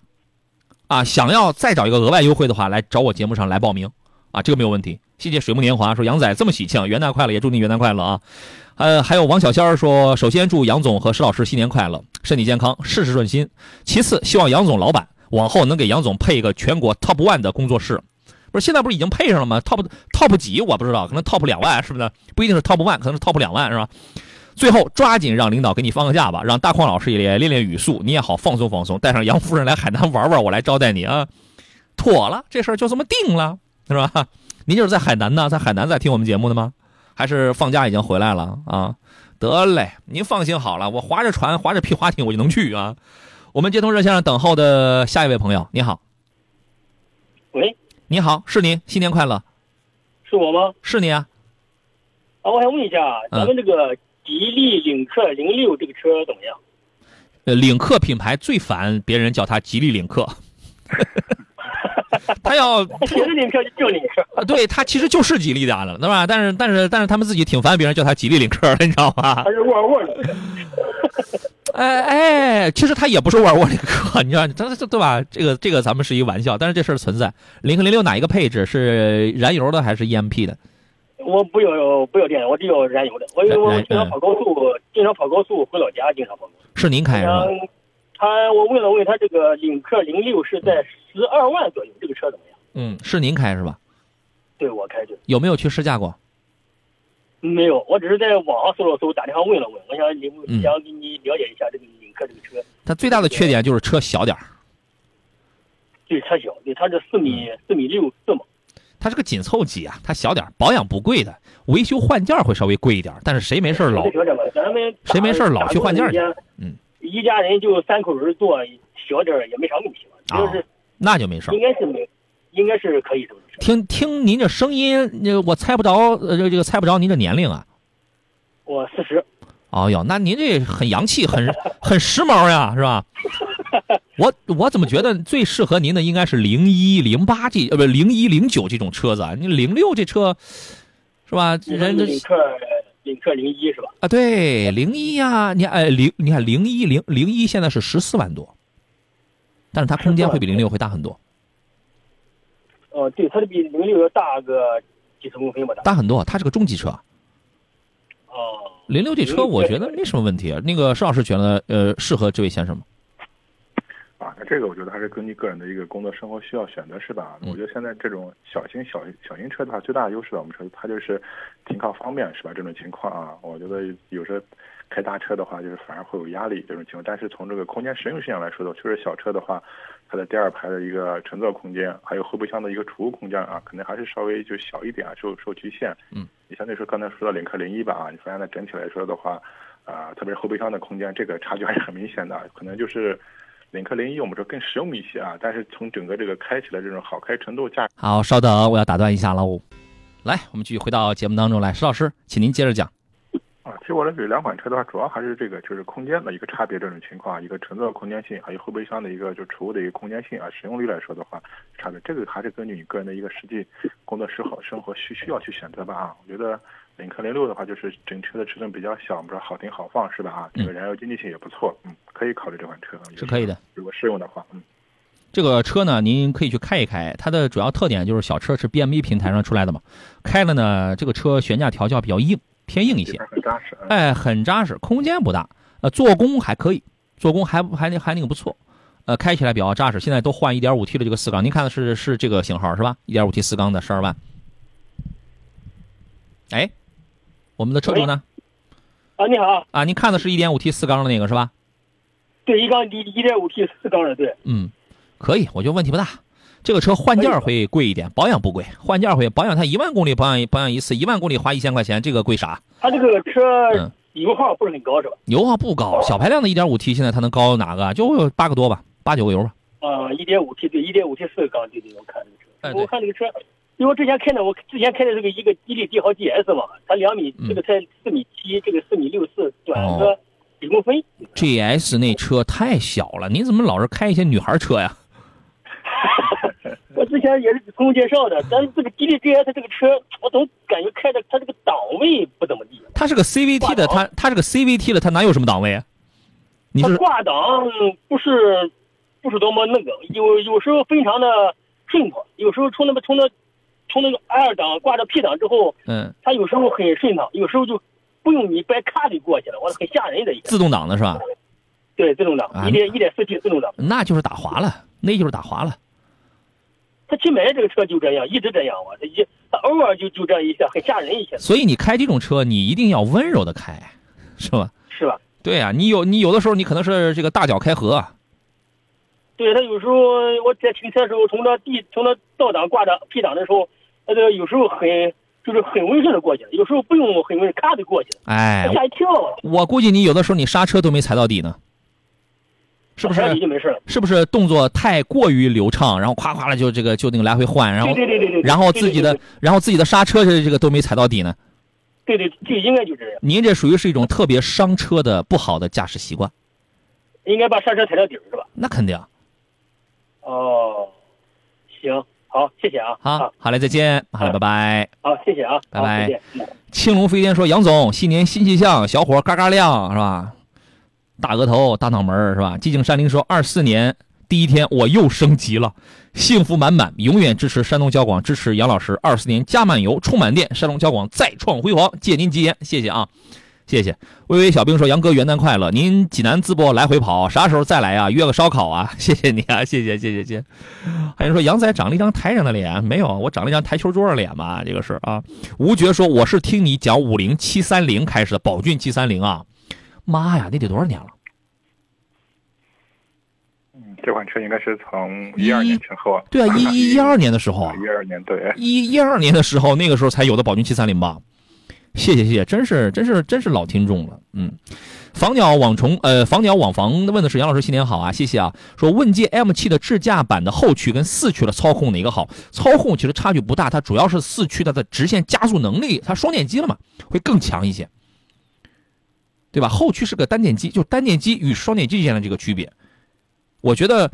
Speaker 2: 啊，想要再找一个额外优惠的话，来找我节目上来报名，啊，这个没有问题。谢谢水木年华说杨仔这么喜庆，元旦快乐，也祝你元旦快乐啊。呃，还有王小仙儿说，首先祝杨总和石老师新年快乐，身体健康，事事顺心。其次，希望杨总老板往后能给杨总配一个全国 top one 的工作室。不是现在不是已经配上了吗？top top 几我不知道，可能 top 两万是不是？不一定是 top one，可能是 top 两万是吧？最后抓紧让领导给你放个假吧，让大矿老师也练练语速，你也好放松放松，带上杨夫人来海南玩玩，我来招待你啊。妥了，这事儿就这么定了，是吧？您就是在海南呢，在海南在听我们节目的吗？还是放假已经回来了啊？得嘞，您放心好了，我划着船，划着皮划艇，我就能去啊。我们接通热线上等候的下一位朋友，你好，
Speaker 7: 喂，
Speaker 2: 你好，是您，新年快乐，
Speaker 7: 是我吗？
Speaker 2: 是你啊？
Speaker 7: 啊，我想问一下，
Speaker 2: 嗯
Speaker 7: 咱们这个吉利领克零六这个车怎么样？
Speaker 2: 呃，领克品牌最烦别人叫它吉利领克，他要
Speaker 7: 它也是领克，就领克。
Speaker 2: 啊，对，它其实就是吉利的了，对吧？但是但是但是他们自己挺烦别人叫它吉利领克的，你知道吗
Speaker 7: 它？是沃尔沃的。
Speaker 2: 哎哎，其实它也不是沃尔沃领克，你知道，这这对吧？这个这个咱们是一个玩笑，但是这事儿存在。领克零六哪一个配置是燃油的还是 EMP 的？
Speaker 7: 我不要不要电的，我只要燃油的。我我经常跑高速，经常跑高速回老家，经常跑高速。
Speaker 2: 是您开是
Speaker 7: 他我问了问他这个领克零六是在十二万左右，这个车怎么样？
Speaker 2: 嗯，是您开是吧？
Speaker 7: 对我开的
Speaker 2: 有没有去试驾过？
Speaker 7: 没有，我只是在网上搜了搜，打电话问了问，我想想给你了解一下这个领克这个车，
Speaker 2: 它最大的缺点就是车小点儿，
Speaker 7: 对车小，对它是四米四米六四嘛。
Speaker 2: 它是个紧凑级啊，它小点儿，保养不贵的，维修换件儿会稍微贵一点，但是谁没事儿老谁没事儿老去换件儿去嗯，
Speaker 7: 一家人就三口人坐，小点儿也没啥问题吧。
Speaker 2: 啊
Speaker 7: 就是
Speaker 2: 那就没事儿
Speaker 7: 应。该是没，应该是可以的。
Speaker 2: 听听您这声音，那我猜不着，呃，这这个猜不着您的年龄啊。
Speaker 7: 我四十，
Speaker 2: 哦哟，那您这很洋气，很 很时髦呀，是吧？我我怎么觉得最适合您的应该是零一零八这呃不零一零九这种车子啊？你零六这车是吧？人这
Speaker 7: 领克领克零一是吧？
Speaker 2: 啊，对，零一呀，你哎零，你看零一零零一现在是十四万多，但是它空间会比零六会大很多，
Speaker 7: 哦，对，它是比零六要大个几十公分吧？大。
Speaker 2: 大很多。它是个中级车，
Speaker 7: 哦，
Speaker 2: 零六这车我觉得没什么问题。啊那个邵老师觉得呃适合这位先生吗？
Speaker 3: 这个我觉得还是根据个人的一个工作生活需要选择是吧？
Speaker 2: 嗯
Speaker 3: 我觉得现在这种小型小小型车的话，最大的优势吧，我们说它就是停靠方便是吧？这种情况啊，我觉得有时候开大车的话，就是反而会有压力这种情况。但是从这个空间实用性上来说的，确实小车的话，它的第二排的一个乘坐空间，还有后备箱的一个储物空间啊，可能还是稍微就小一点啊，受受局限。
Speaker 2: 嗯，
Speaker 3: 你相对说刚才说到领克零一吧啊，你发现它整体来说的话，啊、特别是后备箱的空间，这个差距还是很明显的，可能就是。领克零一我们说更实用一些啊，但是从整个这个开起来这种好开程度、价
Speaker 2: 好，稍等，我要打断一下喽。来，我们继续回到节目当中来，石老师，请您接着讲。
Speaker 3: 啊，其实我认为两款车的话，主要还是这个就是空间的一个差别这种情况，一个乘坐空间性，还有后备箱的一个就储物的一个空间性啊，使用率来说的话，差别这个还是根据你个人的一个实际工作时候生活需需要去选择吧啊。我觉得领克零六的话，就是整车的尺寸比较小，我们说好停好放是吧啊？这个燃油经济性也不错，嗯，可以考虑这款车，
Speaker 2: 是可以的。
Speaker 3: 如果适用的话，嗯。
Speaker 2: 这个车呢，您可以去开一开。它的主要特点就是小车是 BMA 平台上出来的嘛，开了呢，这个车悬架调教比较硬，偏硬一些，
Speaker 3: 很扎实，嗯
Speaker 2: 哎，很扎实，空间不大，呃，做工还可以，做工还还还那个不错，呃，开起来比较扎实。现在都换 1.5T 的这个四缸，您看的是是这个型号是吧？1.5T 四缸的十二万。哎，我们的车主呢？
Speaker 7: 啊，你好，
Speaker 2: 啊，您看的是一点五 T 四缸的那个是吧？
Speaker 7: 对，一缸一一点五 T 四缸的，对，
Speaker 2: 嗯，可以，我觉得问题不大。这个车换件儿会贵一点，保养不贵，换件儿会保养它一万公里保养保养一次，一万公里花一千块钱，这个贵啥？
Speaker 7: 它这个车
Speaker 2: 嗯
Speaker 7: 油耗不是很高是吧？
Speaker 2: 油耗不高，小排量的一点五 T 现在它能高哪个？就有八个多吧，八九个油吧。
Speaker 7: 啊，一点五 T 对，一点五 T 四缸，对对，我看这个车，我看这个车，因为我之前开的，我之前开的这个一个吉利帝豪 GS 嘛，它两米，
Speaker 2: 嗯
Speaker 7: 这个才四米七，这个四米六四，短
Speaker 2: 哦
Speaker 7: 个几公分。
Speaker 2: GS 那车太小了，你怎么老是开一些女孩车呀？
Speaker 7: 我之前也是朋友介绍的，但是这个吉利 GS 这个车，我总感觉开的它这个档位不怎么地，
Speaker 2: 它是个 CVT 的，它它是个 CVT 的，它哪有什么档位啊？你
Speaker 7: 它挂档不是不是多么那个，有有时候非常的顺畅，有时候从那么从那从那个 L 档挂到 P 档之后，
Speaker 2: 嗯
Speaker 7: 它有时候很顺畅，有时候就不用你掰卡就过去了，我很吓人的一个。
Speaker 2: 自动挡的是吧？
Speaker 7: 对，自动挡
Speaker 2: 啊，
Speaker 7: 一点一点四 T 自动挡，
Speaker 2: 那就是打滑了，那就是打滑了。
Speaker 7: 他去买这个车就这样，一直这样啊，他一他偶尔就就这样一下，很吓人一些，
Speaker 2: 所以你开这种车，你一定要温柔的开，是吧？
Speaker 7: 是吧？
Speaker 2: 对呀、你有你有的时候你可能是这个大脚开合，啊
Speaker 7: 对他有时候我在停车的时候，从那地从那倒档挂着 P 档的时候，那个有时候很就是很温顺的过去了，有时候不用很温咔就过去了，
Speaker 2: 哎，
Speaker 7: 吓一跳，
Speaker 2: 我估计你有的时候你刹车都没踩到底呢，是不是？
Speaker 7: 刹底就没事了。
Speaker 2: 是不是动作太过于流畅，然后夸夸的就这个就那个来回换，然后
Speaker 7: 对对对对对，
Speaker 2: 然后自己的
Speaker 7: 对
Speaker 2: 然后自己的刹车这这个都没踩到底呢？
Speaker 7: 对对对，就应该就这样，
Speaker 2: 您这属于是一种特别伤车的不好的驾驶习惯，
Speaker 7: 应该把刹车踩到底儿是吧？
Speaker 2: 那肯定。
Speaker 7: 哦，行，好，谢谢啊，
Speaker 2: 好，好嘞，再见，好嘞，拜拜。
Speaker 7: 好，谢谢啊，
Speaker 2: 拜拜青龙飞天说：“杨总，新年新气象，小伙嘎嘎亮是吧？大额头，大脑门是吧？”寂静山林说：“二四年第一天我又升级了，幸福满满，永远支持山东交广，支持杨老师。二四年加满油，充满电，山东交广再创辉煌。借您吉言，谢谢啊，谢谢。”微微小兵说：“杨哥元旦快乐！您济南淄博来回跑，啥时候再来啊？约个烧烤啊！谢谢你啊，谢谢谢谢谢谢。”还有人说杨仔长了一张台上的脸，没有，我长了一张台球桌的脸嘛，这个是啊。吴觉说：“我是听你讲五零七三零开始的，宝骏七三零啊，妈呀，那得多少年了？
Speaker 3: 嗯，这款车应该是从一二年前后啊，
Speaker 2: 对啊，一一一二年的时候啊，
Speaker 3: 一二年对，
Speaker 2: 一一二年的时候，那个时候才有的宝骏七三零吧？谢谢谢谢，真是真是真是老听众了，嗯。防鸟网虫，呃，防鸟网防问的是杨老师新年好啊，谢谢啊。说问界 M7 的智驾版的后驱跟四驱的操控哪个好？操控其实差距不大，它主要是四驱它的直线加速能力，它双电机了嘛，会更强一些，对吧？后驱是个单电机，就单电机与双电机之间的这个区别，我觉得。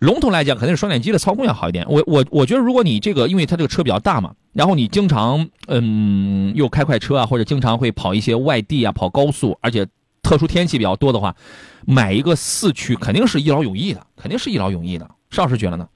Speaker 2: 笼统来讲，肯定是双电机的操控要好一点。我我我觉得，如果你这个，因为它这个车比较大嘛，然后你经常嗯又开快车啊，或者经常会跑一些外地啊，跑高速，而且特殊天气比较多的话，买一个四驱肯定是一劳永逸的，肯定是一劳永逸的。邵老师觉得呢？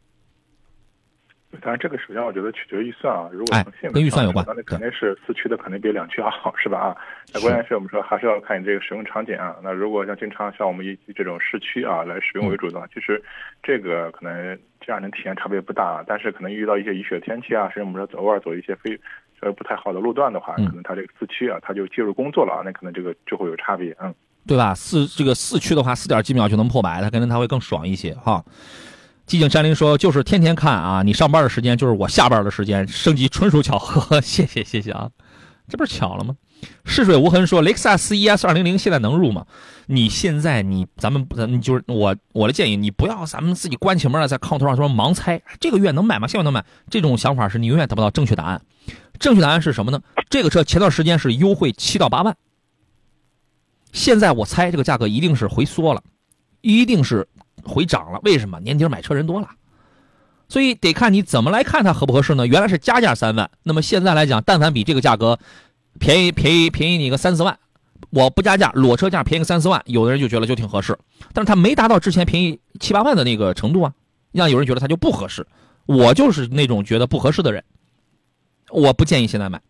Speaker 3: 当然，这个首先我觉得取决于预算啊。如果
Speaker 2: 跟预算有关
Speaker 3: 那肯定是四驱的肯定比两驱要好，是吧？啊，那关键是我们说还是要看你这个使用场景啊。那如果像经常像我们以这种市区啊来使用为主的话，其实这个可能这样能体验差别不大，但是可能遇到一些雨雪天气啊，甚至我们说偶尔走一些非呃不太好的路段的话，
Speaker 2: 嗯
Speaker 3: 可能它这个四驱啊，它就介入工作了啊，那可能这个就会有差别，嗯。
Speaker 2: 对吧？四这个四驱的话，四点几秒就能破百，它可能它会更爽一些哈。寂静山林说：“就是天天看啊，你上班的时间就是我下班的时间，升级纯属巧合。”谢谢谢谢啊，这不是巧了吗？逝水无痕说：“雷克萨斯 ES 二零零现在能入吗？你现在你咱们咱就是我我的建议，你不要咱们自己关起门来在炕头上说盲猜，这个月能买吗？下个月能买？这种想法是你永远得不到正确答案。正确答案是什么呢？这个车前段时间是优惠七到八万。”现在我猜这个价格一定是回缩了，一定是回涨了。为什么？年底买车人多了，所以得看你怎么来看它合不合适呢？原来是加价三万，那么现在来讲，但凡比这个价格便宜便宜便宜你个三四万，我不加价，裸车价便宜个三四万，有的人就觉得就挺合适。但是它没达到之前便宜七八万的那个程度啊，让有人觉得它就不合适。我就是那种觉得不合适的人，我不建议现在买。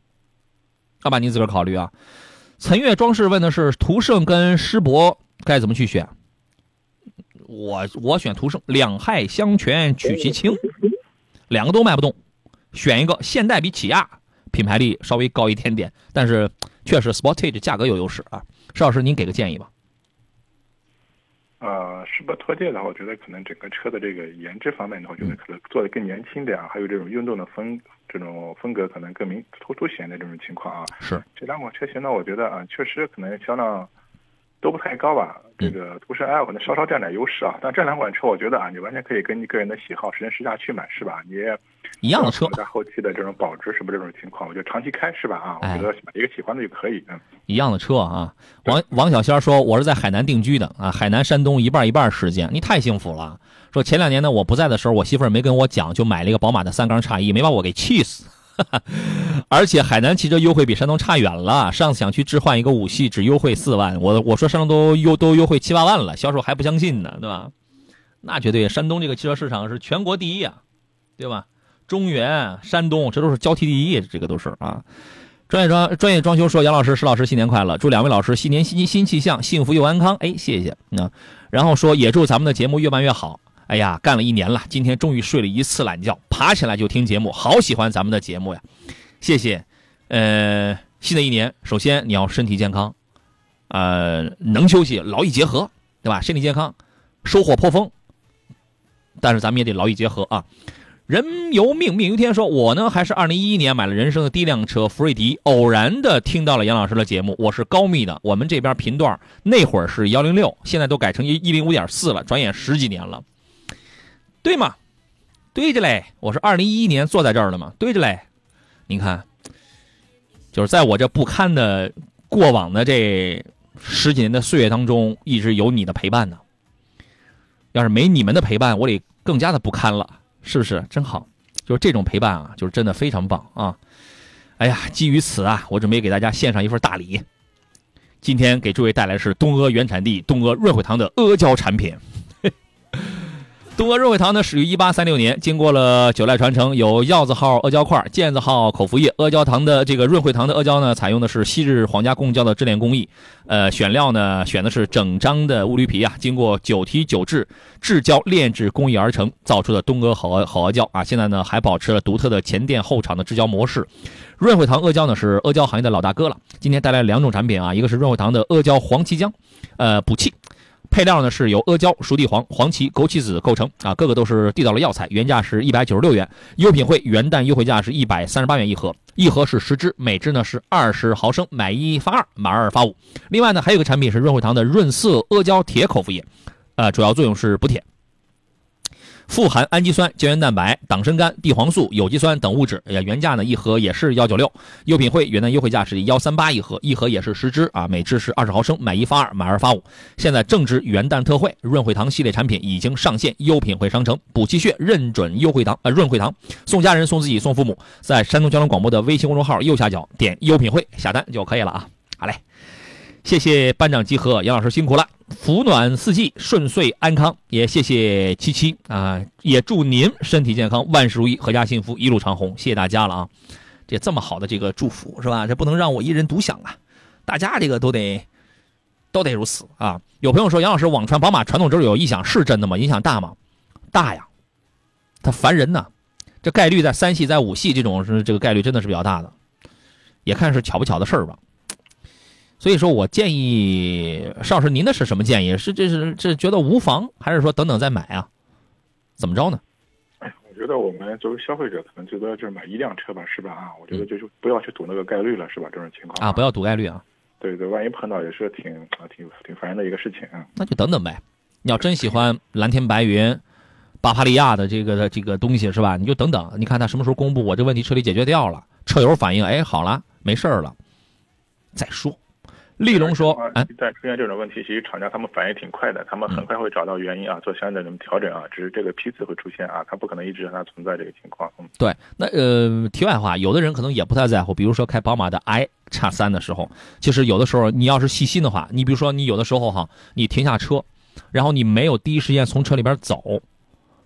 Speaker 2: 好吧，你自个儿考虑啊。岑月装饰问的是途胜跟狮铂该怎么去选？我我选途胜，两害相权取其轻，两个都卖不动，选一个。现代比起亚品牌力稍微高一点点，但是确实 Sportage 价格有优势啊。邵老师，您给个建议吧。
Speaker 3: 呃，狮铂拓界的话，我觉得可能整个车的这个颜值方面的话，我觉得可能做的更年轻点啊，还有这种运动的风这种风格可能更明突凸显的这种情况啊。
Speaker 2: 是
Speaker 3: 这两款车型呢，我觉得啊，确实可能销量都不太高吧。这个途胜 L 可能稍稍占点优势啊，但这两款车我觉得啊，你完全可以根据个人的喜好、时间时价去买，是吧？你也
Speaker 2: 一样的车，
Speaker 3: 在后期的这种保值什么这种情况，我觉得长期开是吧？啊，我
Speaker 2: 哎
Speaker 3: 觉得买一个喜欢的就可以。嗯，
Speaker 2: 一样的车啊。王王小仙说：“我是在海南定居的啊，海南、山东一半一半时间，你太幸福了。”说前两年呢，我不在的时候，我媳妇儿没跟我讲，就买了一个宝马的三缸叉一，没把我给气死。而且海南汽车优惠比山东差远了，上次想去置换一个五系，只优惠四万，我我说山东都优都优惠七八万了，销售还不相信呢，对吧？那绝对，山东这个汽车市场是全国第一啊，对吧？中原、山东这都是交替第一，这个都是啊。专业装专业装修说：“杨老师、石老师新年快乐，祝两位老师新年新新气象，幸福又安康。”哎，谢谢。那、然后说也祝咱们的节目越办越好。哎呀，干了一年了，今天终于睡了一次懒觉，爬起来就听节目，好喜欢咱们的节目呀！谢谢。呃，新的一年，首先你要身体健康，呃，能休息，劳逸结合，对吧？身体健康，收获颇丰。但是咱们也得劳逸结合啊。人由命，命由天。说，我呢还是二零一一年买了人生的第一辆车福瑞迪，偶然的听到了杨老师的节目。我是高密的，我们这边频段那会儿是幺零六，现在都改成一一零五点四了，转眼十几年了，对吗？对着嘞，我是二零一一年坐在这儿的嘛，对着嘞。您看，就是在我这不堪的过往的这十几年的岁月当中，一直有你的陪伴呢。要是没你们的陪伴，我得更加的不堪了。是不是真好？就是这种陪伴啊，就是真的非常棒啊！哎呀，基于此啊，我准备给大家献上一份大礼。今天给诸位带来的是东阿原产地东阿润惠堂的阿胶产品。东阿润惠堂呢，始于一八三六年，经过了九代传承，有药字号阿胶块、健字号口服液。阿胶堂的这个润惠堂的阿胶呢，采用的是昔日皇家贡胶的制炼工艺，呃，选料呢选的是整张的乌驴皮啊，经过九提九制制胶炼制工艺而成，造出的东阿好阿好阿胶啊。现在呢还保持了独特的前店后厂的制胶模式。润惠堂阿胶呢是阿胶行业的老大哥了。今天带来两种产品啊，一个是润惠堂的阿胶黄芪浆，呃，补气。配料呢是由阿胶、熟地黄、黄芪、枸杞子构成啊，个个都是地道的药材，原价是一百九十六元，优品汇元旦优惠价是一百三十八元一盒。一盒是十支，每支呢是二十毫升，买一发二，买二发五。另外呢，还有一个产品是润惠堂的润色阿胶铁口服液，呃，主要作用是补铁。富含氨基酸、胶原蛋白、党参苷、地黄素、有机酸等物质，呀，原价呢一盒也是幺九六，优品汇元旦优惠价是幺三八一盒，一盒也是十支啊，每支是二十毫升，买一发二，买二发五。现在正值元旦特惠，润惠堂系列产品已经上线优品汇商城，补气血认准优惠堂，呃，润惠堂送家人、送自己、送父母，在山东交通广播的微信公众号右下角点优品汇下单就可以了啊。好嘞。谢谢班长集合，杨老师辛苦了，福暖四季，顺遂安康。也谢谢七七啊，也祝您身体健康，万事如意，阖家幸福，一路长虹。谢谢大家了啊！这这么好的这个祝福是吧？这不能让我一人独享啊！大家这个都得都得如此啊！有朋友说杨老师网传宝马传动轴有异响，是真的吗？影响大吗？大呀，它烦人呐。这概率在三系、在五系这种是这个概率真的是比较大的，也看是巧不巧的事儿吧。所以说我建议邵老师，您的是什么建议？是这是这觉得无妨，还是说等等再买啊？怎么着呢？
Speaker 3: 哎，我觉得我们作为消费者，可能最多就是买一辆车吧，是吧？啊，我觉得就是不要去赌那个概率了，是吧？这种情况
Speaker 2: 啊，不要赌概率啊。
Speaker 3: 对对，万一碰到也是挺啊挺挺烦人的一个事情啊。
Speaker 2: 那就等等呗。你要真喜欢蓝天白云、巴伐利亚的这个这个东西是吧？你就等等，你看他什么时候公布，我这问题彻底解决掉了，车友反映，哎，好了，没事了，再说。利龙说：“
Speaker 3: 哎，在出现这种问题，其实厂家他们反应挺快的，他们很快会找到原因啊，做相应的什么调整啊。只是这个批次会出现啊，他不可能一直让它存在这个情况。嗯，
Speaker 2: 对。那呃，题外话，有的人可能也不太在乎，比如说开宝马的 i 叉三的时候，其实有的时候你要是细心的话，你比如说你有的时候哈，你停下车，然后你没有第一时间从车里边走，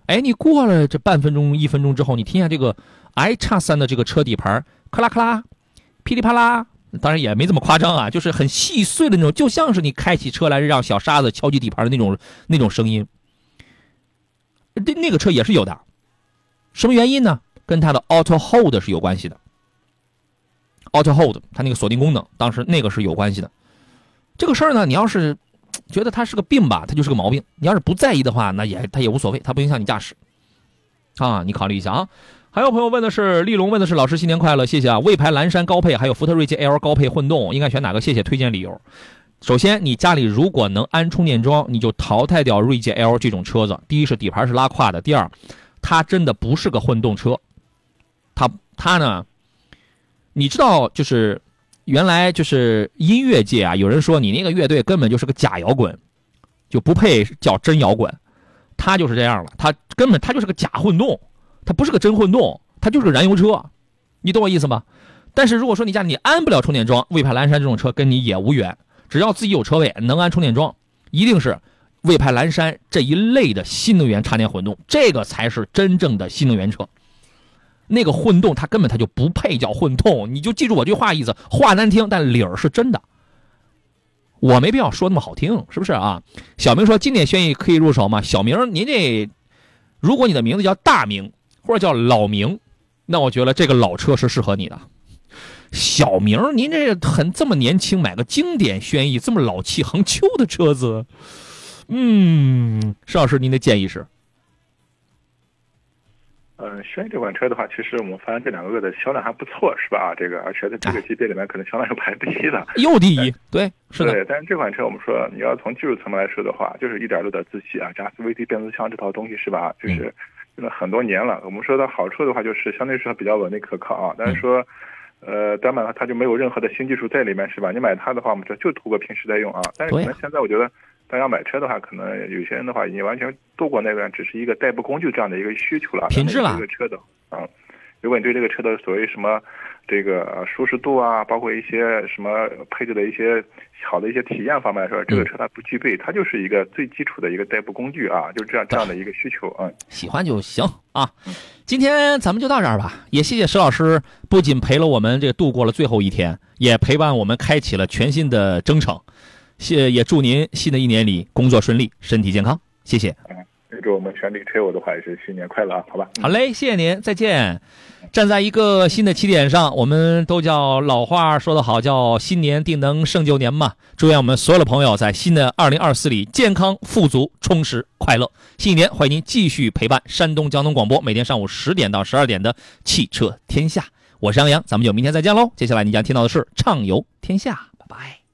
Speaker 2: 哎，你过了这半分钟、一分钟之后，你听见这个 i 叉三的这个车底盘，咔啦咔啦，噼里啪啦。”当然也没这么夸张啊，就是很细碎的那种，就像是你开起车来让小沙子敲击底盘的那种那种声音。那那个车也是有的，什么原因呢？跟它的 Auto Hold 是有关系的。Auto Hold 它那个锁定功能，当时那个是有关系的。这个事儿呢，你要是觉得它是个病吧，它就是个毛病；你要是不在意的话，那也它也无所谓，它不影响你驾驶。啊，你考虑一下啊。还有朋友问的是，丽龙问的是老师新年快乐，谢谢啊！魏牌蓝山高配还有福特锐界 L 高配混动，应该选哪个？谢谢推荐理由。首先，你家里如果能安充电桩，你就淘汰掉锐界 L 这种车子。第一是底盘是拉胯的，第二，它真的不是个混动车。它它呢，你知道就是原来就是音乐界啊，有人说你那个乐队根本就是个假摇滚，就不配叫真摇滚。它就是这样了，它根本它就是个假混动。它不是个真混动，它就是个燃油车，你懂我意思吗？但是如果说你家里安不了充电桩，魏派蓝山这种车跟你也无缘。只要自己有车位，能安充电桩，一定是魏派蓝山这一类的新能源插电混动，这个才是真正的新能源车。那个混动它根本它就不配叫混动，你就记住我这话意思，话难听，但理儿是真的。我没必要说那么好听，是不是啊？小明说经典轩逸可以入手吗？小明，您这如果你的名字叫大明。或者叫老名，那我觉得这个老车是适合你的。小明，您这很这么年轻，买个经典轩逸这么老气横秋的车子，嗯，邵老师，您的建议是？
Speaker 3: 嗯，轩逸这款车的话，其实我们发现这两个月的销量还不错，是吧？这个而且在这个级别里面，可能销量是排第一的，
Speaker 2: 又第一，对，是的。
Speaker 3: 对，但是这款车我们说，你要从技术层面来说的话，就是一点六的自吸啊，加 CVT 变速箱这套东西，是吧？就是。用了很多年了，我们说它好处的话，就是相对来说比较稳定可靠啊。但是说，呃，单买它就没有任何的新技术在里面，是吧？你买它的话，我们就就图个平时在用啊。但是可能现在我觉得，大家买车的话，可能有些人的话已经完全度过那个只是一个代步工具这样的一个需求了。
Speaker 2: 品质了。
Speaker 3: 这个车的啊，如果你对这个车的所谓什么。这个舒适度啊，包括一些什么配置的一些好的一些体验方面来说，这个车它不具备，它就是一个最基础的一个代步工具啊，就这样这样的一个需求啊。
Speaker 2: 喜欢就行啊。今天咱们就到这儿吧，也谢谢石老师，不仅陪了我们这度过了最后一天，也陪伴我们开启了全新的征程。谢也祝您新的一年里工作顺利，身体健康。谢谢。
Speaker 3: 预祝我们全体车友的话也是新年快乐，好吧？
Speaker 2: 好嘞，谢谢您，再见。站在一个新的起点上，我们都叫老话说得好，叫新年定能胜旧年嘛。祝愿我们所有的朋友在新的二零二四里健康、富足、充实、快乐。新一年，欢迎您继续陪伴山东交通广播每天上午十点到十二点的汽车天下。我是杨洋，咱们就明天再见喽。接下来你将听到的是畅游天下，拜拜。